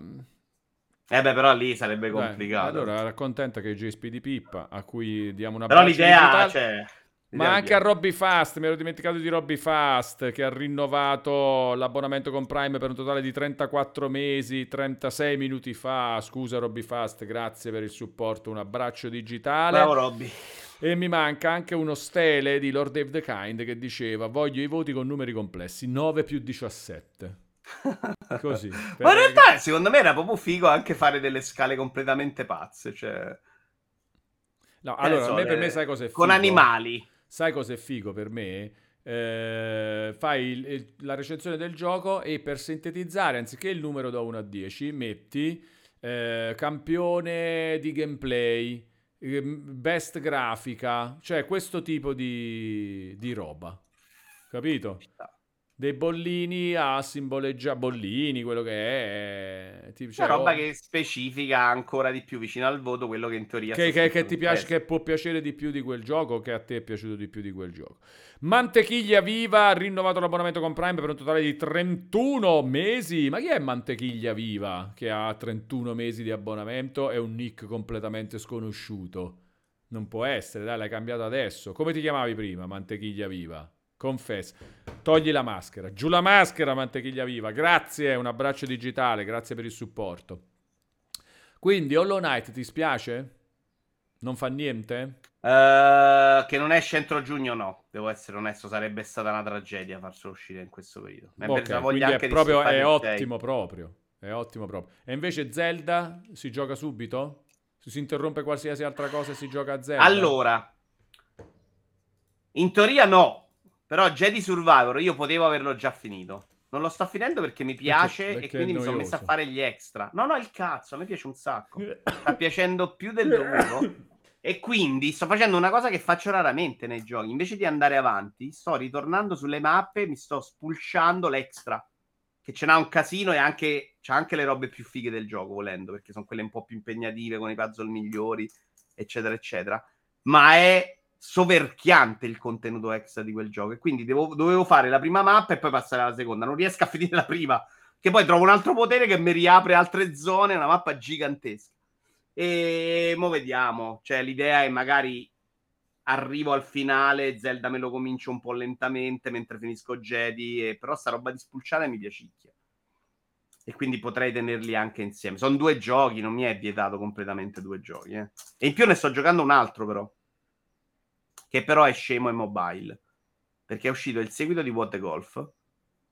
Eh beh, però lì sarebbe complicato. Beh, allora raccontenta che JSP di Pippa, a cui diamo una Però l'idea, cioè, ma anche a Robby Fast, mi ero dimenticato di Robby Fast che ha rinnovato l'abbonamento con Prime per un totale di 34 mesi, 36 minuti fa. Scusa Robby Fast, grazie per il supporto, un abbraccio digitale. Bravo Robby. E mi manca anche uno stele di Lord Dave the Kind che diceva voglio i voti con numeri complessi, 9 più 17. Così. Ma in realtà che... secondo me era proprio figo anche fare delle scale completamente pazze, cioè... No, allora, so, me, le... per me sai cos'è figo? Con animali. Sai cos'è figo per me? Eh, fai il, il, la recensione del gioco e per sintetizzare, anziché il numero da 1 a 10, metti eh, campione di gameplay, best grafica, cioè questo tipo di, di roba. Capito? Dei bollini a simboleggiare bollini, quello che è. Tipo, cioè, roba oh, che specifica ancora di più vicino al voto quello che in teoria che, che, che ti piace, che può piacere di più di quel gioco, che a te è piaciuto di più di quel gioco. Mantequiglia Viva ha rinnovato l'abbonamento con Prime per un totale di 31 mesi. Ma chi è Mantequiglia Viva che ha 31 mesi di abbonamento e un nick completamente sconosciuto? Non può essere, dai, l'hai cambiato adesso. Come ti chiamavi prima, Mantequiglia Viva? Confessa. Togli la maschera. Giù la maschera, Mantequiglia Viva. Grazie, un abbraccio digitale, grazie per il supporto. Quindi Hollow Knight ti spiace? Non fa niente? Uh, che non esce entro giugno, no. Devo essere onesto, sarebbe stata una tragedia farselo uscire in questo periodo. Mi okay, quindi è, proprio, è ottimo proprio. È ottimo proprio. E invece Zelda si gioca subito? Si interrompe qualsiasi altra cosa e si gioca a Zelda? Allora, in teoria no, però Jedi Survivor io potevo averlo già finito. Non lo sto finendo perché mi piace perché, perché e quindi mi sono messo a fare gli extra. No, no, il cazzo, a me piace un sacco. Sta piacendo più del dovuto. E quindi sto facendo una cosa che faccio raramente nei giochi. Invece di andare avanti, sto ritornando sulle mappe, mi sto spulciando l'extra. Che ce n'ha un casino e anche, c'ha anche le robe più fighe del gioco, volendo, perché sono quelle un po' più impegnative, con i puzzle migliori, eccetera, eccetera. Ma è soverchiante il contenuto extra di quel gioco. E quindi devo, dovevo fare la prima mappa e poi passare alla seconda. Non riesco a finire la prima, che poi trovo un altro potere che mi riapre altre zone, una mappa gigantesca. E mo vediamo. Cioè, l'idea è magari arrivo al finale, Zelda me lo comincio un po' lentamente mentre finisco Jedi, e... però sta roba di spulciare mi piacicchia. e quindi potrei tenerli anche insieme. Sono due giochi, non mi è vietato completamente due giochi. Eh. E in più ne sto giocando un altro però, che però è scemo e mobile, perché è uscito il seguito di What the Golf,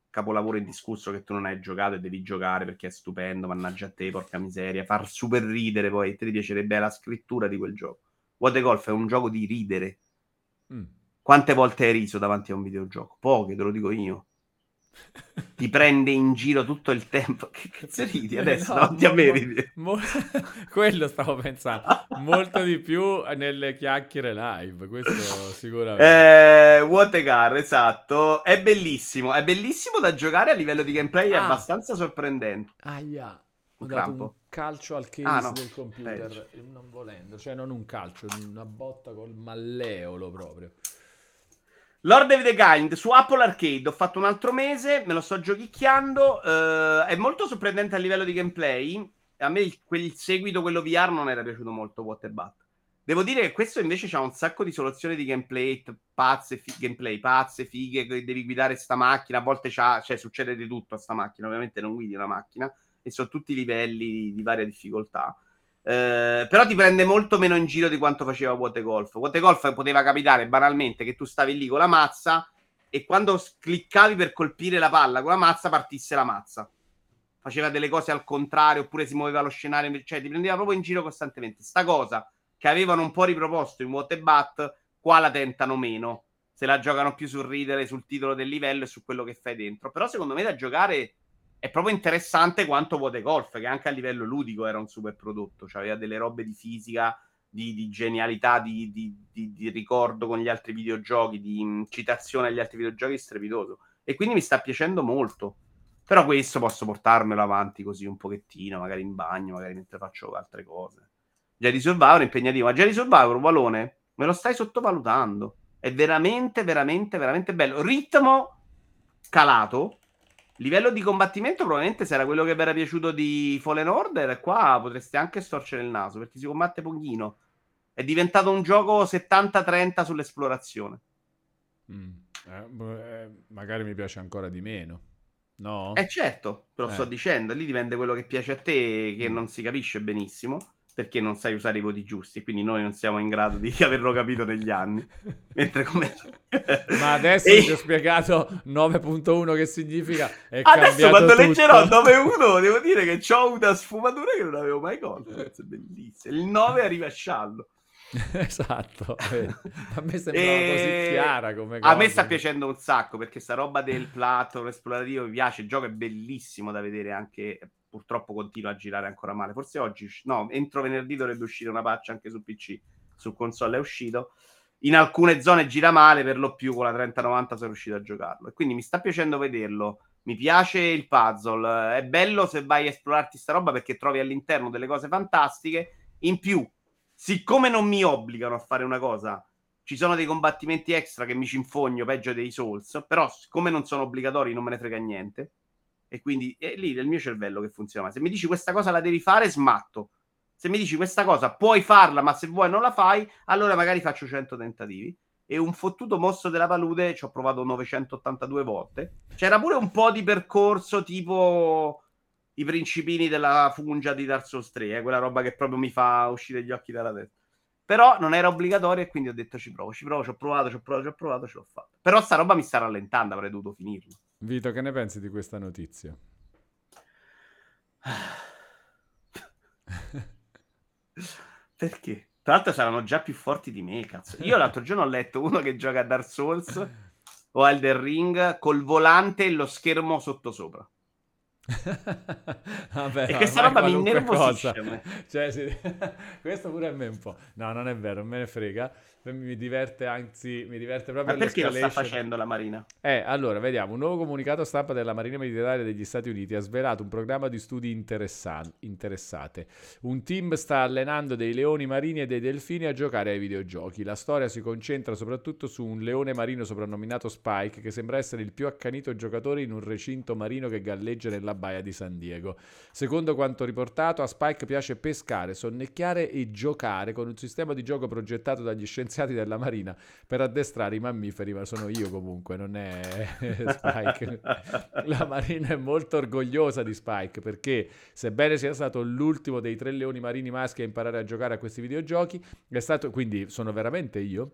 capolavoro indiscusso che tu non hai giocato e devi giocare perché è stupendo, mannaggia a te, porca miseria, far super ridere poi, te ti piacerebbe la scrittura di quel gioco. What the Golf è un gioco di ridere. Mm. Quante volte hai riso davanti a un videogioco? Poche, te lo dico io ti prende in giro tutto il tempo. Che cazzo ridi adesso? No, no, ti ameriti. Mo- quello stavo pensando. Molto di più nelle chiacchiere live, questo sicuramente. Eh, Wategar, esatto. È bellissimo. È bellissimo da giocare a livello di gameplay, ah. è abbastanza sorprendente. Ah, yeah. Ho dato un calcio al case ah, no. del computer, eh. non volendo. Cioè non un calcio, una botta col malleolo proprio. Lord of the Kind su Apple Arcade ho fatto un altro mese, me lo sto giochicchiando. Uh, è molto sorprendente a livello di gameplay. A me il, quel seguito, quello VR, non era piaciuto molto. Waterbat. Devo dire che questo invece ha un sacco di soluzioni di gameplay pazze, fi- gameplay pazze, fighe. Devi guidare sta macchina. A volte cioè, succede di tutto a sta macchina. Ovviamente non guidi una macchina e sono tutti livelli di, di varia difficoltà. Eh, però ti prende molto meno in giro di quanto faceva Water Golf. Water Golf poteva capitare banalmente che tu stavi lì con la mazza e quando cliccavi per colpire la palla con la mazza partisse la mazza. Faceva delle cose al contrario oppure si muoveva lo scenario, cioè ti prendeva proprio in giro costantemente. Sta cosa che avevano un po' riproposto in Water Bat, qua la tentano meno. Se la giocano più sul ridere, sul titolo del livello e su quello che fai dentro. Però secondo me da giocare è proprio interessante quanto Vote Golf, che anche a livello ludico era un super prodotto, cioè aveva delle robe di fisica, di, di genialità, di, di, di, ricordo con gli altri videogiochi, di mm, citazione agli altri videogiochi strepitoso. E quindi mi sta piacendo molto. Però questo posso portarmelo avanti così un pochettino, magari in bagno, magari mentre faccio altre cose. Jedi Survivor è impegnativo, ma Jedi Survivor, Valone, me lo stai sottovalutando. È veramente, veramente, veramente bello. Ritmo calato, Livello di combattimento, probabilmente se era quello che vi era piaciuto di Fallen Order, qua potreste anche storcere il naso perché si combatte pochino. È diventato un gioco 70-30 sull'esplorazione. Mm. Eh, boh, eh, magari mi piace ancora di meno. No? Eh certo, te lo eh. sto dicendo, lì dipende quello che piace a te, che mm. non si capisce benissimo perché non sai usare i voti giusti, quindi noi non siamo in grado di averlo capito negli anni. Mentre come... Ma adesso e... ti ho spiegato 9.1 che significa. È adesso quando tutto. leggerò 9.1 devo dire che ho una sfumatura che non avevo mai colto. È bellissimo. Il 9 arriva a sciallo. esatto, a me sembra e... così chiara come cosa. A me sta piacendo un sacco perché sta roba del platform esplorativo mi piace. Il gioco è bellissimo da vedere anche purtroppo continua a girare ancora male. Forse oggi, no, entro venerdì dovrebbe uscire una patch anche su PC, su console è uscito. In alcune zone gira male, per lo più con la 3090 sono riuscito a giocarlo. E quindi mi sta piacendo vederlo. Mi piace il puzzle. È bello se vai a esplorarti sta roba perché trovi all'interno delle cose fantastiche. In più, siccome non mi obbligano a fare una cosa, ci sono dei combattimenti extra che mi ci infogno peggio dei Souls. Però, siccome non sono obbligatori, non me ne frega niente e quindi è lì del mio cervello che funziona. Se mi dici questa cosa la devi fare, smatto. Se mi dici questa cosa puoi farla, ma se vuoi non la fai, allora magari faccio 100 tentativi. E un fottuto mosso della palude ci ho provato 982 volte. C'era pure un po' di percorso tipo i principini della fungia di Dark Souls 3, eh, quella roba che proprio mi fa uscire gli occhi dalla testa. Però non era obbligatorio e quindi ho detto ci provo, ci provo, ci ho provato, ci ho provato, ci ho provato, ce l'ho fatto. Però sta roba mi sta rallentando, avrei dovuto finirlo. Vito, che ne pensi di questa notizia? Perché? Tra l'altro saranno già più forti di me, cazzo. Io l'altro giorno ho letto uno che gioca a Dark Souls o Elden Ring col volante e lo schermo sotto sopra. Vabbè, e questa roba mi innervosisce. Cioè, sì. questo pure a me un po'. No, non è vero, non me ne frega mi diverte, anzi, mi diverte proprio Ma perché lo sta facendo la Marina? Eh, allora, vediamo. Un nuovo comunicato stampa della Marina Militare degli Stati Uniti ha svelato un programma di studi interessan- interessate. Un team sta allenando dei leoni marini e dei delfini a giocare ai videogiochi. La storia si concentra soprattutto su un leone marino soprannominato Spike, che sembra essere il più accanito giocatore in un recinto marino che galleggia nella baia di San Diego. Secondo quanto riportato, a Spike piace pescare, sonnecchiare e giocare con un sistema di gioco progettato dagli scienziati della Marina per addestrare i mammiferi, ma sono io comunque, non è Spike. La Marina è molto orgogliosa di Spike perché, sebbene sia stato l'ultimo dei tre leoni marini maschi a imparare a giocare a questi videogiochi, è stato, quindi sono veramente io,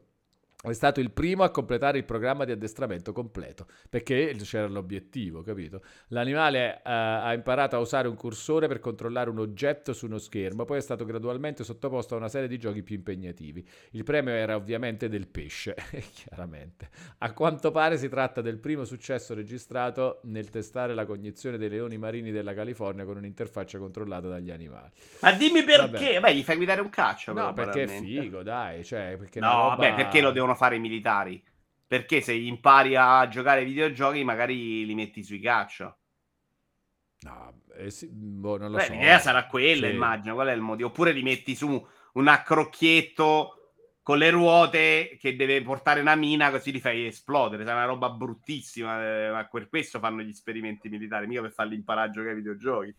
è stato il primo a completare il programma di addestramento completo, perché c'era l'obiettivo, capito? L'animale uh, ha imparato a usare un cursore per controllare un oggetto su uno schermo, poi è stato gradualmente sottoposto a una serie di giochi più impegnativi. Il premio era ovviamente del pesce, chiaramente. A quanto pare si tratta del primo successo registrato nel testare la cognizione dei leoni marini della California con un'interfaccia controllata dagli animali. Ma dimmi perché? Vabbè, gli fai guidare un caccia. No, perché è figo, dai. Cioè, perché no, roba... vabbè, perché lo devono devono fare i militari. Perché se impari a giocare ai videogiochi, magari li metti sui caccia. No, eh sì, boh, non lo Beh, so. L'idea sarà quella, sì. immagino. Qual è il motivo? Oppure li metti su un accrocchietto con le ruote che deve portare una mina, così li fai esplodere. Sarà una roba bruttissima. Eh, ma per questo fanno gli esperimenti militari, mica per farli imparare a giocare ai videogiochi.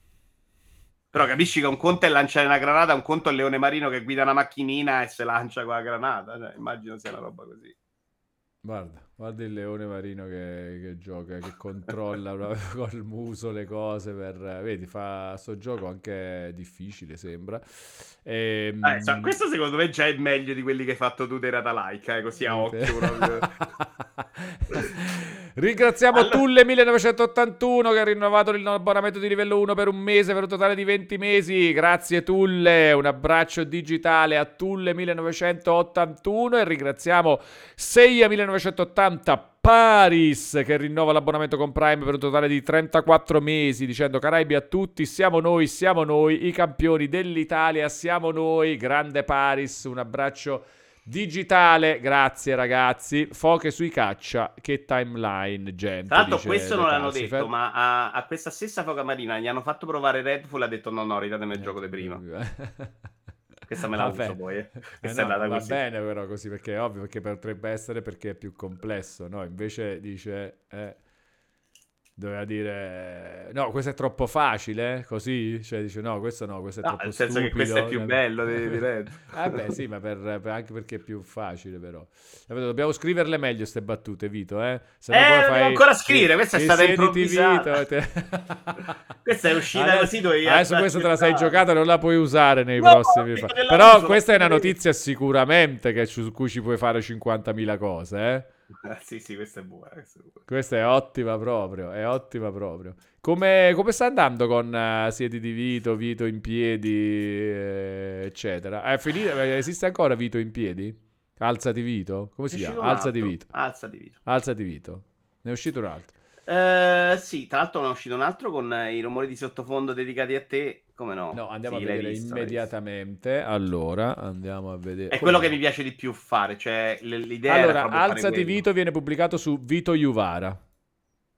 Però capisci che un conto è lanciare una granata, un conto è il leone marino che guida una macchinina e se lancia con la granata. Cioè, immagino sia una roba così. Guarda, guarda il leone marino che, che gioca, che controlla col muso le cose per... Vedi, fa sto gioco anche difficile, sembra. E, eh, cioè, questo secondo me già è meglio di quelli che hai fatto tu dei Ratalaika, eh, così a occhio. Ringraziamo allora... Tulle 1981 che ha rinnovato l'abbonamento di livello 1 per un mese per un totale di 20 mesi. Grazie Tulle, un abbraccio digitale a Tulle 1981 e ringraziamo Seia 1980 Paris che rinnova l'abbonamento con Prime per un totale di 34 mesi dicendo Caraibi a tutti, siamo noi, siamo noi, i campioni dell'Italia, siamo noi, grande Paris, un abbraccio Digitale, grazie ragazzi. Foche sui caccia, che timeline, gente. Tra l'altro, questo non l'hanno Calcifer. detto, ma a, a, questa stessa foca marina gli hanno fatto provare Redfall. Ha detto: No, no, ridatemi il eh, gioco di prima. Questa me la Vabbè. uso poi. Eh. Questa eh no, è va così. bene, però, così perché è ovvio, perché potrebbe essere perché è più complesso. No, invece dice. Eh, doveva dire no questo è troppo facile così? Cioè dice no questo no questo è no, troppo nel senso stupido. che questo è più bello di, di Red. Eh beh sì ma per, per, anche perché è più facile però. Dobbiamo scriverle meglio queste battute Vito eh? Se eh poi fai... ancora scrivere questa è stata improvvisata. Vito, te... questa è uscita adesso, così dovevi adesso questa te la sei giocata non la puoi usare nei no, prossimi però questa è una notizia sicuramente che, su cui ci puoi fare 50.000 cose eh sì, sì, questa è buona. Questa è, buona. Questa è ottima proprio, è ottima proprio. Come, come sta andando con uh, Siedi di Vito, Vito in piedi, eh, eccetera? È finita, esiste ancora Vito in piedi? Alzati Vito? Come si chiama? Alzati Vito. Alzati Vito. Alzati Vito. Ne è uscito un altro. Uh, sì, tra l'altro ne è uscito un altro con uh, i rumori di sottofondo dedicati a te. Come no? No, andiamo sì, a vedere visto, immediatamente. Allora, andiamo a vedere. È quello che mi piace di più fare. Cioè, l'idea allora, Alzati Vito viene pubblicato su Vito Juvara.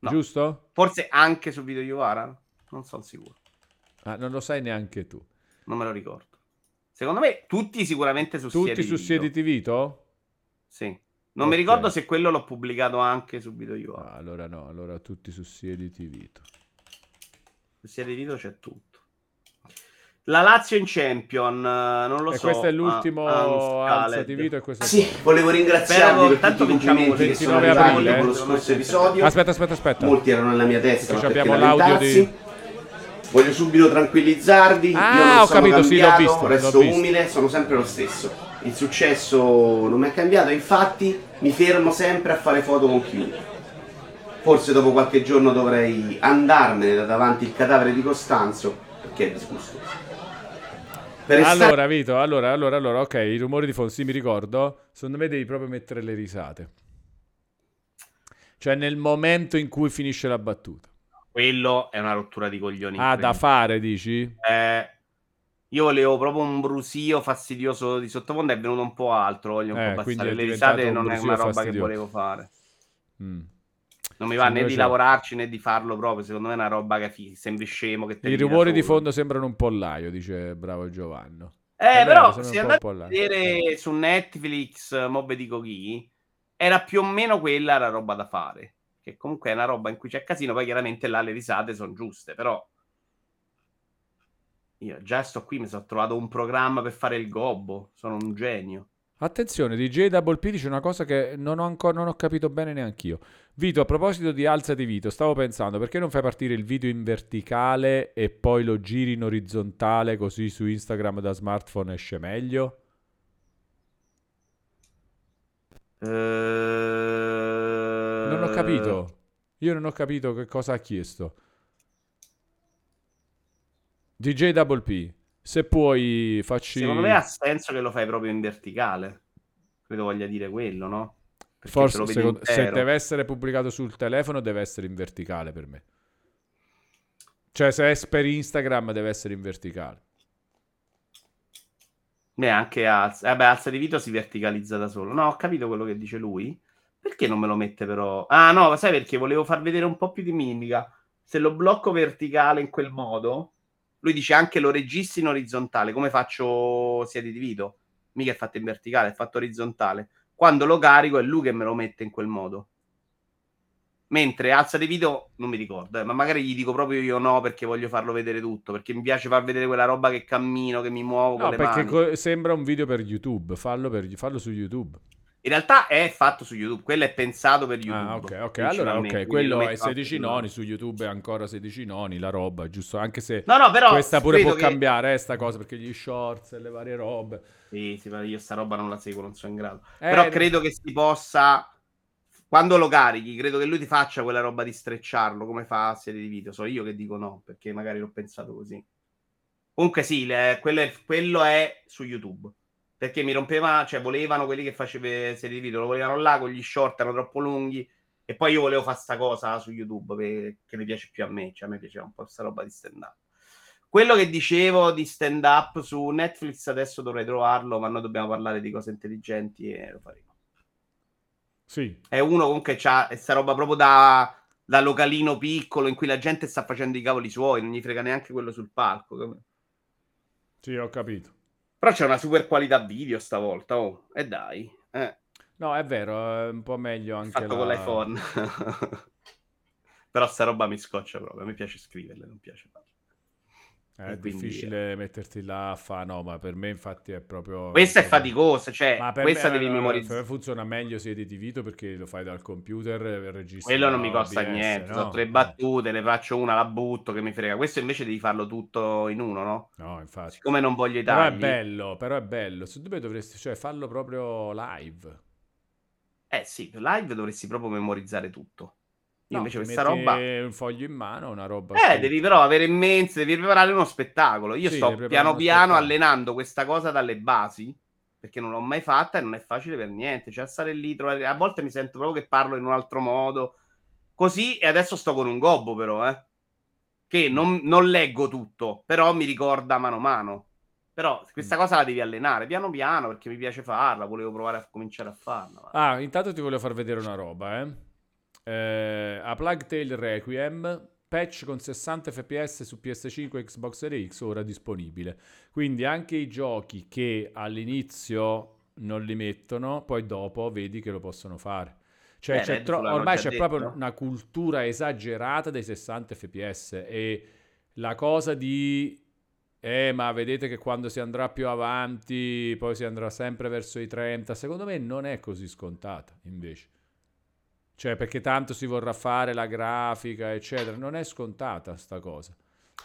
No. Giusto? Forse anche su Vito Juvara? Non sono sicuro. Ah, non lo sai neanche tu. Non me lo ricordo. Secondo me tutti sicuramente su Tutti su Siediti Vito? Sì. Non okay. mi ricordo se quello l'ho pubblicato anche su Vito Io. Ah, allora no, allora tutti su Siediti Vito. Su Siediti Vito c'è tutto. La Lazio in Champion, eh, non lo e so. questo è l'ultimo ah, Alza di Vito e questo Sì, volevo ringraziarvi per tanto tutti i complimenti 29 aprile, eh? lo scorso episodio. Aspetta, aspetta, aspetta. Molti erano nella mia testa, ma abbiamo l'audio di Voglio subito tranquillizzarvi. Ah, Io non ho capito, cambiato, sì, l'ho visto. Resto l'ho visto. umile, sono sempre lo stesso il successo non mi è cambiato, infatti mi fermo sempre a fare foto con chiunque. Forse dopo qualche giorno dovrei andarmene da davanti il cadavere di Costanzo perché è disgustoso. Allora, Vito, allora, allora, allora, ok, i rumori di fondo, sì, mi ricordo. Secondo me devi proprio mettere le risate. Cioè, nel momento in cui finisce la battuta. Quello è una rottura di coglioni. Ah, da fare, dici? Eh, io volevo proprio un brusio fastidioso di sottofondo, è venuto un po' altro. Voglio un eh, po' abbassare le risate, non è una roba fastidioso. che volevo fare. Mm. Non mi va né di lavorarci né di farlo proprio. Secondo me è una roba che fi- sembri scemo. Che I rumori di fondo sembrano un pollaio, dice bravo Giovanni. Eh, eh però se andate a vedere su Netflix Mob di Coghi, era più o meno quella la roba da fare. che comunque è una roba in cui c'è casino, poi chiaramente là le risate sono giuste, però io già sto qui, mi sono trovato un programma per fare il gobbo, sono un genio. Attenzione, DJ Double P dice una cosa che non ho ancora non ho capito bene neanch'io. Vito, a proposito di alza di Vito, stavo pensando perché non fai partire il video in verticale e poi lo giri in orizzontale così su Instagram da smartphone esce meglio? Eh, Non ho capito. Io non ho capito che cosa ha chiesto. DJ Double P, se puoi facci... Secondo me ha senso che lo fai proprio in verticale. Credo voglia dire quello, no? Perché Forse secondo- se deve essere pubblicato sul telefono deve essere in verticale per me. Cioè se è per Instagram deve essere in verticale. Neanche alza. Vabbè, alza di Vito si verticalizza da solo. No, ho capito quello che dice lui. Perché non me lo mette però? Ah, no, sai perché volevo far vedere un po' più di mimica. Se lo blocco verticale in quel modo, lui dice anche lo registri in orizzontale, come faccio sia di Vito. Mica è fatto in verticale, è fatto orizzontale. Quando lo carico è lui che me lo mette in quel modo. Mentre alza di video non mi ricordo, eh, ma magari gli dico proprio io no perché voglio farlo vedere tutto, perché mi piace far vedere quella roba che cammino, che mi muovo No, perché co- sembra un video per YouTube. Fallo, per- fallo su YouTube. In realtà è fatto su YouTube, quello è pensato per YouTube. Ah, ok, ok. Allora, ok, quello lo è metto 16 anche noni. Su YouTube è ancora 16 noni. La roba, giusto? Anche se No, no, però questa pure può che- cambiare, eh, sta cosa, perché gli shorts e le varie robe. Sì, sì, ma io sta roba non la seguo, non sono in grado. Eh, Però credo che si possa quando lo carichi, credo che lui ti faccia quella roba di strecciarlo come fa a serie di video. So io che dico no, perché magari l'ho pensato così. Comunque sì, le- quello, è, quello è su YouTube. Perché mi rompeva, cioè volevano quelli che faceva serie di video, lo volevano là con gli short, erano troppo lunghi. E poi io volevo fare sta cosa su YouTube perché mi piace più a me, cioè a me piaceva un po' questa roba di stand up. Quello che dicevo di stand up su Netflix adesso dovrei trovarlo, ma noi dobbiamo parlare di cose intelligenti e lo faremo. Sì, È uno comunque c'ha questa roba proprio da, da localino piccolo in cui la gente sta facendo i cavoli suoi, non gli frega neanche quello sul palco. sì, ho capito. Però c'è una super qualità video stavolta, oh, e dai, eh, No, è vero, è un po' meglio anche fatto la... con l'iPhone. Però sta roba mi scoccia proprio, me piace scriverle, non piace farle. È E quindi- difficile metterti là a fa, no, ma per me infatti è proprio... Questa è faticosa, cioè, questa me, devi eh, Per memorizzare. me funziona meglio se editi video perché lo fai dal computer registri Quello non mi costa OBS, niente, no? sono tre battute, ne faccio una, la butto, che mi frega. Questo invece devi farlo tutto in uno, no? No, infatti. Siccome non voglio i Però è tagli, bello, però è bello. Su dove dovresti, cioè, farlo proprio live. eh sì, live dovresti proprio memorizzare tutto. Io No, invece questa roba... un foglio in mano, una roba Eh, scritta. devi però avere in mente, devi preparare uno spettacolo. Io Sì, sto piano piano allenando questa cosa dalle basi, perché non l'ho mai fatta e non è facile per niente. Cioè, stare lì, trovare... a volte mi sento proprio che parlo in un altro modo. Così, e adesso sto con un gobbo però, eh. Che non, non leggo tutto, però mi ricorda mano a mano. Però questa cosa la devi allenare piano piano, perché mi piace farla, volevo provare a cominciare a farla. Ah, intanto ti volevo far vedere una roba, eh. Eh, a Plague Tale Requiem, patch con 60 fps su PS5 e Xbox Series X ora disponibile. Quindi anche i giochi che all'inizio non li mettono, poi dopo vedi che lo possono fare. Cioè, Eh, Redfall tro- ormai c'è proprio detto. una cultura esagerata dei 60 fps e la cosa di eh, ma vedete che quando si andrà più avanti, poi si andrà sempre verso i 30. Secondo me non è così scontata, invece. Cioè, perché tanto si vorrà fare la grafica, eccetera. Non è scontata sta cosa.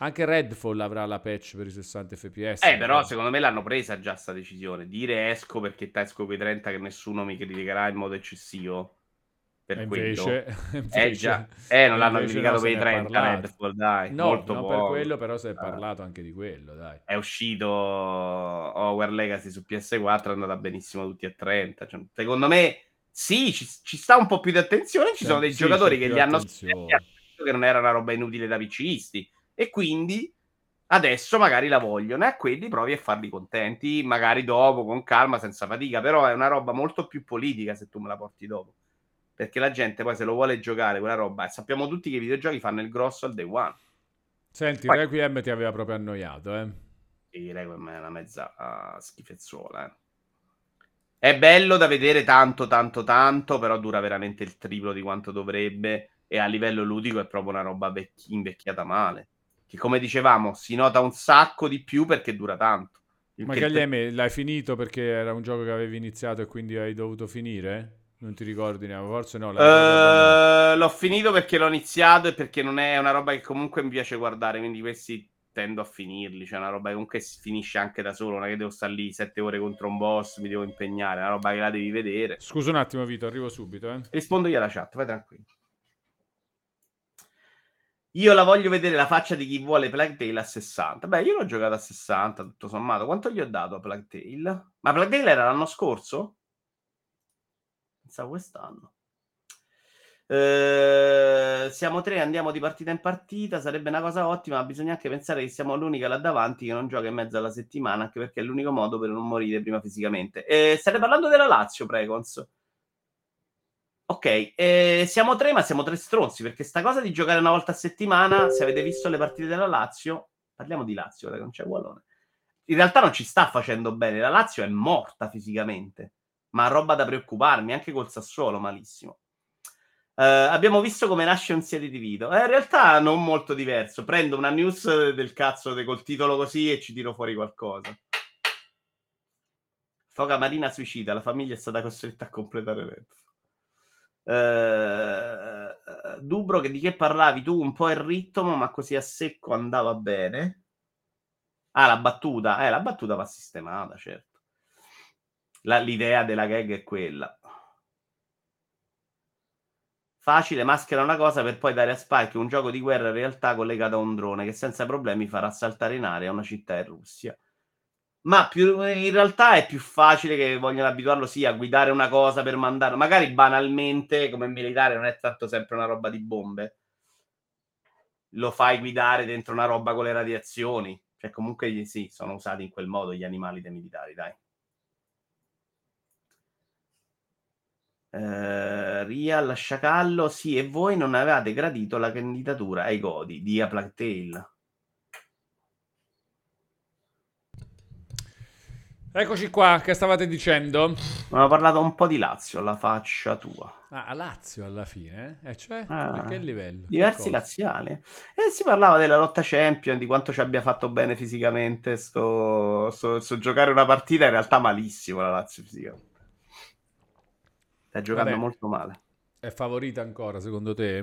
Anche Redfall avrà la patch per i 60 fps. Eh, però secondo me l'hanno presa già sta decisione. Dire esco perché esco quei 30 che nessuno mi criticherà in modo eccessivo. Per E quello. invece, Eh invece- già, eh, non l'hanno invece criticato no, per i ne è 30 parlato. Redfall, dai, No, molto poco. per quello, però si è parlato anche di quello, dai. È uscito Hogwarts Legacy su PS4, è andata benissimo tutti a 30. Cioè, secondo me, sì, ci, ci sta un po' più di attenzione. Ci Sì, sono dei sì, giocatori che li hanno detto che non era una roba inutile da PCisti. E quindi adesso magari la vogliono e a quelli provi a farli contenti, magari dopo, con calma, senza fatica. Però è una roba molto più politica se tu me la porti dopo. Perché la gente poi se lo vuole giocare quella roba, e sappiamo tutti che i videogiochi fanno il grosso al day one. Senti, Poi- Requiem ti aveva proprio annoiato, eh? E Requiem è una mezza ah, schifezzuola. eh. È bello da vedere tanto, tanto, tanto, però dura veramente il triplo di quanto dovrebbe e a livello ludico è proprio una roba vecchi- invecchiata male. Che come dicevamo si nota un sacco di più perché dura tanto. Ma Gaglieme l'hai finito perché era un gioco che avevi iniziato e quindi hai dovuto finire? Non ti ricordi neanche, forse no. Uh, l'ho finito perché l'ho iniziato e perché non è una roba che comunque mi piace guardare, quindi questi tendo a finirli. C'è cioè una roba che comunque si finisce anche da solo. Non è che devo stare lì sette ore contro un boss, mi devo impegnare. È una roba che la devi vedere. Scusa un attimo, Vito, arrivo subito. Eh. Rispondo io alla chat, vai tranquillo. Io la voglio vedere la faccia di chi vuole Plague Tale a 60. Beh, io l'ho giocato a 60, tutto sommato. Quanto gli ho dato a Plague Tale? Ma Plague Tale era l'anno scorso? Pensavo quest'anno. Uh, siamo tre, andiamo di partita in partita. Sarebbe una cosa ottima, ma bisogna anche pensare che siamo l'unica là davanti che non gioca in mezzo alla settimana, anche perché è l'unico modo per non morire prima fisicamente. Eh, state parlando della Lazio, Precons. Ok, eh, siamo tre, ma siamo tre stronzi, perché sta cosa di giocare una volta a settimana, se avete visto le partite della Lazio, parliamo di Lazio, non c'è Wallone. In realtà non ci sta facendo bene, la Lazio è morta fisicamente, ma roba da preoccuparmi, anche col Sassuolo malissimo. Uh, abbiamo visto come nasce un Siete di Vito. Eh, in realtà non molto diverso. Prendo una news del cazzo de, col titolo così e ci tiro fuori qualcosa. Foca Marina suicida, la famiglia è stata costretta a completare l'evento. Uh, Dubro, che di che parlavi tu? Un po' il ritmo, ma così a secco andava bene. Ah, la battuta. Eh, la battuta va sistemata, certo. La, l'idea della gag è quella. Facile, maschera una cosa per poi dare a Spike un gioco di guerra in realtà collegato a un drone che senza problemi farà saltare in aria una città in Russia. Ma più, in realtà è più facile che vogliono abituarlo sì a guidare una cosa per mandare, magari banalmente come militare non è tanto sempre una roba di bombe. Lo fai guidare dentro una roba con le radiazioni. Cioè comunque sì, sono usati in quel modo gli animali dei militari, dai. Uh, Real Sciacallo, sì, e voi non avevate gradito la candidatura ai Godi di A Plague Tale. Eccoci qua, che stavate dicendo? Ho parlato un po' di Lazio, la faccia tua. Ah, Lazio alla fine? Eh? cioè, ah, a che livello? Diversi che laziali. E si parlava della lotta champion, di quanto ci abbia fatto bene fisicamente sto, sto, sto giocare una partita, in realtà malissimo la Lazio fisicamente. Sta giocando Vabbè, molto male. È favorita ancora, secondo te?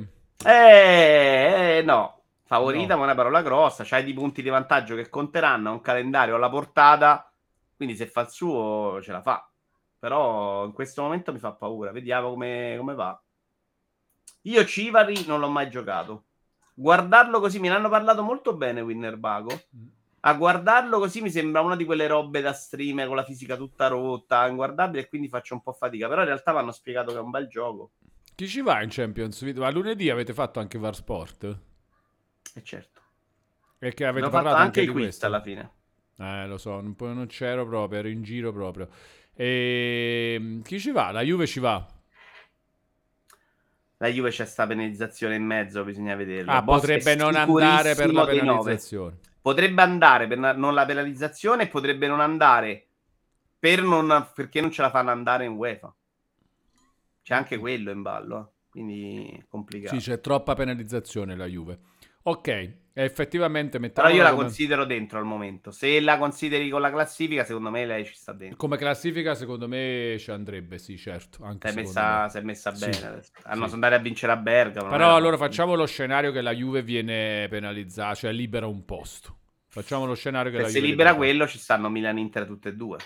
Eh, eh no. Favorita, no. ma è una parola grossa. C'hai di punti di vantaggio che conteranno, un calendario alla portata quindi se fa il suo ce la fa. Però in questo momento mi fa paura. Vediamo come, come va. Io Civari non l'ho mai giocato. Guardarlo così mi ne hanno parlato molto bene Winnerbago. A guardarlo così mi sembra una di quelle robe da stream con la fisica tutta rotta, inguardabile, e quindi faccio un po' fatica. Però in realtà mi hanno spiegato che è un bel gioco. Chi ci va in Champions? Ma lunedì avete fatto anche VAR Sport? E eh certo. E che avete parlato anche, anche di questo alla fine. Eh, lo so, non, non c'ero proprio, ero in giro proprio. E ehm, chi ci va? La Juve ci va. La Juve c'è sta penalizzazione in mezzo, bisogna vederlo. Ah, potrebbe non andare per la penalizzazione. Potrebbe andare per non la penalizzazione e potrebbe non andare per non, perché non ce la fanno andare in UEFA. C'è anche quello in ballo, eh. quindi complicato. Sì, c'è troppa penalizzazione la Juve. Ok, effettivamente mettiamo. Però io la come... considero dentro al momento. Se la consideri con la classifica, secondo me lei ci sta dentro. Come classifica, secondo me ci andrebbe, sì, certo. Anche si, è messa, si è messa bene. Sì, Hanno sì. andare a vincere a Bergamo. Però allora facciamo lo scenario che la Juve viene penalizzata, cioè libera un posto. Facciamo lo scenario che Se la Juve. Se libera quello, ci stanno Milan Inter tutte e due.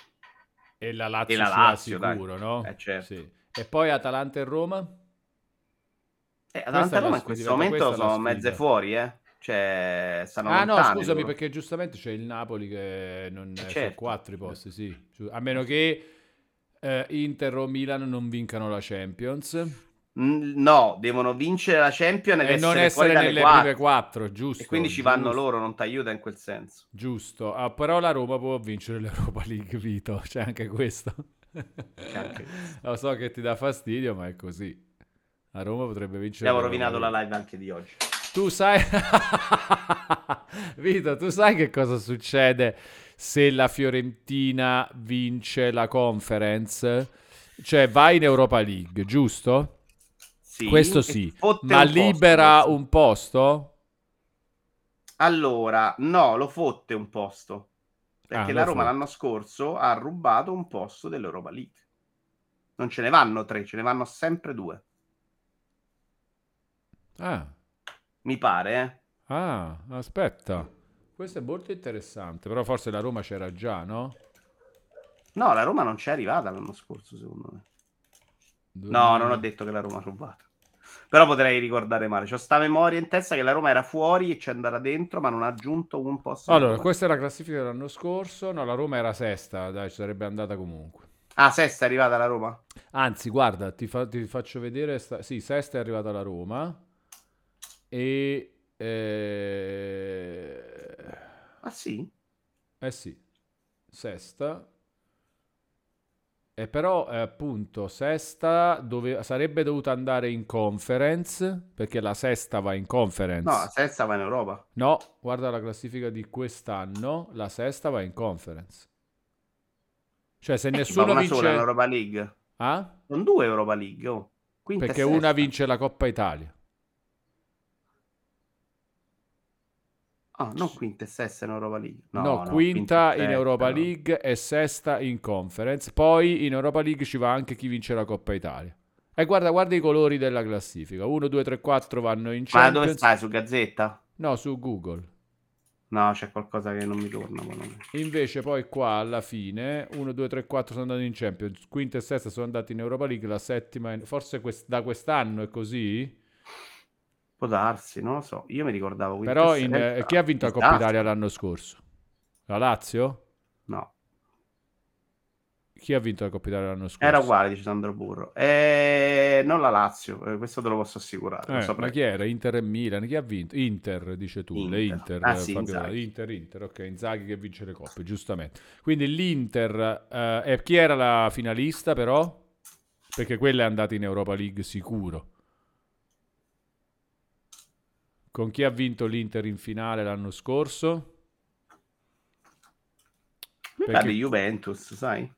E la Lazio, e la Lazio sicuro, dai. no? Eh, certo. sì. E poi Atalanta e Roma? Eh, Atalanta e Roma in questo momento sono mezze fuori, eh. Cioè, stanno ah no, scusami, perché giustamente c'è il Napoli che non eh, certo. quattro i posti, sì. A meno che eh, Inter o Milan non vincano la Champions. No, devono vincere la Champions e non essere nelle 4. prime quattro, giusto? E quindi ci giusto. vanno loro, non ti aiuta in quel senso. Giusto, ah, però la Roma può vincere l'Europa League, Vito, c'è anche questo. C'è anche questo. Lo so che ti dà fastidio, ma è così. La Roma potrebbe vincere. Abbiamo rovinato la live anche di oggi. Tu sai, Vito, tu sai che cosa succede se la Fiorentina vince la conference, cioè va in Europa League, giusto? Sì, Questo sì, ma un posto, libera questo. un posto? Allora, no, lo fotte un posto. Perché Ah, la Roma fotte. l'anno scorso ha rubato un posto dell'Europa League. Non ce ne vanno tre, ce ne vanno sempre due. Ah, Mi pare, eh. ah, aspetta. Questo è molto interessante, però forse la Roma c'era già, no? No, la Roma non c'è arrivata l'anno scorso, secondo me. Due- No, non ho detto che la Roma ha rubato. Però potrei ricordare male. C'ho sta memoria in testa che la Roma era fuori e c'è andata dentro, ma non ha aggiunto un posto. Allora, questa è la classifica dell'anno scorso. No, la Roma era sesta, dai, ci sarebbe andata comunque. Ah, sesta è arrivata la Roma? Anzi, guarda, ti, fa- ti faccio vedere. sta- Sì, sesta è arrivata la Roma. E... Eh... Ah sì? eh sì, sesta. E però, eh, appunto, sesta dove... sarebbe dovuta andare in conference, perché la sesta va in conference. No, la sesta va in Europa. No, guarda la classifica di quest'anno, la sesta va in conference. Cioè, se Eh, nessuno vince... sola in Europa League. Ah? Sono due Europa League, oh. Quinta Perché una vince la Coppa Italia. Ah, non quinta e sesta in Europa League. No, No, no, quinta e in Europa no. League e sesta in Conference. Poi in Europa League ci va anche chi vince la Coppa Italia. E guarda, guarda i colori della classifica. 1, 2, 3, 4 vanno in Ma Champions. dove stai? Su Gazzetta? No, su Google. No, c'è qualcosa che non mi torna. ma Invece poi qua alla fine 1, 2, 3, 4 sono andati in Champions, quinta e sesta sono andati in Europa League, la settima in- forse quest- da quest'anno è così. Può darsi, non lo so. Io mi ricordavo Però in- eh, chi ha vinto la Coppa. Italia l'anno scorso? La Lazio? No, Chi ha vinto la Coppa Italia l'anno scorso? era uguale, dice Sandro Burro. Eh, non la Lazio, eh, questo te lo posso assicurare. Eh, saprei. ma chi era? Inter e Milan? Chi ha vinto? Inter, dice tu. Le Inter. Inter. Ah, sì. Inter, Inter, ok. Inzaghi che vince le coppe, giustamente. Quindi l'Inter... eh, e chi era la finalista però? Perché quella è andata in Europa League sicuro. Con chi ha vinto l'Inter in finale l'anno scorso? Mi Perché- pare Juventus, sai?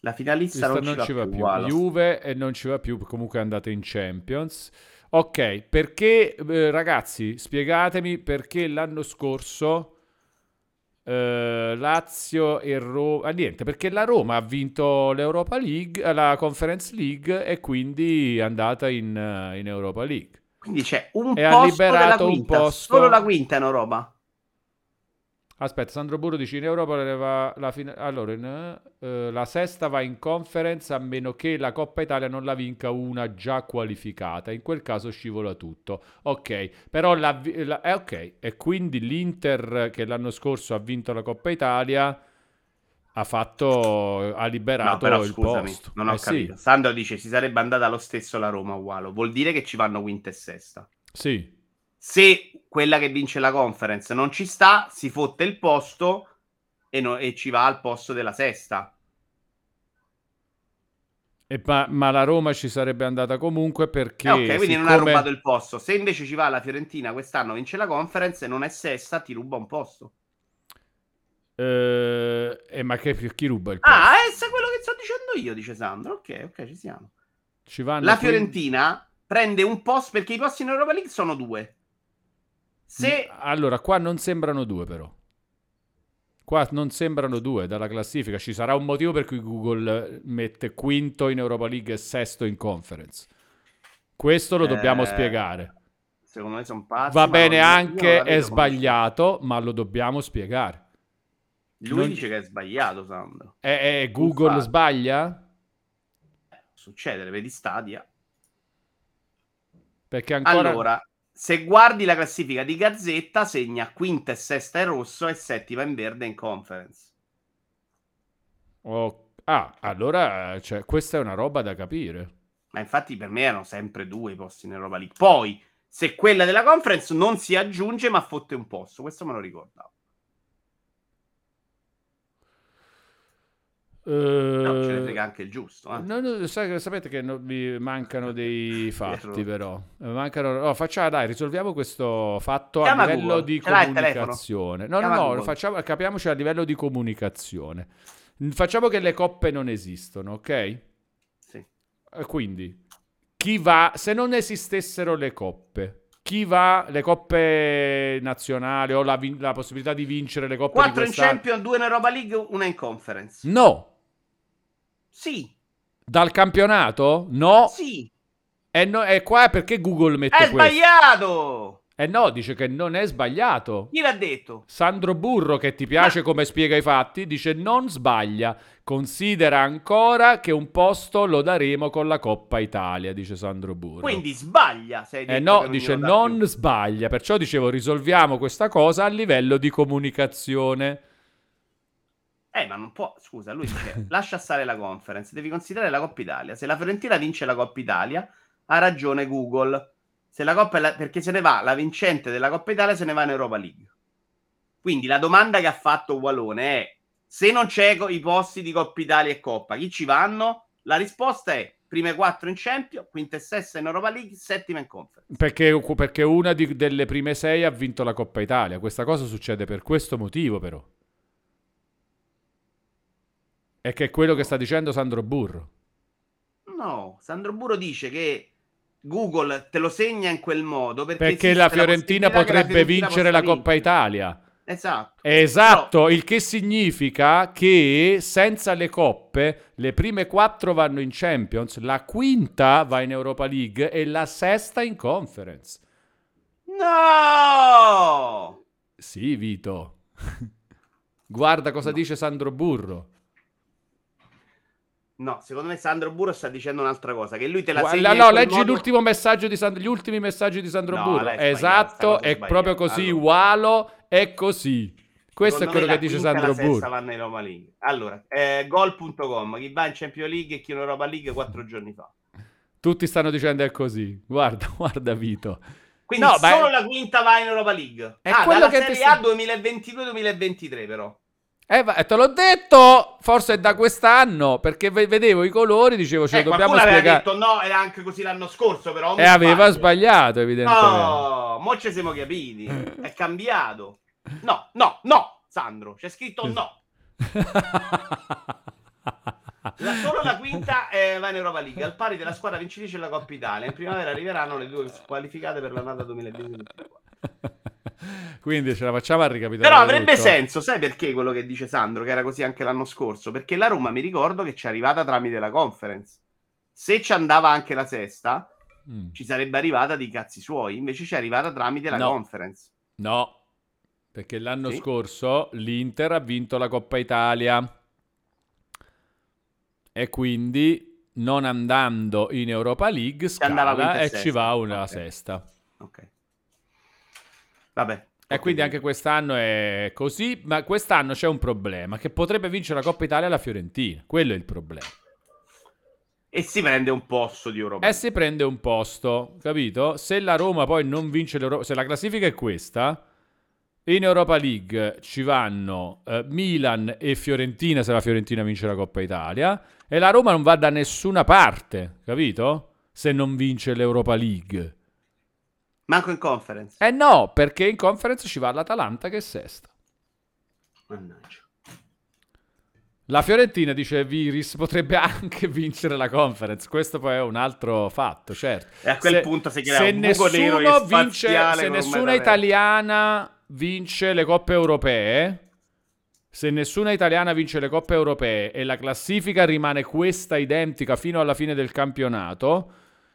La finalista Questa non, ci va, più. uguale. Juve e non ci va più, comunque è andata in Champions. Ok, perché eh, ragazzi, spiegatemi perché l'anno scorso eh, Lazio e Roma... Ah, niente, perché la Roma ha vinto l'Europa League, eh, la Conference League e quindi è andata in, eh, in Europa League. Quindi c'è un E ha liberato un posto- solo la quinta in Europa. Aspetta, Sandro Burro dice in Europa le va la fine... Allora, in, eh, la sesta va in conference a meno che la Coppa Italia non la vinca una già qualificata. In quel caso scivola tutto. Ok, però la, la- eh, ok. E quindi l'Inter che l'anno scorso ha vinto la Coppa Italia ha fatto ha No, liberato però il scusami, posto. non ho Eh sì, capito. Sandro dice si sarebbe andata lo stesso la Roma uguale. Vuol dire che ci vanno quinta e sesta. sì. Se quella che vince la conference non ci sta, si fotte il posto e, no- e ci va al posto della sesta. E ma, ma la Roma ci sarebbe andata comunque perché Eh, ok, quindi non ha siccome- rubato il posto. Se invece ci va la Fiorentina quest'anno, vince la conference e non è sesta, ti ruba un posto. Eh, eh, ma che, chi ruba il posto? Ah, è quello che sto dicendo io, dice Sandro. Ok, ok, ci siamo. Ci La Fiorentina prende un posto perché i posti in Europa League sono due. Se Allora, qua non sembrano due, però. Qua non sembrano due dalla classifica. Ci sarà un motivo per cui Google mette quinto in Europa League e sesto in conference. Questo lo dobbiamo Eh, spiegare. secondo me sono pazzi. Va bene anche, è come- sbagliato, ma lo dobbiamo spiegare. Lui Non- dice che è sbagliato, Sandro. E, e Google sbaglia? Succede, le vedi stadia. Perché ancora... Allora, se guardi la classifica di Gazzetta, segna quinta e sesta in rosso e settima in verde in conference. Oh, Ah, allora cioè, questa è una roba da capire. Ma infatti per me erano sempre due i posti in Europa League. Poi, se quella della conference non si aggiunge, ma fotte un posto. Questo me lo ricordavo. Eh, ce ne frega anche il giusto. Eh. No, no, sapete che mi mancano dei fatti, però. Mancano, oh, facciamo, dai, risolviamo questo fatto Chiama a livello Google. di comunicazione. No, Chiama no, no, facciamo, capiamoci a livello di comunicazione. Facciamo che le coppe non esistono, ok? Sì. Eh, Quindi, chi va, se non esistessero le coppe, chi va, le coppe nazionali o la, la possibilità di vincere le coppe di 4 in? Champion, 2 in Europa League, una in Conference. No, Sì, dal campionato? No. sì. E, no, e qua perché Google mette È questo? sbagliato! Eh no, dice che non è sbagliato. Chi l'ha detto? Sandro Burro, che ti piace come spiega i fatti, dice non sbaglia. Considera ancora che un posto lo daremo con la Coppa Italia, dice Sandro Burro. Quindi sbaglia. Se detto Eh no, dice non più. sbaglia. Perciò dicevo risolviamo questa cosa a livello di comunicazione. Eh, ma non può. Scusa, lui dice lascia stare la conference. Devi considerare la Coppa Italia. Se la Fiorentina vince la Coppa Italia, ha ragione Google. Se la Coppa la- perché se ne va la vincente della Coppa Italia, se ne va in Europa League. Quindi la domanda che ha fatto Walone è: se non c'è i posti di Coppa Italia e Coppa, chi ci vanno? La risposta è prime quattro in Champions, quinta e sesta in Europa League, settima in Conference. Perché, perché una di- delle prime sei ha vinto la Coppa Italia. Questa cosa succede per questo motivo, però. E che è quello che sta dicendo Sandro Burro. No, Sandro Buro dice che Google te lo segna in quel modo perché, Perché la Fiorentina la potrebbe Fiorentina vincere la Coppa Italia. Esatto. Esatto, il che significa che senza le coppe le prime quattro vanno in Champions, la quinta va in Europa League e la sesta in Conference. No! Sì, Vito. Guarda cosa dice Sandro Burro. No, secondo me Sandro Buro sta dicendo un'altra cosa, che lui te la segna no, quel leggi modo- l'ultimo messaggio di Sandro, gli ultimi messaggi di Sandro No, Burro. Esatto, è proprio così, Allora. Walo è così. Questo Secondo è quello che dice Sandro Burro. Allora, eh, gol.com, chi va in Champions League e chi in Europa League quattro giorni fa. Tutti stanno dicendo è così. Guarda, guarda Vito. Quindi No, beh- solo la quinta va in Europa League. È ah, quello dalla che Serie sta- A 2022-2023 però. Eh, va- te l'ho detto, forse è da quest'anno, perché ve- vedevo i colori, dicevo ce Eh, lo dobbiamo spiegare. detto no, era anche così l'anno scorso, però. E aveva sbagliato, evidentemente. No, mo ci siamo capiti. È cambiato. No, no, no, Sandro, c'è scritto no. La- solo la quinta eh, va in Europa League, al pari della squadra vincitrice della Coppa Italia. In primavera arriveranno le due qualificate per l'annata 2024. Quindi ce la facciamo a ricapitolare. Però avrebbe tutto. senso, sai perché quello che dice Sandro, che era così anche l'anno scorso? Perché la Roma mi ricordo che ci è arrivata tramite la conference. Se ci andava anche la sesta, Mm. ci sarebbe arrivata di cazzi suoi. Invece ci è arrivata tramite la No. conference. No, perché l'anno Sì. scorso l'Inter ha vinto la Coppa Italia e quindi non andando in Europa League scala e ci va una Ok. sesta. Ok. Vabbè. E quindi anche quest'anno è così, ma quest'anno c'è un problema, che potrebbe vincere la Coppa Italia la Fiorentina, quello è il problema. E si prende un posto di Europa. E si prende un posto, capito? Se la Roma poi non vince l'Europa, se la classifica è questa, in Europa League ci vanno eh, Milan e Fiorentina se la Fiorentina vince la Coppa Italia e la Roma non va da nessuna parte, capito? Se non vince l'Europa League. Manco in conference. Eh no, perché in conference ci va l'Atalanta che è sesta. Mannaggia. La Fiorentina, dice Viris, potrebbe anche vincere la conference. Questo poi è un altro fatto, certo. E a quel Se- punto si crea se un buco nero vince, se nessuna italiana vince le coppe europee, se nessuna italiana vince le coppe europee e la classifica rimane questa identica fino alla fine del campionato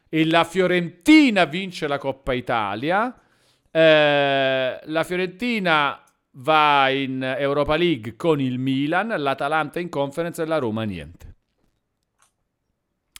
e la Fiorentina vince la Coppa Italia, eh, la Fiorentina va in Europa League con il Milan, l'Atalanta in conference e la Roma niente.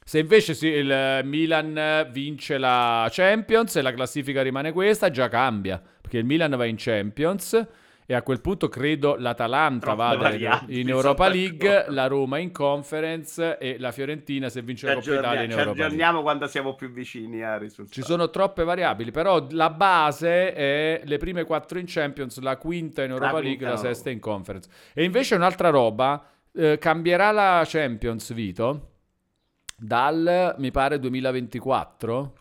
Se invece si- il Milan vince la Champions e la classifica rimane questa, già cambia, perché il Milan va in Champions e a quel punto credo l'Atalanta Troppe vada in, variabili, in Europa sono League, la Roma in Conference e la Fiorentina se vince Ci la Coppa Italia in ci Europa League. aggiorniamo quando siamo più vicini al risultato. Ci sono troppe variabili, però la base è le prime quattro in Champions, la quinta in Europa La League, la sesta in Conference. E invece un'altra roba, eh, cambierà la Champions, Vito, dal, mi pare, 2024?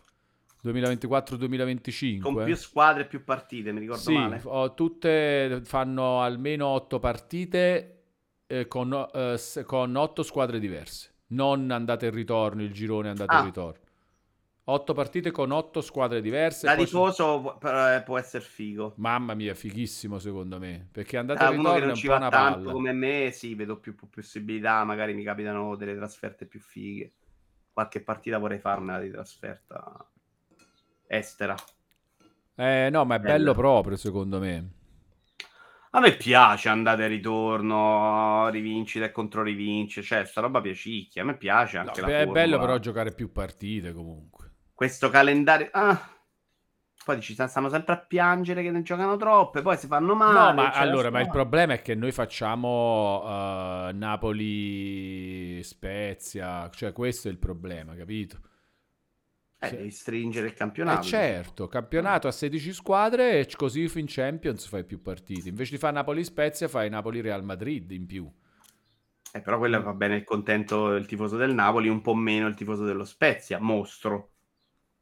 2024-2025 con più squadre e più partite mi ricordo sì, male. ho, tutte fanno almeno 8 partite eh, con, eh, con 8 squadre diverse. Non andate e ritorno il girone andate e Ah. ritorno. 8 partite con 8 squadre diverse da tifoso però, eh, può essere figo. Mamma mia, fighissimo secondo me. Perché andate da e uno che ritorno non ci va tanto palla. come me sì vedo più, più possibilità magari mi capitano delle trasferte più fighe. Qualche partita vorrei farmela di trasferta estera Eh, no, ma è Bella. bello proprio secondo me. A me piace andare e ritorno, rivincita e contro rivince, cioè sta roba piacicchia, a me piace No, anche la è formula. bello però giocare più partite comunque. Questo calendario... Ah, poi ci stanno sempre a piangere che ne giocano troppe, poi si fanno male. No, ma la allora, ma il problema è che noi facciamo eh, Napoli Spezia, cioè questo è il problema, capito? Eh, devi stringere il Eh campionato. certo, campionato a 16 squadre e così in Champions fai più partite. Invece di fare Napoli Spezia fai Napoli Real Madrid in più. Eh, però quello va bene il contento del tifoso del Napoli, un po' meno il tifoso dello Spezia, mostro.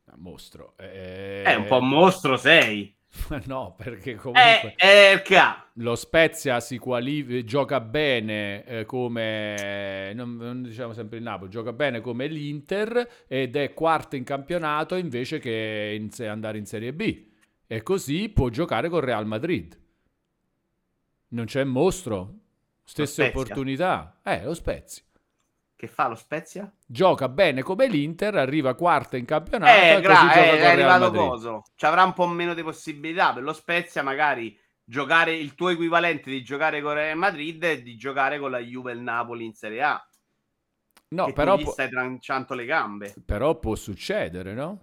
Ah, Mostro. Eh, Eh, un po' mostro sei. No, perché Eh, comunque eh, ca- lo Spezia si quali- gioca bene eh, come non, non diciamo sempre il Napoli, gioca bene come l'Inter ed è quarto in campionato invece che in se- andare in Serie B. E così può giocare con Real Madrid. Non c'è mostro, stesse opportunità. Eh, lo Spezia. Che fa lo Spezia? Gioca bene come l'Inter, arriva quarta in campionato Eh, e gra- eh, è arrivato coso. Ci avrà un po' meno di possibilità. Per lo Spezia, magari giocare il tuo equivalente di giocare con Real Madrid è di giocare con la Juve e il Napoli in Serie A. No, però tu gli può- stai tranciando le gambe. Però può succedere, no?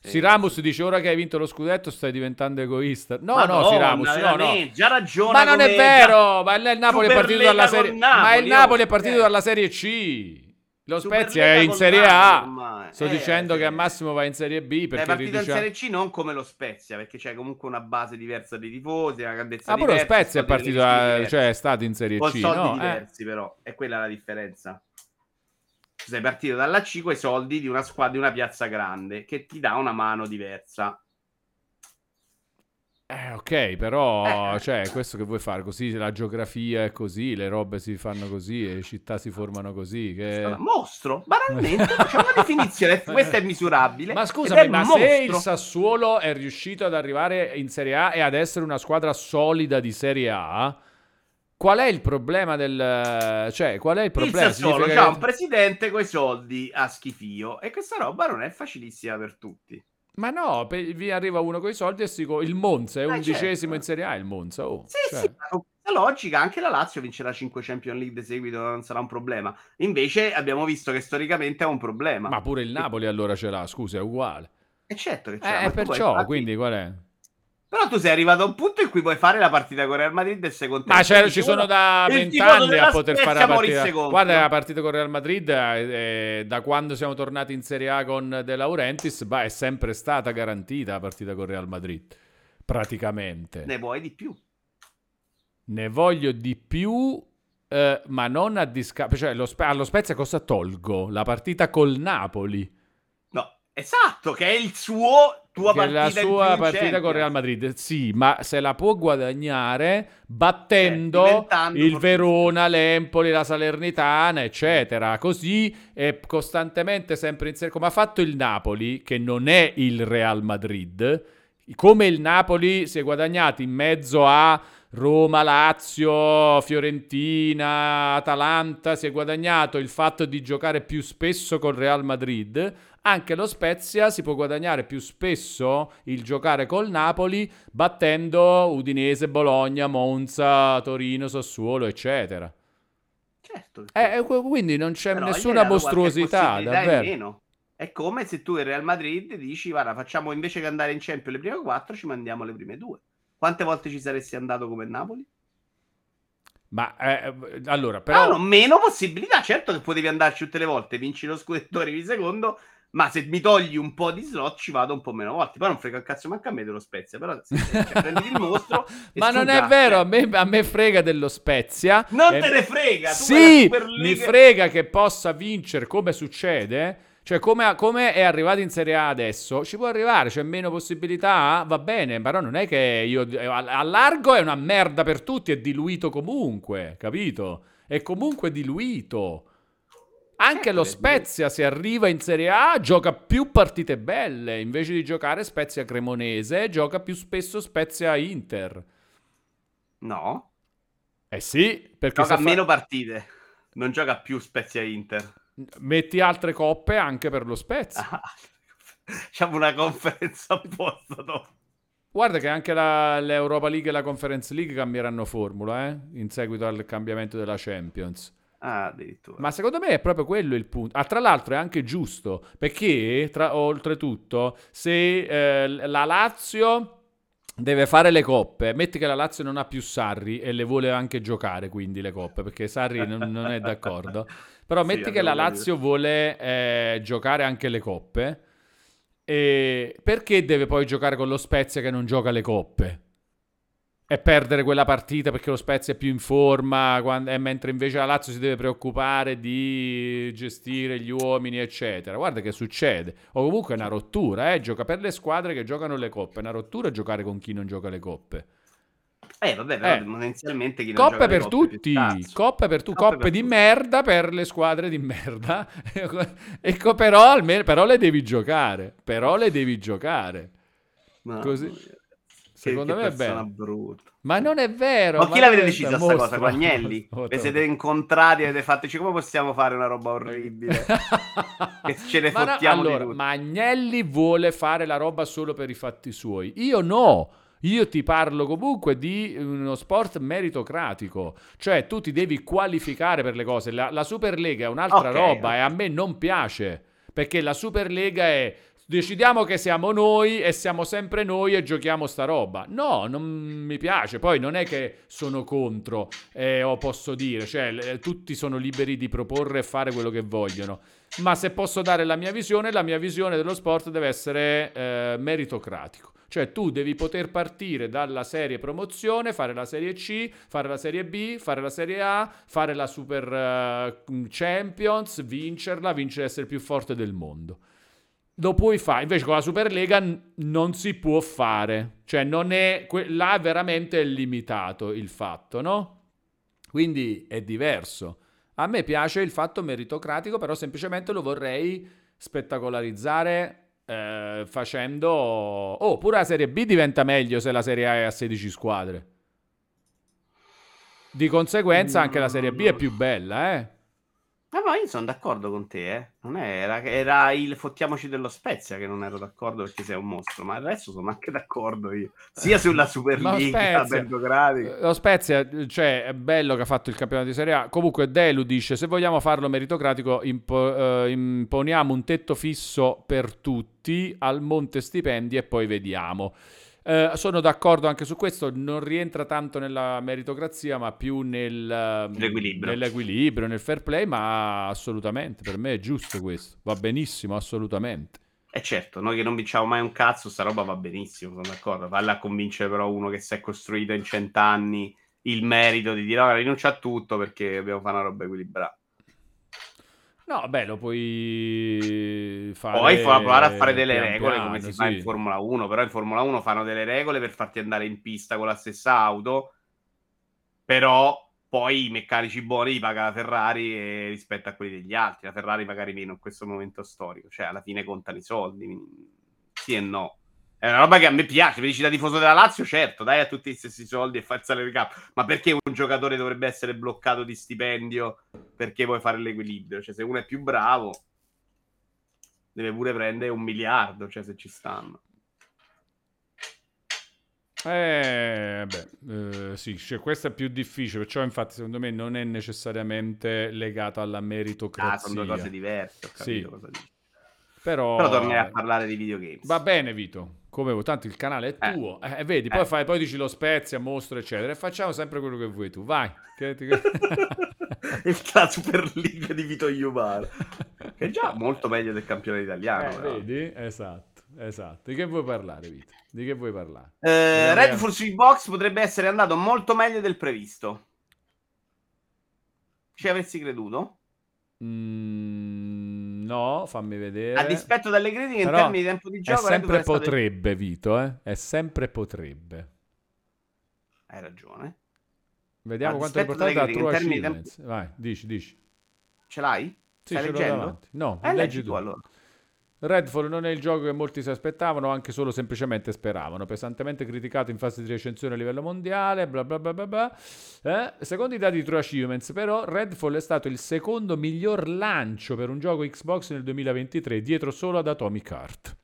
Sì. Siramus dice ora che hai vinto lo scudetto stai diventando egoista. No, Madonna, no, Siramus, no, no. Già ragione. Ma non è vero, ma il Napoli è partito dalla serie Napoli, Ma il Napoli è partito eh. dalla Serie C. Lo Spezia è in Serie A. ormai. Sto Eh, dicendo sì. che al massimo va in Serie B È perché partito in Serie C non come lo Spezia, perché c'è comunque una base diversa di tifosi, una grandezza Ah, pure lo diversa, Spezia è partito, a- cioè è stato in Serie con C, no? Eh. diversi, però è quella la differenza. Sei partito dalla C con i soldi di una squadra di una piazza grande che ti dà una mano diversa. Eh, ok, però, Eh. cioè, questo che vuoi fare? Così la geografia è così, le robe si fanno così, e le città si formano così. Che... Mostro, banalmente, c'è una definizione, questa è misurabile. Ma scusami, ma mostro. se il Sassuolo è riuscito ad arrivare in Serie A e ad essere una squadra solida di Serie A, qual è il problema del... cioè, qual è il Il problema? Sassuolo Significa c'ha che- un presidente coi soldi a schifio e questa roba non è facilissima per tutti. Ma no, pe- vi arriva uno con i soldi e si... co- Il Monza è Eh, undicesimo certo. in Serie A, il Monza, oh. Sì, cioè. sì, con questa logica anche la Lazio vincerà 5 Champions League di seguito, non sarà un problema. Invece abbiamo visto che storicamente è un problema. Ma pure il Napoli allora ce l'ha, scusa, è uguale. E certo che c'è. Eh, tu puoi, perciò, quindi qual è? Però tu sei arrivato a un punto in cui puoi fare la partita con Real Madrid e sei contento. Ma Dici, ci sono "Ora da vent'anni a poter fare la partita. secondo. Guarda la partita con Real Madrid, eh, eh, da quando siamo tornati in Serie A con De Laurentiis, bah, è sempre stata garantita la partita con Real Madrid. Praticamente. Ne vuoi di più. Ne voglio di più, eh, ma non a discapito. Cioè, lo Spe- allo Spezia cosa tolgo? La partita col Napoli. No, esatto, che è il suo tua partita sua partita con. Real Madrid, sì, ma se la può guadagnare battendo Eh, il. Verona, l'Empoli, la Salernitana, eccetera. Così è costantemente sempre in serie. Come ha fatto il Napoli, che non è il Real Madrid, come il Napoli si è guadagnato in mezzo a Roma, Lazio, Fiorentina, Atalanta, si è guadagnato il fatto di giocare più spesso col Real Madrid. Anche lo Spezia si può guadagnare più spesso il giocare col Napoli battendo Udinese, Bologna, Monza, Torino, Sassuolo, eccetera. Certo. Eh, eh, qu- quindi non c'è Però nessuna mostruosità, davvero. È come se tu in Real Madrid dici, guarda, facciamo invece che andare in Champions le prime quattro, ci mandiamo le prime due. Quante volte ci saresti andato come Napoli? Ma eh, allora, Però però meno possibilità. Certo che potevi andarci tutte le volte, vinci lo scudetto, arrivi secondo, ma se mi togli un po' di slot ci vado un po' meno volte. Poi non frega il cazzo manca a me dello Spezia, però se, cioè, prendi il mostro. ma non è vero, a me, a me, frega dello Spezia. Non e... te ne frega. sì, mi frega che possa vincere come succede. Cioè, come, come, è arrivato in Serie A adesso, ci può arrivare, c'è meno possibilità, va bene, però non è che io... A largo è una merda per tutti, è diluito comunque, capito? È comunque diluito. Anche lo Spezia, se arriva in Serie A, gioca più partite belle. Invece di giocare Spezia Cremonese, gioca più spesso Spezia Inter. No. Eh sì, perché gioca fa... meno partite. Non gioca più Spezia Inter. Metti altre coppe anche per lo Spezia. Ah, facciamo una conferenza apposta dopo. Guarda che anche la, l'Europa League e la Conference League cambieranno formula, eh? In seguito al cambiamento della Champions. Ah. Ma secondo me è proprio quello il punto. Ah, tra l'altro è anche giusto, perché tra, oltretutto, se eh, la Lazio deve fare le coppe, metti che la Lazio non ha più Sarri e le vuole anche giocare, quindi le coppe, perché Sarri non, non è d'accordo. Però metti sì, che la Lazio dire. vuole eh, giocare anche le coppe, e perché deve poi giocare con lo Spezia che non gioca le coppe? E perdere quella partita perché lo Spezia è più in forma, quando, mentre invece la Lazio si deve preoccupare di gestire gli uomini, eccetera. Guarda che succede. O comunque è una rottura, eh? gioca per le squadre che giocano le coppe. È una rottura giocare con chi non gioca le coppe. Eh, vabbè, però eh. potenzialmente chi non coppe per tutti, coppe per tutti, coppe, coppe di tutti. merda per le squadre di merda. ecco, però, almeno, però le devi giocare, però le devi giocare. No, Così. Secondo che, me è bello. Brutta. Ma non è vero. Ma chi l'avete decisa questa cosa? Guagnelli? Vi siete incontrati e avete fatto come possiamo fare una roba orribile? che ce ne ma fottiamo no, allora, Ma Agnelli vuole fare la roba solo per i fatti suoi. Io no. Io ti parlo comunque di uno sport meritocratico, cioè tu ti devi qualificare per le cose. La, la Superlega è un'altra okay, roba okay. e a me non piace perché la Superlega è decidiamo che siamo noi e siamo sempre noi e giochiamo sta roba. No, non mi piace. Poi non è che sono contro, eh, o posso dire, cioè eh, tutti sono liberi di proporre e fare quello che vogliono. Ma se posso dare la mia visione, la mia visione dello sport deve essere eh, meritocratico. Cioè tu devi poter partire dalla serie promozione, fare la serie C, fare la serie B, fare la serie A, fare la Super uh, Champions, vincerla, vincere essere più forte del mondo lo puoi fare. Invece con la Superlega n- non si può fare. Cioè, non è. Que- là veramente è limitato il fatto, no? Quindi è diverso. A me piace il fatto meritocratico, però semplicemente lo vorrei spettacolarizzare eh, facendo... Oh, pure la Serie B diventa meglio se la Serie A è a 16 squadre. Di conseguenza anche la Serie B è più bella, eh? No, io sono d'accordo con te, eh. Non era, era il fottiamoci dello Spezia che non ero d'accordo perché sei un mostro, ma adesso sono anche d'accordo io. Sia sulla Superliga, Spezia, Lo Spezia, cioè, è bello che ha fatto il campionato di Serie A. Comunque Delu dice, se vogliamo farlo meritocratico, impo- eh, imponiamo un tetto fisso per tutti al monte stipendi e poi vediamo. Eh, sono d'accordo anche su questo, non rientra tanto nella meritocrazia, ma più nel, ehm, nell'equilibrio, nel fair play, ma assolutamente, per me è giusto questo, va benissimo, assolutamente. E eh certo, noi che non vinciamo mai un cazzo, sta roba va benissimo, sono d'accordo. Valla a convincere però uno che si è costruito in cent'anni il merito di dire, no, rinuncia a tutto perché dobbiamo fare una roba equilibrata. No, beh, lo puoi fare. Poi provare a fare delle regole piano, come si sì. fa in Formula 1. Però in Formula 1 fanno delle regole per farti andare in pista con la stessa auto. Però poi i meccanici buoni li paga la Ferrari rispetto a quelli degli altri. La Ferrari magari meno in questo momento storico. Cioè, alla fine contano i soldi. Sì e no. È una roba che a me piace. Mi dici da tifoso della Lazio, certo, dai a tutti gli stessi soldi e fai il salary cap. Ma perché un giocatore dovrebbe essere bloccato di stipendio perché vuoi fare l'equilibrio? Cioè, se uno è più bravo, deve pure prendere un miliardo, cioè se ci stanno. Eh, beh, eh, sì, cioè, questo è più difficile, perciò infatti secondo me non è necessariamente legato alla meritocrazia. Ah, sono due cose diverse, ho capito sì. cosa dici. Però, Però tornerei a parlare di videogames. Va bene, Vito. Come tanto il canale è eh. tuo. Eh, vedi, eh. poi, fai, poi dici lo Spezia, mostro, eccetera. E facciamo sempre quello che vuoi tu. Vai. la Super League di Vito Iumaro. Che è già molto meglio del campione italiano. Eh, vedi? Esatto, esatto. Di che vuoi parlare, Vito? Di che vuoi parlare? Eh, Redfall sui box potrebbe essere andato molto meglio del previsto. Ci avresti creduto? Mm, no, fammi vedere. A dispetto delle critiche Però in termini di tempo di gioco, è sempre potrebbe, stato... Vito, eh? È sempre potrebbe. Hai ragione. Vediamo A quanto è importante la Achievements. Tempo... Vai, dici, dici. Ce l'hai? Sì, Stai leggendo? No, eh, leggi tu. tu allora. Redfall non è il gioco che molti si aspettavano, anche solo semplicemente speravano. Pesantemente criticato in fase di recensione a livello mondiale, bla bla bla bla bla. Eh? Secondo i dati di True Achievements, però, Redfall è stato il secondo miglior lancio per un gioco Xbox nel 2023, dietro solo ad Atomic Heart.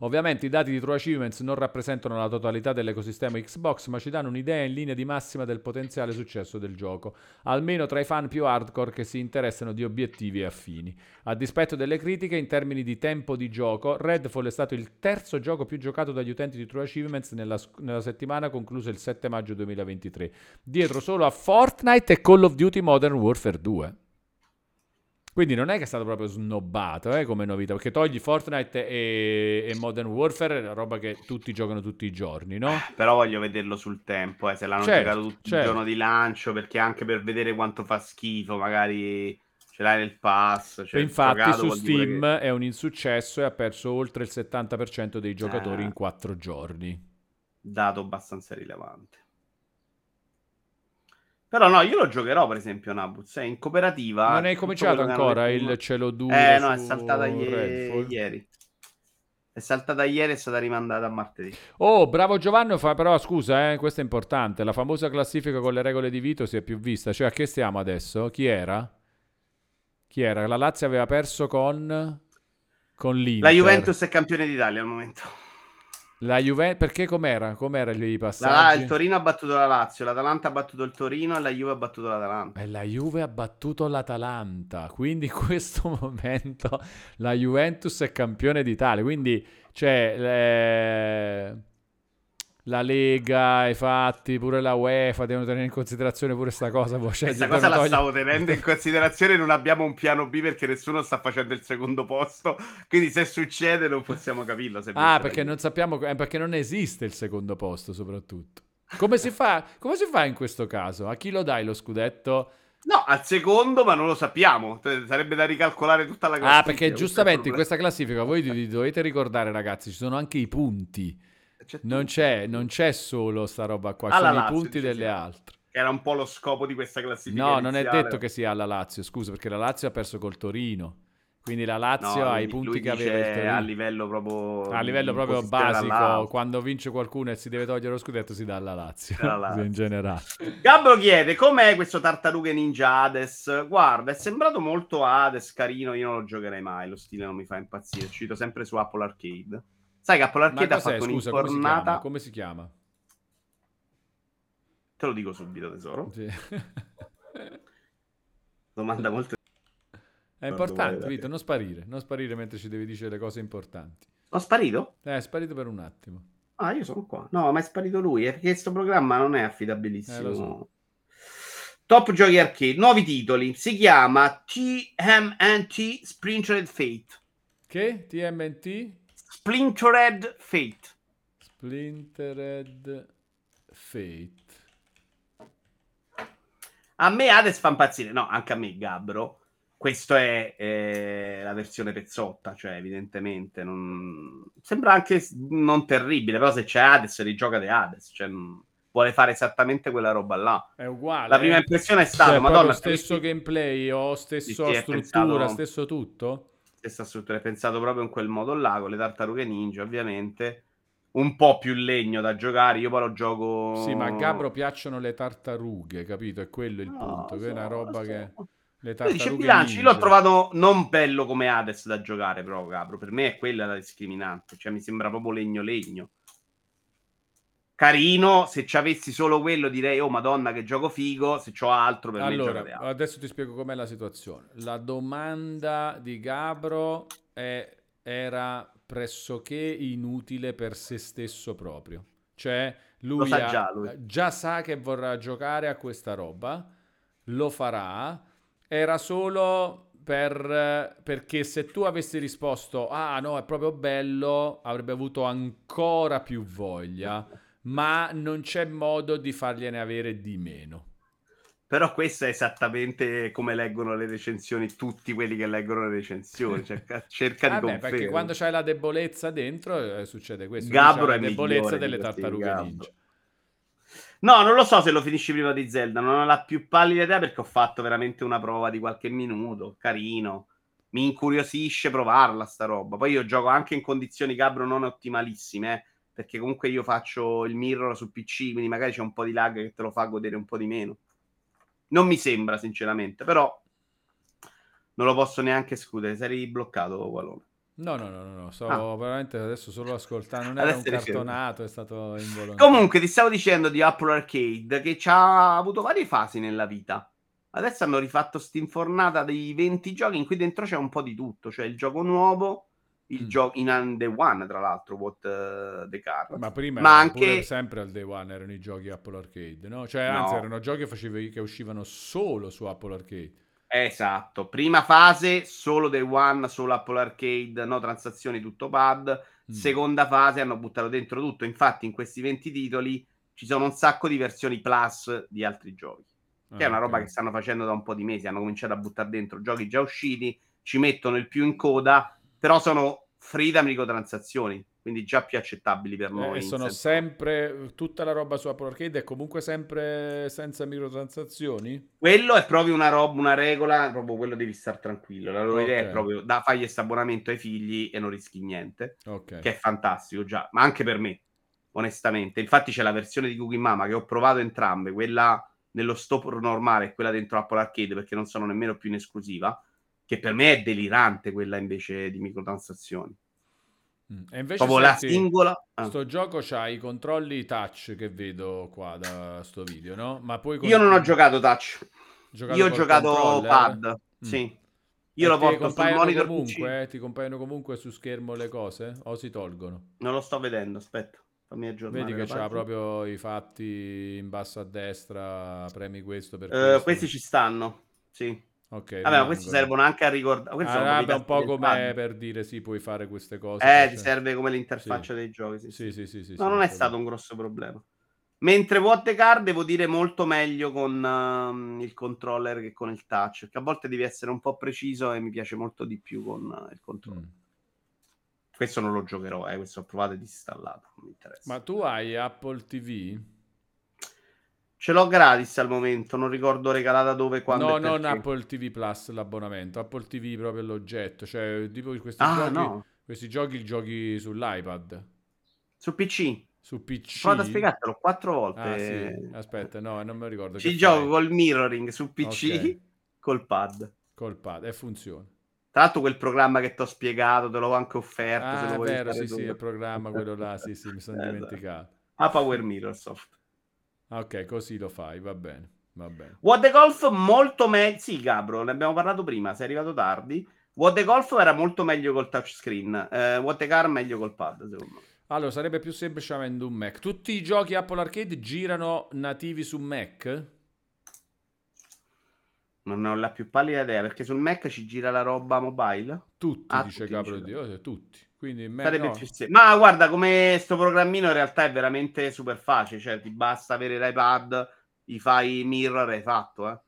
Ovviamente i dati di True Achievements non rappresentano la totalità dell'ecosistema Xbox, ma ci danno un'idea in linea di massima del potenziale successo del gioco, almeno tra i fan più hardcore che si interessano di obiettivi e affini. A dispetto delle critiche, in termini di tempo di gioco, Redfall è stato il terzo gioco più giocato dagli utenti di True Achievements nella, nella settimana conclusa il 7 maggio 2023, dietro solo a Fortnite e Call of Duty Modern Warfare 2. Quindi non è che è stato proprio snobbato eh, come novità, perché togli Fortnite e, e, Modern Warfare, è una roba che tutti giocano tutti i giorni, no? Però voglio vederlo sul tempo, eh, se l'hanno certo, giocato tutto certo. il giorno di lancio, perché anche per vedere quanto fa schifo, magari ce l'hai nel pass. Cioè infatti su Steam che... è un insuccesso e ha perso oltre il 70% dei giocatori eh, in quattro giorni. Dato abbastanza rilevante. Però no, io lo giocherò per esempio Nabuz, è in cooperativa. Non hai cominciato ancora il cielo duro? Eh no, è saltata ieri, ieri. È saltata ieri e è stata rimandata a martedì. Oh, bravo Giovanni, fa, però scusa, eh, questo è importante. La famosa classifica con le regole di Vito si è più vista. Cioè, a che stiamo adesso? Chi era? Chi era? La Lazio aveva perso con... con l'Inter. La Juventus è campione d'Italia al momento. La Juve, perché com'era? Com'era i passaggi? La, il Torino ha battuto la Lazio, l'Atalanta ha battuto il Torino e la Juve ha battuto l'Atalanta. E la Juve ha battuto l'Atalanta, quindi in questo momento la Juventus è campione d'Italia, quindi cioè, le la Lega, i fatti, pure la UEFA devono tenere in considerazione pure questa cosa. Boh, cioè, questa cosa la togli... stavo tenendo in considerazione, non abbiamo un piano B perché nessuno sta facendo il secondo posto, quindi se succede non possiamo capirlo. ah, perché non sappiamo, eh, perché non esiste il secondo posto soprattutto. Come si, fa, come si fa in questo caso? A chi lo dai lo scudetto? No, al secondo, ma non lo sappiamo. Sarebbe da ricalcolare tutta la classifica. Ah, perché giustamente in questa classifica voi vi dovete ricordare, ragazzi, ci sono anche i punti. C'è non, c'è, non, c'è, solo sta roba qua, alla sono Lazio, i punti delle altre. Era un po' lo scopo di questa classifica. No, iniziale. non è detto che sia alla Lazio, scusa, perché la Lazio ha perso col Torino. Quindi la Lazio no, ha i punti che aveva il Torino. A livello proprio, a livello proprio basico, quando vince qualcuno e si deve togliere lo scudetto, si dà alla Lazio. Lazio. in generale. Gabbo chiede: com'è questo Tartarughe Ninja Hades? Guarda, è sembrato molto Hades, carino. Io non lo giocherei mai. Lo stile non mi fa impazzire. È uscito sempre su Apple Arcade. Sai Apple Arcade ha fatto Scusa, un'informata. Come si, chiama? come si chiama? Te lo dico subito, tesoro. Sì. Domanda molto. È importante, Vito, non sparire. Non sparire mentre ci devi dire le cose importanti. Ho sparito? Eh, è sparito per un attimo. Ah, io sono qua. No, ma è sparito lui. È perché questo programma non è affidabilissimo. Eh, so. Top giochi arcade, nuovi titoli. Si chiama TMNT Splintered Fate. Che? TMNT? Splintered Fate. Splintered Fate. A me Hades fa impazzire, no, anche a me Gabbro. Questa è eh, la versione pezzotta, cioè evidentemente non... sembra anche non terribile, però se c'è Hades rigioca di Hades, cioè vuole fare esattamente quella roba là. È uguale. La prima eh? impressione è stata, cioè, Madonna, stesso gameplay o stesso sì, struttura, pensato... stesso tutto? Stessa struttura, è pensato proprio in quel modo là, con le tartarughe ninja, ovviamente. Un po' più legno da giocare, io poi lo gioco... Sì, ma a Gabro piacciono le tartarughe, capito? È quello il no, punto, so, è una roba so. che... Le tartarughe bilanci, io l'ho trovato non bello come Hades da giocare, però Gabro, per me è quella la discriminante, cioè mi sembra proprio legno legno carino. Se ci avessi solo quello, direi: Oh, madonna, che gioco figo. Se c'ho altro, per allora, me adesso ti spiego com'è la situazione. La domanda di Gabro è, era pressoché inutile per se stesso proprio. Cioè, lui, ha, già, lui, già sa che vorrà giocare a questa roba. lo farà, era solo per, perché se tu avessi risposto, ah no, è proprio bello, avrebbe avuto ancora più voglia, ma non c'è modo di fargliene avere di meno. Però questo è esattamente come leggono le recensioni tutti quelli che leggono le recensioni, cioè, cerca di Vabbè, perché quando c'hai la debolezza dentro eh, succede questo. Gabbro è la debolezza delle tartarughe ninja. No, non lo so se lo finisci prima di Zelda, non ho la più pallida idea perché ho fatto veramente una prova di qualche minuto, carino. Mi incuriosisce provarla sta roba. Poi io gioco anche in condizioni Gabbro non ottimalissime, eh, perché comunque io faccio il mirror su PC, quindi magari c'è un po' di lag che te lo fa godere un po' di meno. Non mi sembra, sinceramente, però non lo posso neanche escludere. Sarei bloccato, Qualone. No, no, no, no, sto ah. veramente adesso solo ascoltando. Non era adesso un cartonato, è stato involontario. Comunque, ti stavo dicendo di Apple Arcade che ci ha avuto varie fasi nella vita. Adesso hanno rifatto stinfornata dei 20 giochi in cui dentro c'è un po' di tutto. Cioè il gioco nuovo, il mm. gioco in Day One, tra l'altro, What uh, the Car. Ma prima Ma anche sempre al Day One erano i giochi Apple Arcade, no? Cioè, no. anzi, erano giochi che, facevi, che uscivano solo su Apple Arcade. Esatto, prima fase solo Day One, solo Apple Arcade, no transazioni, tutto pad. Mm. Seconda fase hanno buttato dentro tutto. Infatti, in questi 20 titoli ci sono un sacco di versioni plus di altri giochi. Che ah, è una roba che stanno facendo da un po' di mesi. Hanno cominciato a buttare dentro giochi già usciti, ci mettono il più in coda però sono free da microtransazioni, quindi già più accettabili per noi. Eh, e sono sempre, tutta la roba su Apple Arcade è comunque sempre senza microtransazioni? Quello è proprio una roba, una regola, proprio quello devi stare tranquillo. La loro okay. idea è proprio da fagli questo abbonamento ai figli e non rischi niente, okay. che è fantastico già, ma anche per me, onestamente. Infatti c'è la versione di Cookie Mama che ho provato entrambe, quella nello store normale e quella dentro Apple Arcade perché non sono nemmeno più in esclusiva che per me è delirante quella invece di microtransazioni. Mm. E invece Proprio la singola. Ah. Sto gioco c'ha i controlli touch che vedo qua da sto video, no? Ma poi Io non ho giocato touch. Giocato Io ho giocato pad. Mm. Sì. Io e lo porto sul monitor comunque, eh? ti compaiono comunque su schermo le cose o si tolgono? Non lo sto vedendo, aspetta. Fammi aggiornare. Vedi che c'ha proprio i fatti in basso a destra, premi questo per uh, questo. Questi ci stanno. Sì. Ok. Vabbè, ma questi servono anche a ricordare. Ah, un po' come per dire sì, puoi fare queste cose. Eh, ti serve come l'interfaccia sì. dei giochi. Sì, sì, sì. sì, sì no, non è stato un grosso problema. Mentre What the Car devo dire molto meglio con uh, il controller che con il touch, perché a volte devi essere un po' preciso e mi piace molto di più con uh, il controller. Mm. Questo non lo giocherò, eh, questo ho provato e mi interessa. Ma tu hai Apple TV? Ce l'ho gratis al momento, non ricordo regalata dove, quando No, non Apple TV Plus l'abbonamento, Apple TV proprio l'oggetto, cioè tipo questi, ah, giochi, no. questi giochi li giochi sull'iPad. Su PC? Su PC? Provo a spiegartelo quattro volte. Ah, sì. Aspetta, no, non me lo ricordo. Ci gioco fai? col mirroring su PC, okay. col pad. Col pad, e funziona. Tra l'altro quel programma che ti ho spiegato, te l'ho anche offerto. Ah, è vero, sì, tu. sì, il programma, quello là, sì, sì, mi sono esatto. dimenticato. A Power Mirror Soft. Ok, così lo fai, va bene. Va bene. What the Golf molto meglio. Sì, Gabro, ne abbiamo parlato prima, sei arrivato tardi. What the Golf era molto meglio col touchscreen. Uh, What the Car meglio col pad, secondo me. Allora, sarebbe più semplice avendo un Mac. Tutti i giochi Apple Arcade girano nativi su Mac? Non ho la più pallida idea, perché sul Mac ci gira la roba mobile? Tutti, ah, dice Capro Dio, tutti. Quindi Mac, Sarebbe no. più semplice. Ma guarda, come sto programmino in realtà è veramente super facile, cioè ti basta avere l'iPad, gli fai mirror e hai fatto, eh.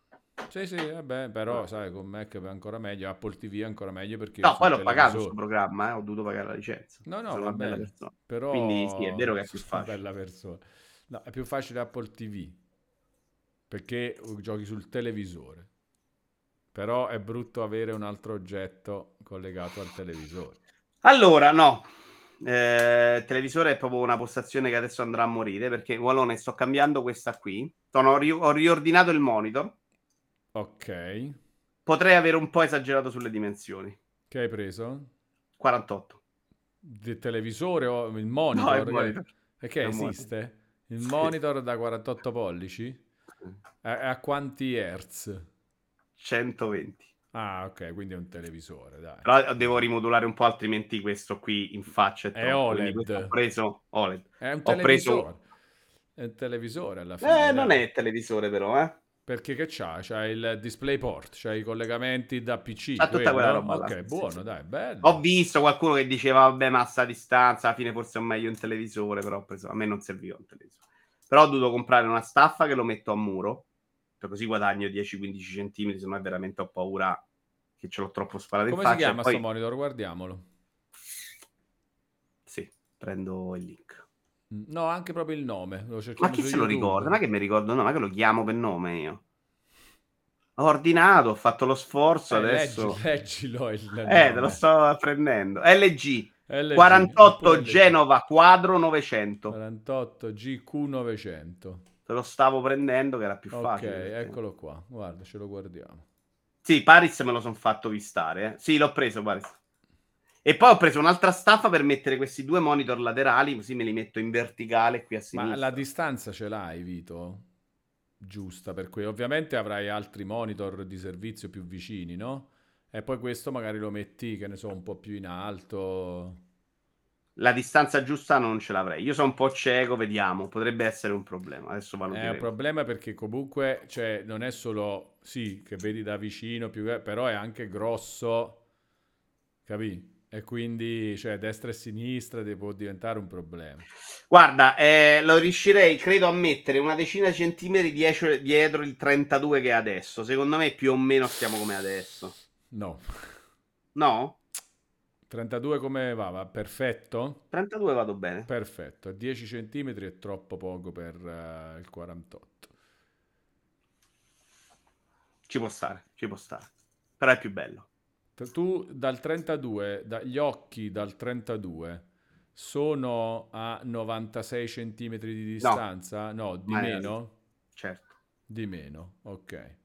Sì, sì, vabbè, però sai, con Mac è ancora meglio, Apple TV è ancora meglio perché... No, poi l'ho pagato questo programma, eh, ho dovuto pagare la licenza. No, no, va bene, però... Quindi sì, è vero che è più facile. Bella persona. No, è più facile Apple TV, perché giochi sul televisore. Però è brutto avere un altro oggetto collegato al televisore. Allora, no. Eh, televisore è proprio una postazione che adesso andrà a morire perché Wallone sto cambiando questa qui. Sono, ri- ho riordinato il monitor. Ok. Potrei avere un po' esagerato sulle dimensioni. Che hai preso? 48. Del televisore o il monitor? No, il monitor. Perché esiste? Monitor. Il monitor da 48 pollici? A, a quanti hertz? 120. Ah, ok, quindi è un televisore, dai. Però devo rimodulare un po', altrimenti questo qui in faccia è, è OLED. Ho preso OLED. È un ho televisore. Preso... È un televisore alla fine. Eh, non è televisore però, eh. Perché che c'ha? C'ha il DisplayPort, c'ha i collegamenti da PC. Ha tutta quella roba Ok, là. buono, Sì, sì. dai, bello. Ho visto qualcuno che diceva, vabbè, massa a distanza, alla fine forse è meglio un televisore, però ho preso- a me non serviva un televisore. Però ho dovuto comprare una staffa che lo metto a muro, così guadagno 10-15 centimetri, se no è veramente ho paura che ce l'ho troppo sparato Come in si faccia. chiama e poi... sto monitor? Guardiamolo. Sì, prendo il link. Mm, No, anche proprio il nome. Lo Ma chi se lo ricorda? Ma che mi ricordo? No, ma che lo chiamo per nome io. Ho ordinato, ho fatto lo sforzo, Eh, adesso... leggi- leggilo il Eh, te lo sto prendendo. LG LG, 48 oppure LG. Genova quadro 900. 48 GQ900. Te lo stavo prendendo che era più Ok, facile. perché- eccolo qua. Guarda, ce lo guardiamo. Sì, Paris me lo sono fatto vistare. eh. Sì, l'ho preso Paris. E poi ho preso un'altra staffa per mettere questi due monitor laterali, così me li metto in verticale qui a Ma sinistra. la distanza ce l'hai, Vito? Giusta per cui ovviamente avrai altri monitor di servizio più vicini, no? E poi questo magari lo metti, che ne so, un po' più in alto. La distanza giusta non ce l'avrei. Io sono un po' cieco, vediamo. Potrebbe essere un problema. Adesso È un valuteremo. problema perché comunque, cioè, non è solo, sì, che vedi da vicino, più, però è anche grosso, capì? E quindi, cioè, destra e sinistra può diventare un problema. Guarda, eh, lo riuscirei, credo, a mettere una decina di centimetri dietro, dietro il 32 che è adesso. Secondo me più o meno stiamo come adesso. No. No? 32 come va? Va perfetto? 32 vado bene. Perfetto, 10 cm è troppo poco per eh, il 48. Ci può stare, ci può stare. Però è più bello. Tu dal 32, da- gli occhi dal 32 sono a 96 cm di distanza? No, di Ma- meno? Certo. Di meno, ok.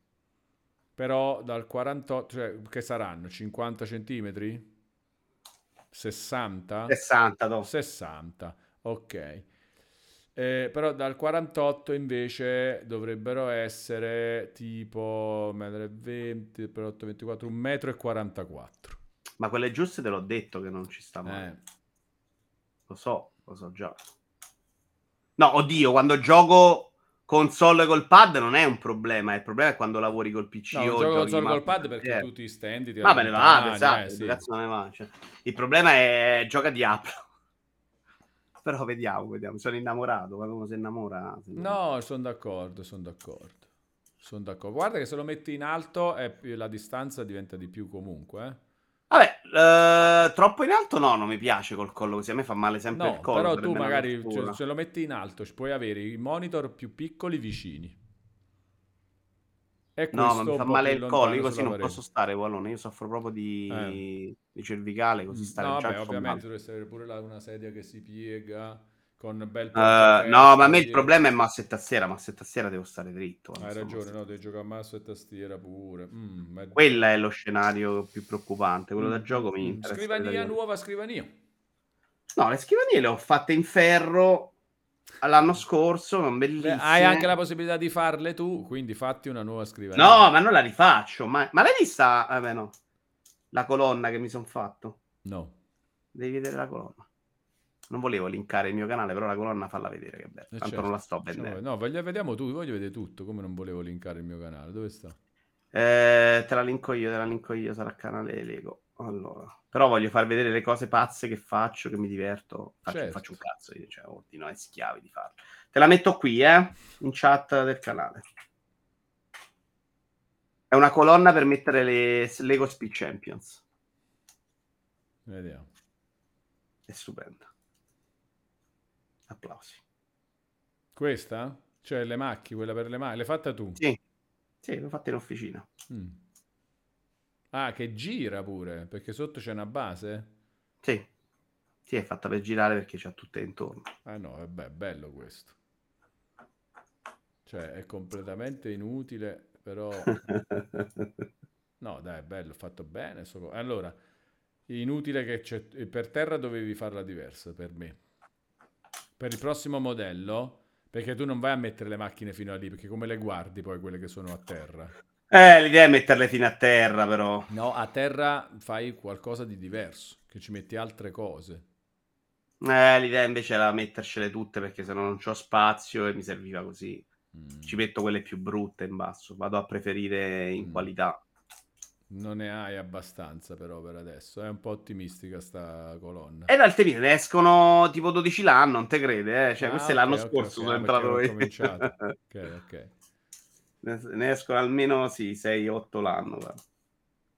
Però dal 48, cioè che saranno 50 cm? 60? 60 dopo. 60, ok. Eh, però dal 48 invece dovrebbero essere tipo 1,20 m per 8, 24, 1,44 m. Ma quelle giuste te l'ho detto che non ci sta male. Eh, Lo so, lo so già. No, oddio, quando gioco console col pad non è un problema. Il problema è quando lavori col PC no, o gioco mouse col pad perché tastiera. tu ti stendi, ti Va bene, va, allontani, esatto, eh, sì. cazzo ne va? Cioè, il problema è gioca Diablo. Però vediamo, vediamo. Sono innamorato. Quando uno si innamora. si innamora. No, sono d'accordo, sono d'accordo. Sono d'accordo. Guarda che se lo metti in alto è più- la distanza diventa di più comunque, eh. Vabbè, eh, troppo in alto no, non mi piace col collo così. A me fa male sempre No, il collo. però tu magari tortura. cioè, se lo metti in alto puoi avere i monitor più piccoli vicini. E No, ma mi fa male il collo. Io così non parete. posso stare, Wallone. Io soffro proprio di, Eh. di cervicale. Così Mm, stare No, già vabbè, ovviamente dovresti avere pure la- una sedia che si piega con bel portatesta no, ma a me il problema è mouse e tastiera. Mouse e tastiera devo stare dritto. Hai ragione, no, devi giocare a mouse e tastiera pure. Mm, ma- Quello è lo scenario più preoccupante. Quello da Mm, gioco mi mm, interessa. Scrivania, nuova scrivania. No, le scrivanie le ho fatte in ferro l'anno scorso, non bellissime. Hai anche la possibilità di farle tu, quindi fatti una nuova scrivania. No, ma non la rifaccio. Ma, ma l'hai vista? Vabbè, no. La colonna che mi sono fatto. No. Devi vedere la colonna. Non volevo linkare il mio canale, però la colonna falla vedere che bella. Eh, Tanto certo. non la sto vendendo. No, voglio, vediamo tu, voglio vedere tutto, come non volevo linkare il mio canale. Dove sta? Eh, te la linko io, te la linko io, sarà canale Lego. Allora, però voglio far vedere le cose pazze che faccio, che mi diverto. Faccio, Certo. faccio un cazzo io, cioè ordino ai schiavi di farlo. Te la metto qui, eh, in chat del canale. È una colonna per mettere le Lego Speed Champions. Vediamo. È stupenda. Applausi. Questa? Cioè le macchie, quella per le macchie, l'hai fatta tu? Sì, sì, l'ho fatta in officina. Mm. Ah, che gira pure, perché sotto c'è una base? Sì, sì, è fatta per girare perché c'ha tutte intorno. Ah no, vabbè, bello questo. Cioè, è completamente inutile, però... No, dai, è bello, fatto bene. solo- Allora, inutile che c'è... Per terra dovevi farla diversa, per me. Per il prossimo modello, perché tu non vai a mettere le macchine fino a lì, perché come le guardi poi quelle che sono a terra? Eh, l'idea è metterle fino a terra, però. No, a terra fai qualcosa di diverso, che ci metti altre cose. Eh, l'idea invece era mettercele tutte perché sennò non c'ho spazio e mi serviva così. Mm. Ci metto quelle più brutte in basso, vado a preferire in mm. qualità. Non ne hai abbastanza però per adesso, è un po' ottimistica sta colonna. E dal te ne escono tipo 12 l'anno, non te crede? Eh? Cioè, ah, questo okay, è l'anno okay, scorso, okay, sono entrato io. ok, ok. Ne escono almeno sì, 6-8 l'anno. Guarda.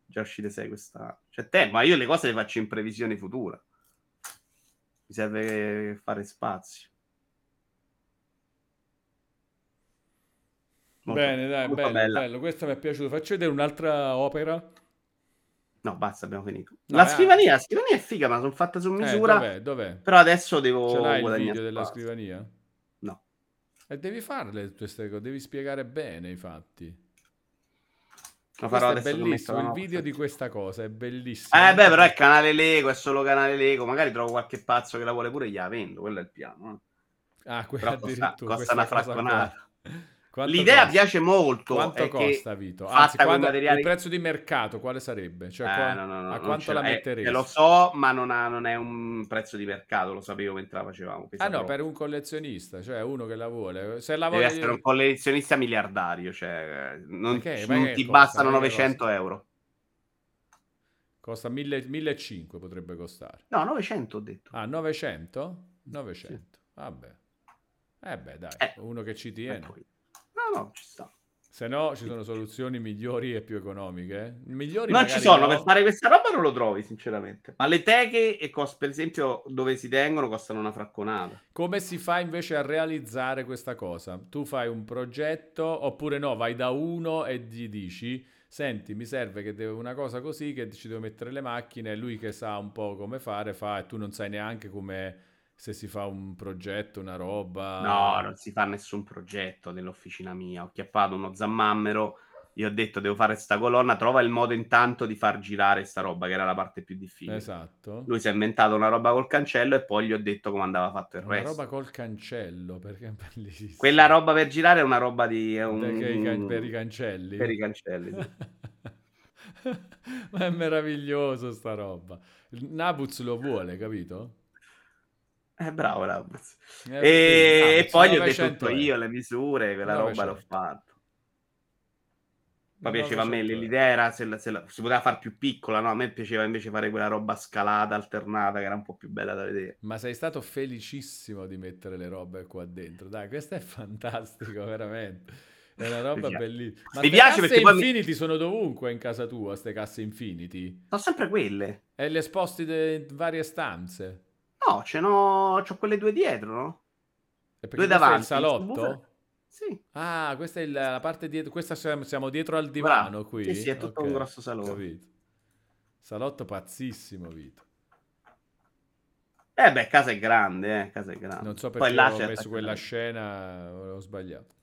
Già uscite 6 quest'anno. Cioè, te, ma io le cose le faccio in previsione futura. Mi serve fare spazio. Molto, Bene, dai, bello, bello. Questo mi è piaciuto. Faccio vedere un'altra opera. No, basta, abbiamo finito. No, la eh, scrivania, la scrivania è figa, ma sono fatta su eh, misura. Eh, dov'è, dov'è? Però adesso devo Ce l'hai il video della scrivania? E devi farle queste cose, devi spiegare bene i fatti. Lo farò è bellissimo, il video di questa cosa è bellissimo. Eh beh, però è canale Lego, è solo canale Lego, magari trovo qualche pazzo che la vuole pure, gliela vendo, quello è il piano. Eh. Ah, quello costa, costa una fracconata. Quanto L'idea costa? piace molto. Quanto costa, Vito? Anzi, quando, materiali... il prezzo di mercato quale sarebbe? Cioè, eh, qua... no, no, no, a quanto la metteresti? Eh, lo so, ma non, ha, non, è un prezzo di mercato, lo sapevo mentre la facevamo. Ah no, per un collezionista, cioè uno che la vuole. Se la Deve vuole... essere un collezionista miliardario, cioè non, okay, non ti costa? bastano 900 costa? euro. Costa 1500 potrebbe costare. No, 900 ho detto. Ah, 900? 900, sì. vabbè. Eh beh, dai, eh, uno che ci tiene. No, no, ci sta. Se no, ci sono soluzioni migliori e più economiche. Migliori non ci sono, no. per fare questa roba non lo trovi, sinceramente. Ma le teghe, e cost- per esempio, dove si tengono, costano una fracconata. Come si fa invece a realizzare questa cosa? Tu fai un progetto, oppure no, vai da uno e gli dici, senti, mi serve che devo una cosa così, che ci devo mettere le macchine, lui che sa un po' come fare, fa, e tu non sai neanche come se si fa un progetto, una roba. No, non si fa nessun progetto nell'officina mia. Ho chiappato uno zammammero. Io ho detto devo fare sta colonna, trova il modo intanto di far girare sta roba, che era la parte più difficile. Esatto. Lui si è inventato una roba col cancello e poi gli ho detto come andava fatto il una resto. Una roba col cancello, perché è bellissimo. Quella roba per girare è una roba di... È un... can... Per i cancelli. Per i cancelli, sì. Ma è meraviglioso sta roba. Nabuz lo vuole, capito? Eh, bravo Labus. Eh, e, e poi gli ho detto tutto io, le misure, quella 900. roba l'ho fatto. Poi piaceva a me, l'idea era se, la, se la, si poteva fare più piccola, no? A me piaceva invece fare quella roba scalata, alternata, che era un po' più bella da vedere. Ma sei stato felicissimo di mettere le robe qua dentro. Dai, questo è fantastico, veramente. È una roba bellissima. Ma mi piace perché Infinity mi... sono dovunque in casa tua, queste casse Infinity. Sono sempre quelle. E le sposti in varie stanze. No, ce n'ho, c'ho quelle due dietro, no? Due davanti. Il salotto? Sì. Ah, questa è la parte dietro. Questa siamo dietro al divano Bravo. qui. Sì, sì, è tutto okay. un grosso salotto. Capito. Salotto pazzissimo, Vito. Eh beh, casa è grande, eh. Casa è grande. Non so perché Poi ho messo quella scena, ho sbagliato.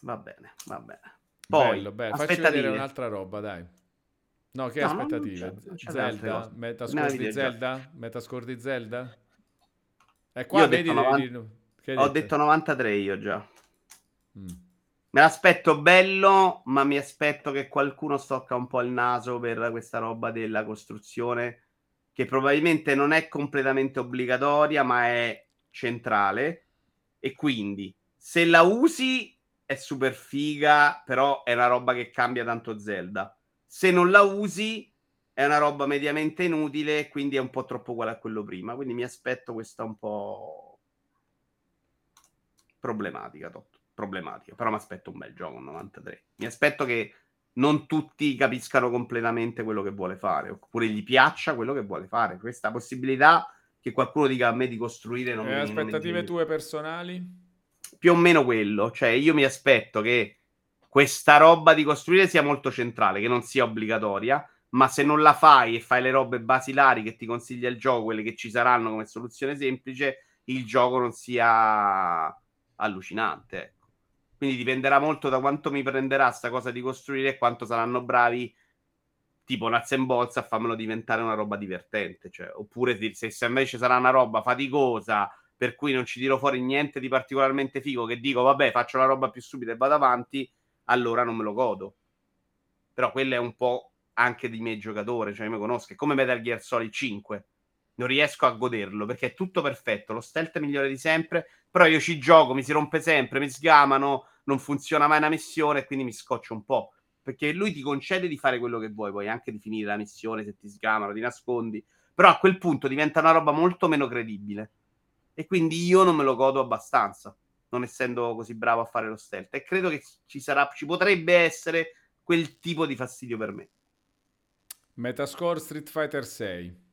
Va bene, va bene. Poi, Bello, bello. Facci vedere un'altra roba, dai. No, che no, aspettative? Zelda? Metascore di Zelda? Metascore di Zelda? E qua vedi... Ho, 90... ho detto 93 io già. Mm. Me l'aspetto bello, ma mi aspetto che qualcuno stocca un po' il naso per questa roba della costruzione, che probabilmente non è completamente obbligatoria, ma è centrale. E quindi, se la usi, è super figa, però è una roba che cambia tanto Zelda se non la usi è una roba mediamente inutile, quindi è un po' troppo uguale a quello prima. Quindi mi aspetto questa un po' problematica, tot. problematica. Però mi aspetto un bel gioco 93. Mi aspetto che non tutti capiscano completamente quello che vuole fare, oppure gli piaccia quello che vuole fare. Questa possibilità che qualcuno dica a me di costruire non e mi aspettative non mi... tue personali? Più o meno quello, cioè io mi aspetto che questa roba di costruire sia molto centrale, che non sia obbligatoria, ma se non la fai e fai le robe basilari che ti consiglia il gioco, quelle che ci saranno come soluzione semplice, il gioco non sia allucinante. Ecco. Quindi dipenderà molto da quanto mi prenderà sta cosa di costruire e quanto saranno bravi tipo Nuts and Bolts a farmelo diventare una roba divertente. Cioè, oppure se, se invece sarà una roba faticosa, per cui non ci tiro fuori niente di particolarmente figo, che dico vabbè faccio la roba più stupida e vado avanti, allora non me lo godo. Però quello è un po' anche di miei giocatori, cioè io mi conosco, è come Metal Gear Solid 5. non riesco a goderlo perché è tutto perfetto, lo stealth è migliore di sempre, però io ci gioco, mi si rompe sempre, mi sgamano, non funziona mai una missione quindi mi scoccio un po'. Perché lui ti concede di fare quello che vuoi, poi anche di finire la missione se ti sgamano, ti nascondi, però a quel punto diventa una roba molto meno credibile. E quindi io non me lo godo abbastanza, non essendo così bravo a fare lo stealth. E credo che ci sarà, ci potrebbe essere quel tipo di fastidio per me. Metascore Street Fighter 6.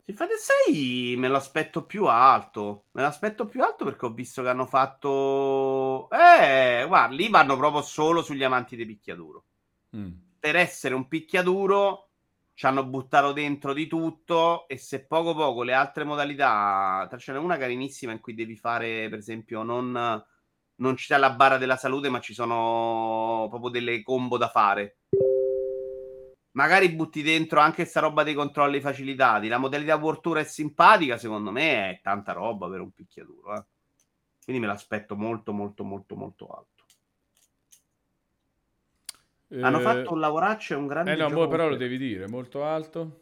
Street Fighter 6 me l'aspetto più alto. Me l'aspetto più alto perché ho visto che hanno fatto. Eh, guarda, lì vanno proprio solo sugli amanti di picchiaduro. Mm. Per essere un picchiaduro ci hanno buttato dentro di tutto e se poco poco le altre modalità, ce n'è una carinissima in cui devi fare, per esempio, non, non c'è la barra della salute, ma ci sono proprio delle combo da fare magari butti dentro anche sta roba dei controlli facilitati. La modalità World Tour è simpatica, secondo me è tanta roba per un picchiaduro. Eh. Quindi me l'aspetto molto, molto, molto, molto alto. Eh, Hanno fatto un lavoraccio e un grande. Eh no, gioco però lo devi dire, molto alto.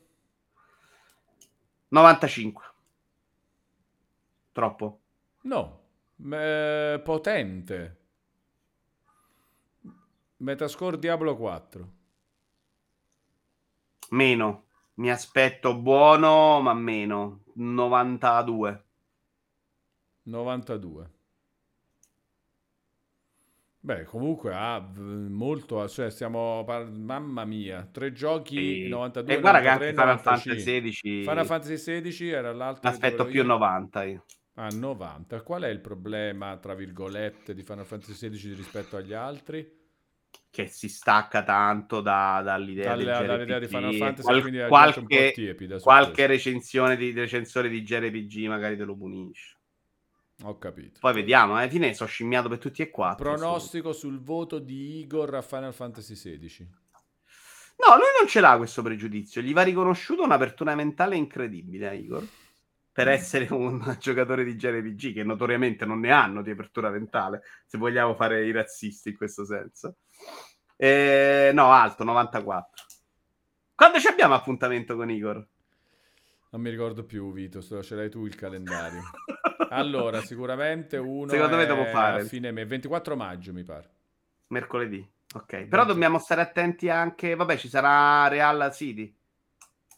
95. Troppo. No, eh, potente. Metascore Diablo 4. Meno. Mi aspetto buono, ma meno. 92. 92. Beh, comunque ha molto, cioè stiamo par- mamma mia, tre giochi e, 92 e guarda 93, che anche Final Fantasy 16 Final Fantasy 16 era l'altro aspetto più io. 90 io. Ah, 90. Qual è il problema tra virgolette di Final Fantasy 16 rispetto agli altri? che si stacca tanto da, dall'idea, Dalle, dall'idea di Final Fantasy Qual- quindi qualche, tiepida qualche recensione di, recensore di JRPG magari te lo punisce ho capito poi vediamo alla fine sono scimmiato per tutti e quattro pronostico sul voto di Igor a Final Fantasy XVI no lui non ce l'ha questo pregiudizio gli va riconosciuta un'apertura mentale incredibile a Igor per mm. essere un giocatore di JRPG che notoriamente non ne hanno di apertura mentale se vogliamo fare i razzisti in questo senso eh, no, alto, 94. Quando ci abbiamo appuntamento con Igor? Non mi ricordo più, Vito, ce l'hai tu il calendario. allora, sicuramente uno Secondo me devo fare. a fine me, 24 maggio mi pare. Mercoledì. Ok, però dobbiamo stare attenti anche, vabbè, ci sarà Real City.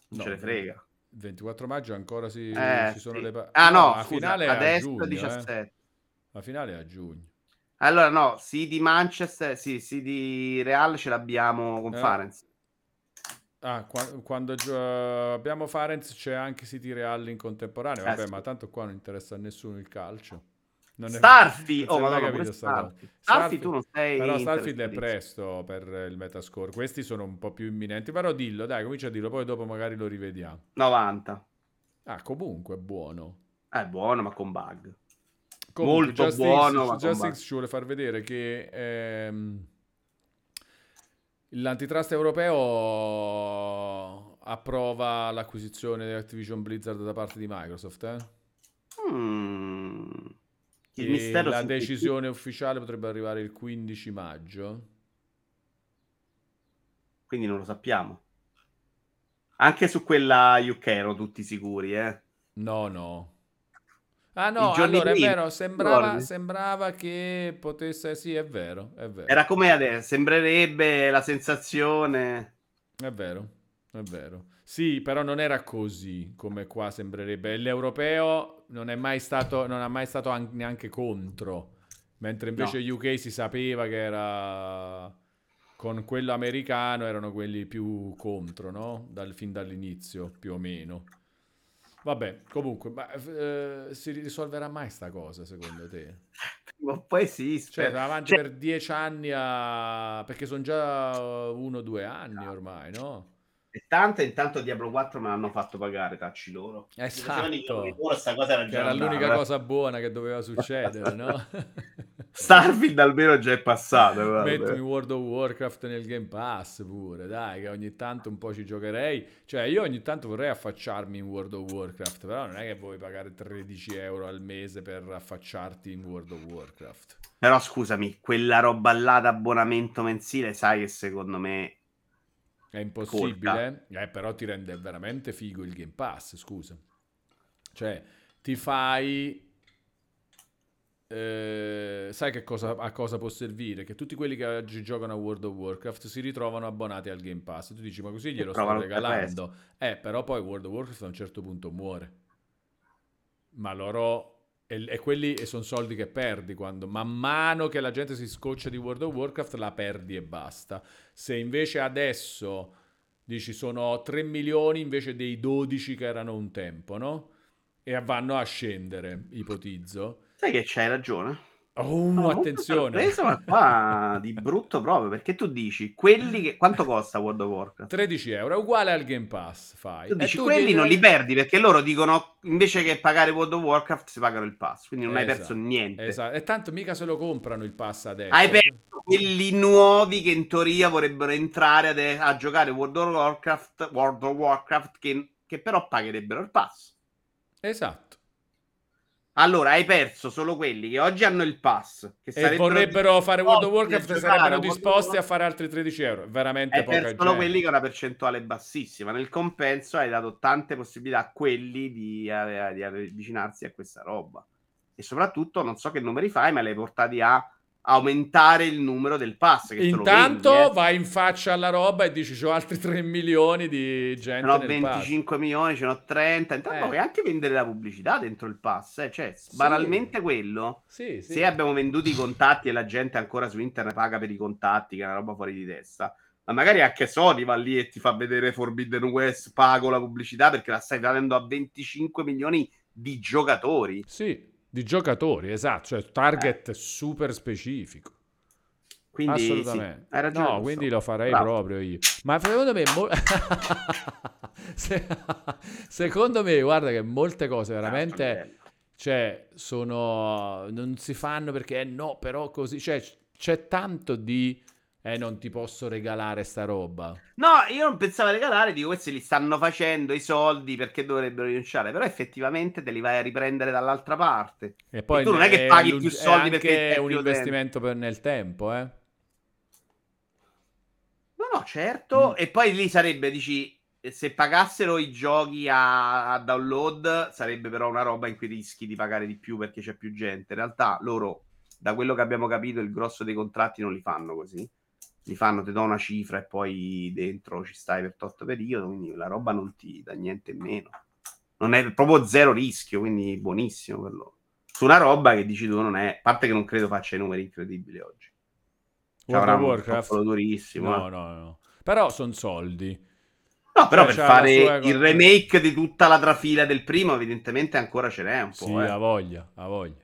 Non no, ce ne frega. 24 maggio ancora si, eh, ci sono sì. le pa- Ah no, no scusa, finale adesso giugno, 17. Eh. La finale è a giugno. Allora, no, sì di Manchester, sì, sì di Real ce l'abbiamo con eh. Ah, qua- quando gio- abbiamo Farenz c'è anche City Real in contemporanea. Vabbè, eh, ma tanto qua non interessa a nessuno il calcio. Non Starfi, oh, madonna, capito Starfi. Starfi tu non sei Però Starfield è presto per il metascore. Questi sono un po' più imminenti, però dillo, dai, comincia a dirlo, poi dopo magari lo rivediamo. 90. Ah, comunque è buono. È buono, ma con bug. Comunque, molto Just buono. Justice ci vuole far vedere che ehm, l'antitrust europeo approva l'acquisizione di Activision Blizzard da parte di Microsoft. Eh? Mm. la decisione ufficiale potrebbe arrivare il 15 maggio. Quindi non lo sappiamo. Anche su quella UK erano tutti sicuri, eh? No, no. Ah no, allora è vero, sembrava, sembrava, che potesse, sì è vero, è vero. Era come adesso, sembrerebbe la sensazione. È vero, è vero. Sì, però non era così come qua sembrerebbe. L'europeo non è mai stato, non ha mai stato neanche contro, mentre invece no. UK si sapeva che era con quello americano erano quelli più contro, no? Dal, fin dall'inizio, più o meno. Vabbè, comunque, ma, eh, si risolverà mai sta cosa secondo te? Ma poi sì, cioè, avanti cioè... per dieci anni a... perché sono già uno o due anni ormai, no? E tanto intanto Diablo 4 me l'hanno fatto pagare, tacci loro. Esatto. Ora cosa era, era l'unica cosa buona che doveva succedere, no? Starfield almeno già è passato. Guarda. Mettimi World of Warcraft nel Game Pass pure, dai, che ogni tanto un po' ci giocherei. Cioè, io ogni tanto vorrei affacciarmi in World of Warcraft, però non è che vuoi pagare 13 euro al mese per affacciarti in World of Warcraft. Però scusami, quella roba là d'abbonamento mensile, sai che secondo me È impossibile? Eh, però ti rende veramente figo il Game Pass, scusa. Cioè, ti fai... Eh, sai che cosa, a cosa può servire? Che tutti quelli che oggi giocano a World of Warcraft si ritrovano abbonati al Game Pass. Tu dici, ma così glielo sto regalando. Eh, però poi World of Warcraft a un certo punto muore. Ma loro e, e quelli sono soldi che perdi quando man mano che la gente si scoccia di World of Warcraft la perdi e basta. Se invece adesso dici sono 3 milioni invece dei 12 che erano un tempo, no? E vanno a scendere, ipotizzo. Sai che c'hai ragione. Oh, no, attenzione. Sorpreso, ma qua di brutto proprio, perché tu dici, quelli che... Quanto costa World of Warcraft? 13 euro, è uguale al Game Pass, fai. Tu dici, tu quelli devi... non li perdi, perché loro dicono, invece che pagare World of Warcraft, si pagano il pass, quindi non esatto, hai perso niente. Esatto, e tanto mica se lo comprano il pass adesso. Hai perso quelli nuovi che in teoria vorrebbero entrare a, a giocare World of Warcraft, World of Warcraft che, che però pagherebbero il pass. Esatto. Allora, hai perso solo quelli che oggi hanno il pass. Che e vorrebbero fare World of Warcraft e sarebbero disposti a fare altri 13 euro. Veramente hai poca perso solo quelli che hanno una percentuale bassissima. Nel compenso hai dato tante possibilità a quelli di, di, di avvicinarsi a questa roba. E soprattutto, non so che numeri fai, ma li hai portati a aumentare il numero del pass. Intanto vendi, eh. vai in faccia alla roba e dici: Ho altri 3 milioni di gente. No, 25 pass. milioni, ce n'ho 30. Intanto eh. puoi anche vendere la pubblicità dentro il pass. Eh. Cioè, sì. banalmente quello. Sì, sì. Se abbiamo venduto i contatti e la gente ancora su internet paga per i contatti, che è una roba fuori di testa. Ma magari anche Sony va lì e ti fa vedere Forbidden West, pago la pubblicità perché la stai vendendo a 25 milioni di giocatori. Sì, di giocatori, esatto, cioè target eh. super specifico. Quindi, Assolutamente. Sì, hai ragione. No, quindi lo farei Bravo. proprio io. Ma secondo me, mo... secondo me, guarda che molte cose veramente, cioè, sono, non si fanno perché eh, no, però così, cioè, c'è tanto di eh, non ti posso regalare sta roba. No, io non pensavo a regalare, dico, questi li stanno facendo i soldi perché dovrebbero rinunciare, però effettivamente te li vai a riprendere dall'altra parte. E poi e tu non è che paghi più soldi perché è un investimento per nel tempo, eh? No, no, certo, mm. e poi lì sarebbe, dici, se pagassero i giochi a, a download sarebbe però una roba in cui rischi di pagare di più perché c'è più gente. In realtà loro, da quello che abbiamo capito, il grosso dei contratti non li fanno così li fanno, ti do una cifra e poi dentro ci stai per tot periodo, quindi la roba non ti dà niente in meno. Non è proprio zero rischio, quindi buonissimo quello. Su una roba che dici tu non è, a parte che non credo faccia i numeri incredibili oggi. Cioè, World of Warcraft durissimo. No, eh. no, no. Però sono soldi. No, però cioè, per fare il remake di tutta la trafila del primo, evidentemente ancora ce n'è un po'. Sì, eh. voglia, ha voglia,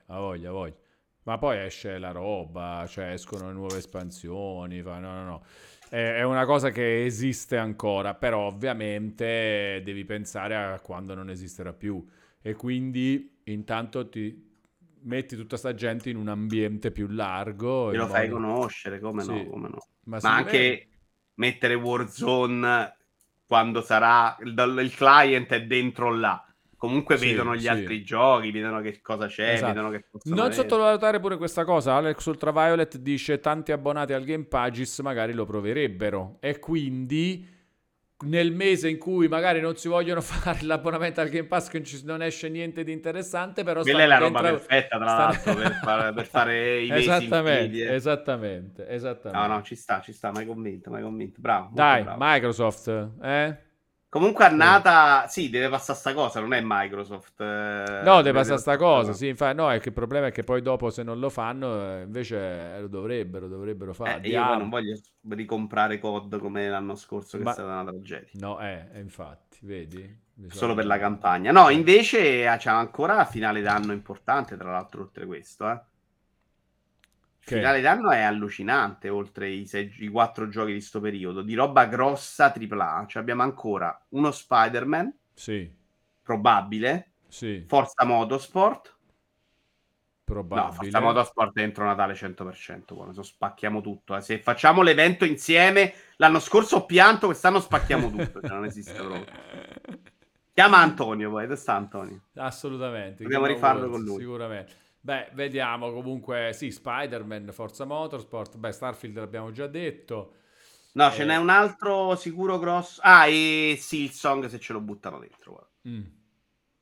ha voglia, ha voglia. Ma poi esce la roba, cioè escono nuove espansioni, fa, no, no, no. È, è una cosa che esiste ancora, però ovviamente devi pensare a quando non esisterà più. E quindi intanto ti metti tutta sta gente in un ambiente più largo. E lo modo... fai conoscere, come sì. no, come no. Ma, Ma anche mettere Warzone quando sarà il, il client è dentro là comunque sì, vedono gli sì. altri giochi, vedono che cosa c'è, esatto. vedono che Non avere. sottovalutare pure questa cosa, Alex Ultraviolet dice tanti abbonati al Game Pages magari lo proverebbero e quindi nel mese in cui magari non si vogliono fare l'abbonamento al Game Pass che non esce niente di interessante però quella è la roba dentro... perfetta tra l'altro per, fare, per fare i mesi esattamente, eh. esattamente esattamente no no ci sta ci sta mai convinto mai convinto bravo dai bravo. Microsoft eh Comunque Annata, sì, deve passare sta cosa, non è Microsoft. Eh, no, deve passare sta cosa, sì, infatti, no, è che il problema è che poi dopo se non lo fanno, eh, invece eh, lo dovrebbero, dovrebbero fare. Eh, io non voglio ricomprare COD come l'anno scorso, che Ma... è stata una tragedia. No, eh, infatti, vedi? Solo per la campagna. No, invece c'è ancora finale d'anno importante, tra l'altro, oltre questo, eh. Il finale d'anno è allucinante, oltre i, sei, i quattro giochi di sto periodo, di roba grossa AAA. Cioè abbiamo ancora uno Spider-Man, sì. probabile, sì. Forza Motorsport, probabile. No, Forza Motorsport entro Natale 100%, quando spacchiamo tutto. Eh. Se facciamo l'evento insieme, l'anno scorso ho pianto, quest'anno spacchiamo tutto, cioè non esiste proprio. Chiama Antonio poi, dove sta Antonio? Assolutamente. Dobbiamo rifarlo con lui. Sicuramente. Beh, vediamo comunque, sì, Spider-Man, Forza Motorsport, beh, Starfield l'abbiamo già detto. No, Eh, ce n'è un altro sicuro grosso. Ah, e Silsong se ce lo buttano dentro. mm.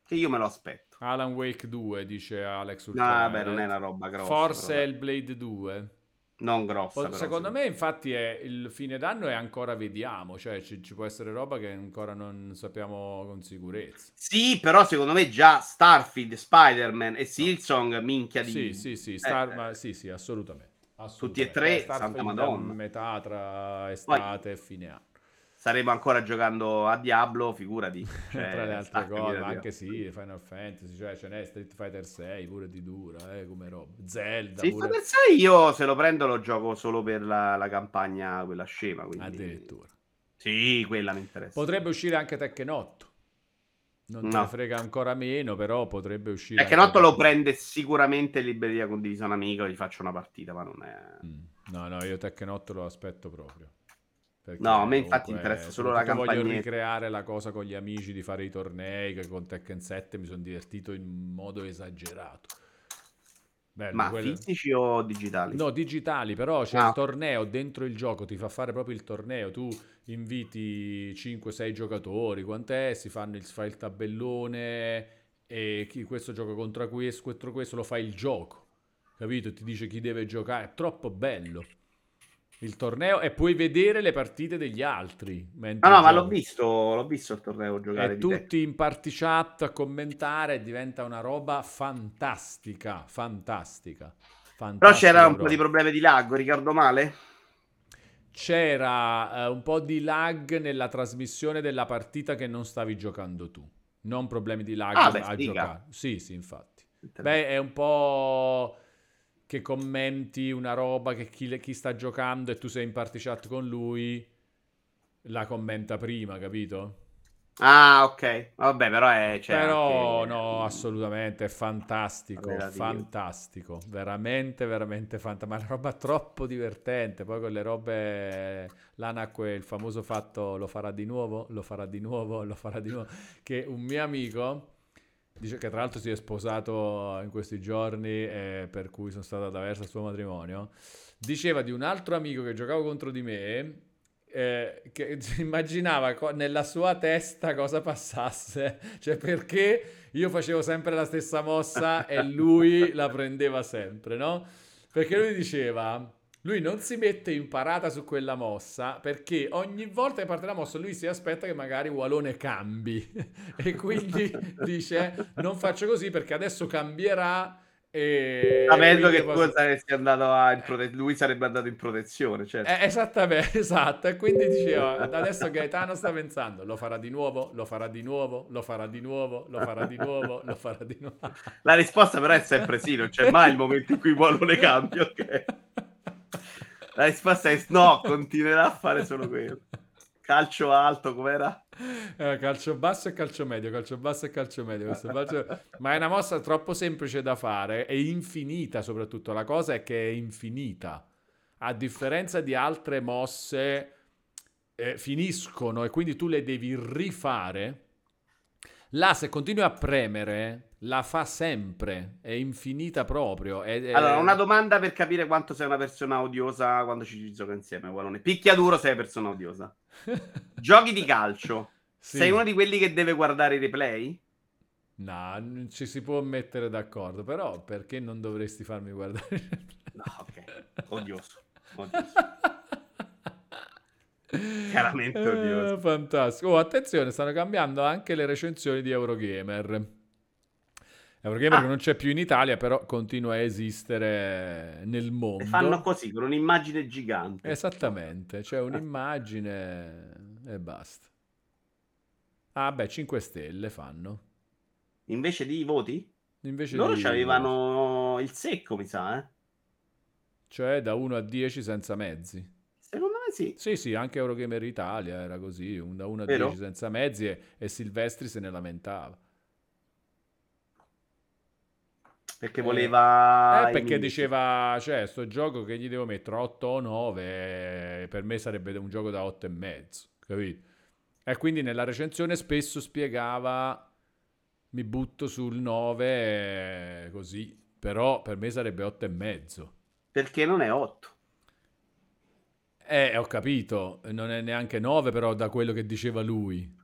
Che io me lo aspetto. Alan Wake 2, dice Alex No, Ultraviolet. vabbè, non è una roba grossa. Forse però, dai. Hellblade 2. Non grossa. Però, Secondo me, infatti, è il fine d'anno è ancora vediamo, cioè ci, ci può essere roba che ancora non sappiamo con sicurezza. Sì, però secondo me già Starfield, Spider-Man e Silsong, minchia di... Sì, sì, sì, Star- Eh, ma- sì, sì, assolutamente. Tutti e assolutamente. tre, Eh, santa madonna. metà tra estate e fine anno. Saremo ancora giocando a Diablo, figurati. Cioè, tra le altre stacca, cose, anche sì, Final Fantasy, cioè ce n'è Street Fighter 6 pure di dura, eh, come roba. Zelda Sì, pure per sé io se lo prendo lo gioco solo per la, la campagna, quella scema. Quindi... addirittura. Sì, quella mi interessa. Potrebbe uscire anche Tekken 8. Non No. ne frega ancora meno, però potrebbe uscire. Anche Notto lo prende sicuramente in libreria condivisa un amico, gli faccio una partita, ma non è... Mm. No, no, io Tekken 8 lo aspetto proprio. Perché No, a me infatti interessa solo la soprattutto Voglio ricreare la cosa con gli amici di fare i tornei, che con Tekken 7 mi sono divertito in modo esagerato. Bello, Ma quello- fisici o digitali? No, digitali, però c'è Ah. il torneo dentro il gioco, ti fa fare proprio il torneo, tu inviti 5-6 giocatori, quant'è? Si fanno il, fa il tabellone e chi questo gioca contro questo, contro questo lo fa il gioco, capito? Ti dice chi deve giocare, è troppo bello il torneo e puoi vedere le partite degli altri. No, no, ma l'ho giochi. visto, l'ho visto il torneo giocare E di te. tutti in party chat a commentare diventa una roba fantastica, fantastica. Però fantastica c'era un po' di problemi di lag, ricordo male? C'era eh, un po' di lag nella trasmissione della partita che non stavi giocando tu. Non problemi di lag Ah, beh, a figa. giocare. Sì, sì, infatti. Beh, è un po' che commenti una roba che chi, chi sta giocando e tu sei in party chat con lui la commenta prima, capito? Ah, ok. Vabbè, però è... Cioè, Però anche- no, assolutamente, è fantastico, Relativo. fantastico, veramente, veramente fantastico, ma è una roba troppo divertente, poi con le robe, là nacque il famoso fatto lo farà di nuovo, lo farà di nuovo, lo farà di nuovo, che un mio amico, dice che tra l'altro si è sposato in questi giorni, eh, per cui sono stato ad avverso al suo matrimonio, diceva di un altro amico che giocava contro di me, eh, che immaginava co- nella sua testa cosa passasse, cioè perché io facevo sempre la stessa mossa e lui la prendeva sempre, no? Perché lui diceva, lui non si mette in parata su quella mossa perché ogni volta che parte la mossa lui si aspetta che magari Walone cambi e quindi dice non faccio così perché adesso cambierà e... Sapendo che tu posso- saresti andato a in prote- lui sarebbe andato in protezione, certo. eh, esattamente, esatto. E quindi diceva, adesso Gaetano sta pensando, lo farà di nuovo, lo farà di nuovo, lo farà di nuovo, lo farà di nuovo, lo farà di nuovo. La risposta però è sempre sì, non c'è mai il momento in cui vuole le cambi, ok? La risposta è no, continuerà a fare solo quello. Calcio alto, com'era? Eh, calcio basso e calcio medio, calcio basso e calcio medio. calcio- Ma è una mossa troppo semplice da fare e infinita soprattutto. La cosa è che è infinita. A differenza di altre mosse, eh, finiscono e quindi tu le devi rifare. Là, se continui a premere, la fa sempre. È infinita proprio. è- è- Allora, una domanda per capire quanto sei una persona odiosa quando ci gioca insieme, Gualone. Picchiaduro sei persona odiosa. Giochi di calcio. Sì. Sei uno di quelli che deve guardare i replay? No, non ci si può mettere d'accordo, però perché non dovresti farmi guardare? No, ok. Odioso. Odioso. Chiaramente odioso. Eh, fantastico. Oh, attenzione, stanno cambiando anche le recensioni di Eurogamer. Eurogamer Ah. non c'è più in Italia, però continua a esistere nel mondo. E fanno così, con un'immagine gigante. Esattamente, c'è un'immagine e basta. Ah, beh, 5 stelle fanno. Invece di voti? Invece Loro di... avevano il secco, mi sa, eh. Cioè da 1 a 10 senza mezzi. Secondo me sì. Sì, sì, anche Eurogamer Italia era così, un- da 1 a Vero? 10 senza mezzi e, e Silvestri se ne lamentava. Perché Eh, voleva... Eh, perché diceva, cioè, sto gioco che gli devo mettere 8 o 9, per me sarebbe un gioco da 8 e mezzo, capito? E quindi nella recensione spesso spiegava, mi butto sul 9 eh, così, però per me sarebbe 8 e mezzo. Perché non è 8. Eh, ho capito, non è neanche 9 però da quello che diceva lui.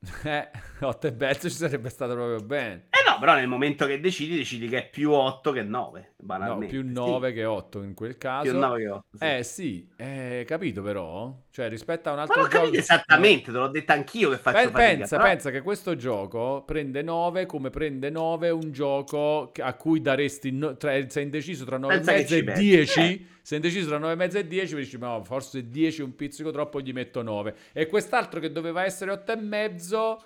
Eh, 8 e mezzo ci sarebbe stato proprio bene. Eh no, però nel momento che decidi, decidi che è più 8 che 9. No, più 9 sì. che 8 in quel caso. Più 9 che 8. Sì. Eh sì, eh, capito però. Cioè rispetto a un altro Ma gioco... esattamente, te l'ho detto anch'io che faccio Pen- fatica, pensa, però... pensa che questo gioco prende 9 come prende 9 un gioco a cui daresti... No... Tra... sei indeciso tra 9 pensa e mezzo e 10... Eh. Sei indeciso tra 9 e mezzo e 10, mi dici, ma forse 10 è un pizzico troppo, gli metto 9. E quest'altro che doveva essere 8 e mezzo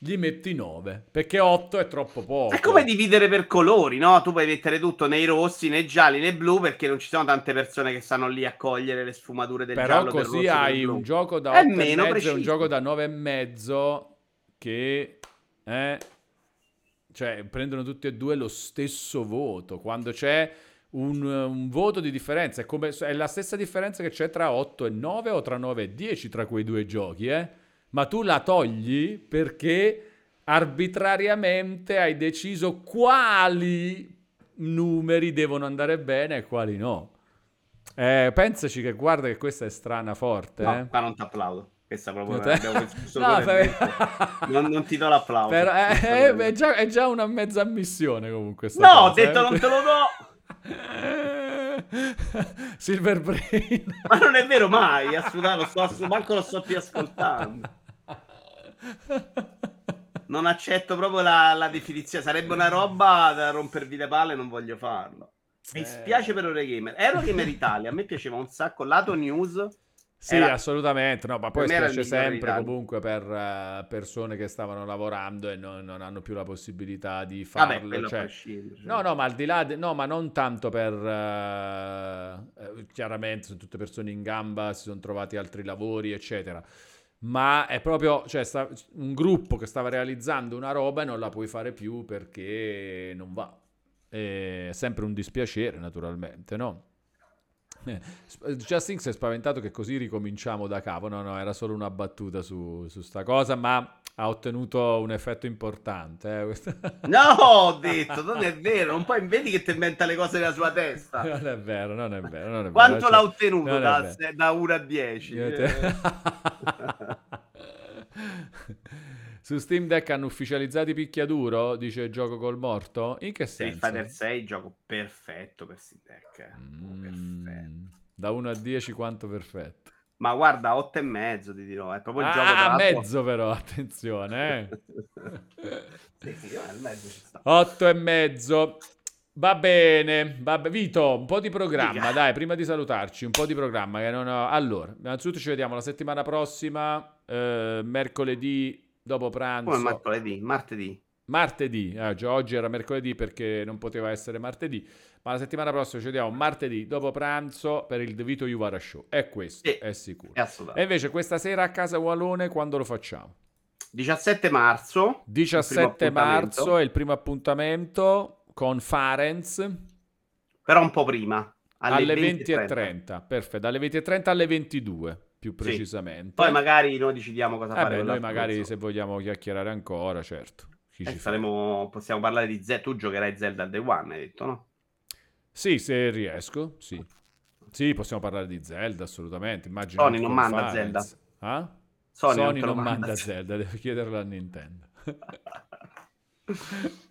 gli metti 9 perché 8 è troppo poco. È come dividere per colori, no? Tu puoi mettere tutto nei rossi, nei gialli, nei blu perché non ci sono tante persone che stanno lì a cogliere le sfumature del Però giallo. Però così hai un gioco da 8 e mezzo e un gioco da 9 e mezzo che eh, cioè prendono tutti e due lo stesso voto quando c'è un, un, voto di differenza. È, come, è la stessa differenza che c'è tra 8 e 9 o tra 9 e 10 tra quei due giochi, eh? Ma tu la togli perché arbitrariamente hai deciso quali numeri devono andare bene e quali no. Eh, pensaci che guarda che questa è strana forte. No, eh? ma non ti applaudo. Questa proprio te... no, per... non, non, ti do l'applauso. Però, eh, eh, è, già, è, già, una mezza ammissione comunque. No, cosa, ho detto non te lo do. Silver Brain. ma non è vero mai, assolutamente, lo sto, manco lo sto più ascoltando. Non accetto proprio la, la, definizione. Sarebbe una roba da rompervi le palle, non voglio farlo. Mi eh... spiace per Eurogamer. Eurogamer Italia, a me piaceva un sacco. Lato news. Sì, era... assolutamente. No, ma poi spiace sempre comunque per uh, persone che stavano lavorando e non, non, hanno più la possibilità di farlo. Vabbè, cioè... cioè... No, no, ma al di là, de... no, ma non tanto per uh, chiaramente sono tutte persone in gamba, si sono trovati altri lavori, eccetera ma è proprio cioè, sta, un gruppo che stava realizzando una roba e non la puoi fare più perché non va. È sempre un dispiacere, naturalmente, no? Eh, Just si è spaventato che così ricominciamo da capo. No, no, era solo una battuta su, su sta cosa, ma ha ottenuto un effetto importante. Eh? no, ho detto, non è vero. Non puoi vedi che ti inventa le cose nella sua testa. Non è vero, non è vero. Non è Quanto vero, l'ha ottenuto da, da 1 a 10? Te... Su Steam Deck hanno ufficializzato i picchiaduro, dice gioco col morto. In che senso? Street Fighter 6, gioco perfetto per Steam Deck. Mm, perfetto. Da 1 a 10 quanto perfetto? Ma guarda, 8 e mezzo ti dirò, è proprio il ah, gioco Ah, mezzo però, attenzione. Eh. sì, sì, mezzo ci sta. 8 e mezzo. Va bene, va be- Vito, un po' di programma, Dica. dai, prima di salutarci, un po' di programma ho... Allora, innanzitutto ci vediamo la settimana prossima, eh, mercoledì dopo pranzo. Come mercoledì? Martedì. Martedì, eh, già oggi era mercoledì perché non poteva essere martedì, ma la settimana prossima ci vediamo martedì dopo pranzo per il The Vito Juvara Show. È questo, sì, è sicuro. È e invece questa sera a casa Wallone quando lo facciamo? 17 marzo. 17 marzo è il primo appuntamento con Farenz. Però un po' prima. Alle, alle 20.30. Perfetto, dalle 20.30 alle 22 più precisamente. Sì. Poi magari noi decidiamo cosa eh fare. Beh, noi magari penso. se vogliamo chiacchierare ancora, certo. Eh, saremo, possiamo parlare di Zelda. Tu giocherai Zelda Day One, hai detto, no? Sì, se riesco, sì. Sì, possiamo parlare di Zelda, assolutamente. Immagino Sony non manda Zelda. Ah? Sony, Sony non, non manda Zelda, devo chiederlo a Nintendo.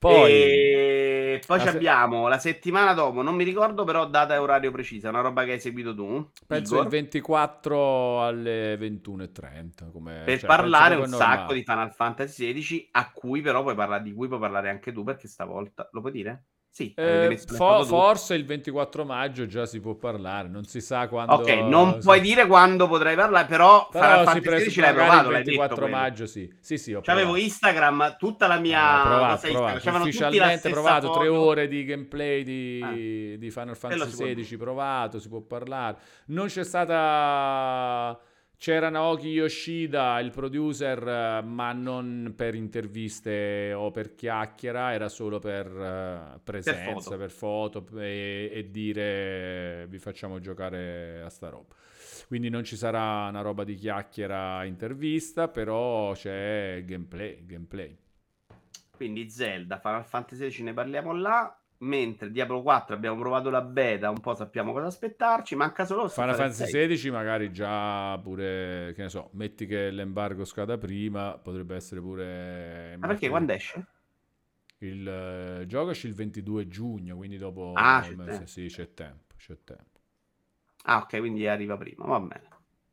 Poi, e poi abbiamo la settimana dopo, non mi ricordo però data e orario precisa, una roba che hai seguito tu. Penso Igor. il 24 alle 21.30. Come, per cioè, parlare un sacco di Final Fantasy XVI, a cui però puoi parlare, di cui puoi parlare anche tu, perché stavolta lo puoi dire? Sì, eh, fo- forse il 24 maggio già si può parlare, non si sa quando. Ok, non si... puoi dire quando potrai parlare, però, però Final Fantasy l'hai provato. Il 24 maggio, sì. Sì, sì, ho C'avevo Instagram, tutta la mia. Eh, provato, provato. Ufficialmente provato, foto. tre ore di gameplay di, ah. di Final Fantasy XVI provato, si può parlare. Non c'è stata c'era Naoki Yoshida, il producer, ma non per interviste o per chiacchiera, era solo per uh, presenza, per foto, per foto e, e, dire vi facciamo giocare a sta roba. Quindi non ci sarà una roba di chiacchiera intervista, però c'è gameplay, gameplay. Quindi Zelda, Final Fantasy ce ne parliamo là. Mentre Diablo 4 abbiamo provato la beta, un po' sappiamo cosa aspettarci, manca solo Final Fantasy 16 magari già pure, che ne so, metti che l'embargo scada prima, potrebbe essere pure... Ma perché quando esce? Il uh, gioco esce il 22 giugno, quindi dopo... Ah, c'è tempo. Sì, c'è tempo, c'è tempo. Ah, ok, quindi arriva prima, va bene.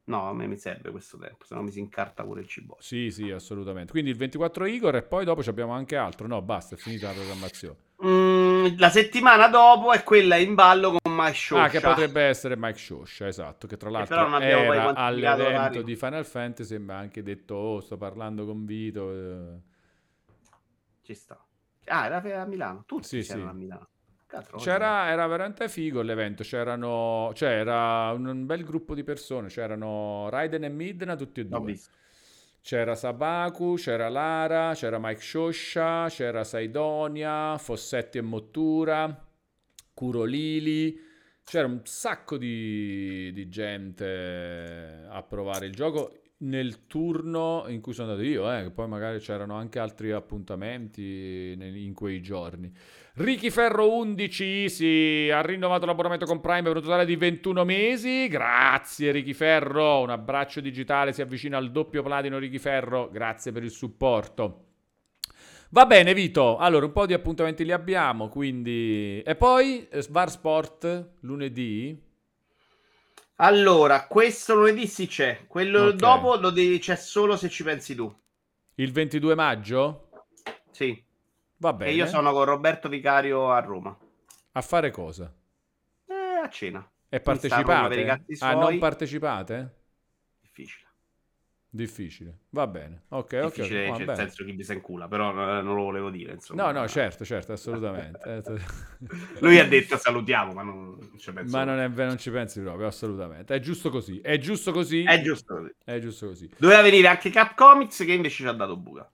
No, a me mi serve questo tempo, se no mi si incarta pure il cibo. Sì, sì, assolutamente. Quindi il 24 Igor e poi dopo abbiamo anche altro. No, basta, è finita la programmazione. Mm, la settimana dopo è quella in ballo con Mike Shosha. Ah, che potrebbe essere Mike Shosha, esatto, che tra l'altro era all'evento di Final Fantasy mi ha anche detto, oh, sto parlando con Vito. Eh. Ci sta. Ah, era a Milano. Tutti sì, sì. a Milano. C'era, era veramente figo l'evento, c'erano, c'era un bel gruppo di persone, c'erano Raiden e Midna tutti e due. C'era Sabaku, c'era Lara, c'era Mike Shosha, c'era Saidonia, Fossetti e Mottura, Kuro Lili. C'era un sacco di, di gente a provare il gioco nel turno in cui sono andato io, eh, poi magari c'erano anche altri appuntamenti in quei giorni. Ricky Ferro 11 sì, ha rinnovato l'abbonamento con Prime per un totale di 21 mesi. Grazie Ricky Ferro, un abbraccio digitale, si avvicina al doppio platino Ricky Ferro. Grazie per il supporto. Va bene Vito, allora un po' di appuntamenti li abbiamo, quindi... E poi eh, Svar Sport lunedì? Allora, questo lunedì sì c'è, quello okay. dopo lo devi... c'è solo se ci pensi tu. Il 22 maggio? Sì. Va bene. E io sono con Roberto Vicario a Roma. A fare cosa? Eh, a cena. E partecipate? Ah, non partecipate? Difficile. Difficile, va bene. Ok, Difficile, ok. Nel senso chi mi sa in culo, però non lo volevo dire. Insomma. No, no, certo, certo, assolutamente. Eh, Lui ha detto salutiamo, ma non ci penso. Ma non, è, non, ci pensi proprio, assolutamente. È giusto così. È giusto così. È giusto così. È giusto così. Doveva venire anche Cap Comics che invece ci ha dato buca.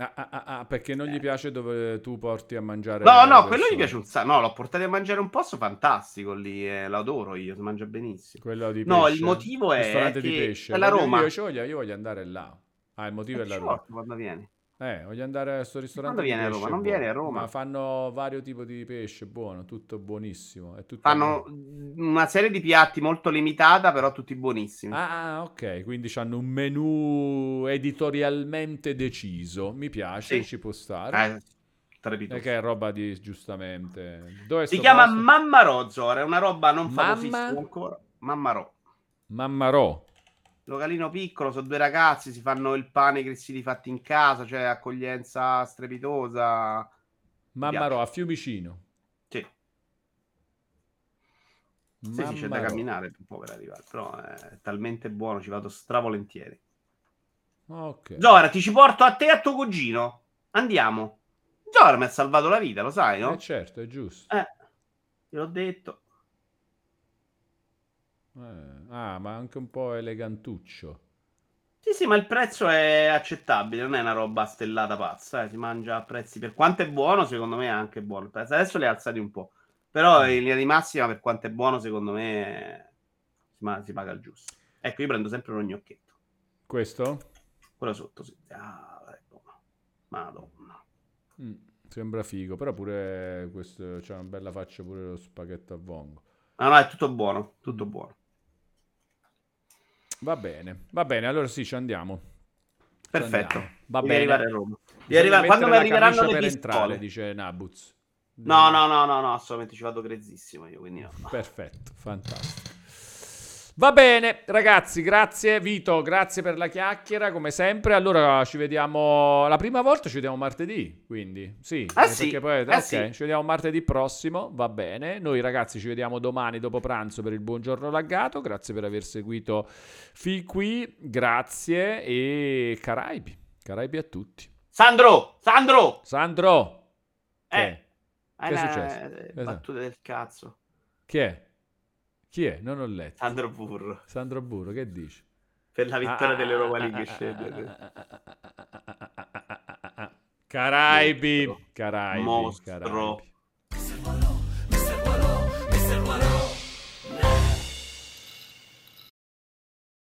Ah, ah, ah, ah, perché non gli eh. piace dove tu porti a mangiare? No, no, quello gli piace un sacco. No, l'ho portato a mangiare un posto fantastico lì, eh, lo adoro io, si mangia benissimo. Quello di pesce. No, il motivo è Ristorante di pesce. È la Roma. Io, io, io, voglio andare là. Ah, il motivo è, è la Roma. Quando vieni? Eh, voglio andare a questo ristorante. Quando viene a Roma? Non viene a Roma. Ma fanno vario tipo di pesce buono, tutto buonissimo. È tutto fanno buono. una serie di piatti molto limitata, però tutti buonissimi. Ah, ok. Quindi hanno un menù editorialmente deciso. Mi piace, sì. ci può stare. Eh, e che è roba di giustamente. Dove si chiama posto? Mammarò Zora, è una roba non famosissima ancora. Mammarò. Mammarò localino piccolo, sono due ragazzi, si fanno il pane si fatti in casa, cioè accoglienza strepitosa. Mammarò a Fiumicino. Sì. Sì, sì, c'è da camminare un po' per arrivare, però è talmente buono, ci vado stravolentieri. Ok. Zora, ti ci porto a te e a tuo cugino. Andiamo. Zora mi ha salvato la vita, lo sai, no? Eh certo, è giusto. Eh, l'ho detto. Eh, ah, ma anche un po' elegantuccio. Sì, sì, ma il prezzo è accettabile, non è una roba stellata pazza, eh. si mangia a prezzi per quanto è buono, secondo me è anche buono. Adesso li ha alzati un po', però mm. in linea di massima per quanto è buono, secondo me si, ma- si paga il giusto. Ecco, io prendo sempre uno gnocchetto. Questo? Quello sotto, sì. Ah, è buono. Madonna. Mm, sembra figo, però pure questo c'è una bella faccia pure lo spaghetto a vongo. No, no, è tutto buono, tutto buono. Va bene, va bene, allora sì, ci andiamo. Perfetto. Andiamo. Va bene. arrivare a Roma. Arriva... Quando mi arriveranno le per pistole? entrare, dice Nabuz. No, no, no, no, no, assolutamente ci vado grezzissimo io, quindi no. Perfetto, fantastico. Va bene, ragazzi, grazie Vito, grazie per la chiacchiera, come sempre. Allora ci vediamo la prima volta, ci vediamo martedì, quindi sì, ah, sì. poi, eh, ok, sì. ci vediamo martedì prossimo, va bene. Noi ragazzi ci vediamo domani dopo pranzo per il buongiorno laggato. Grazie per aver seguito fin qui, grazie e Caraibi. Caraibi a tutti. Sandro, Sandro. Sandro. Che? Eh. Che è successo? Battute del cazzo. Chi è? Chi è? Non ho letto. Sandro Burro. Sandro Burro, che dici? Per la vittoria dell'Europa League scende. Caraibi, Caraibi, Mostro. Caraibi.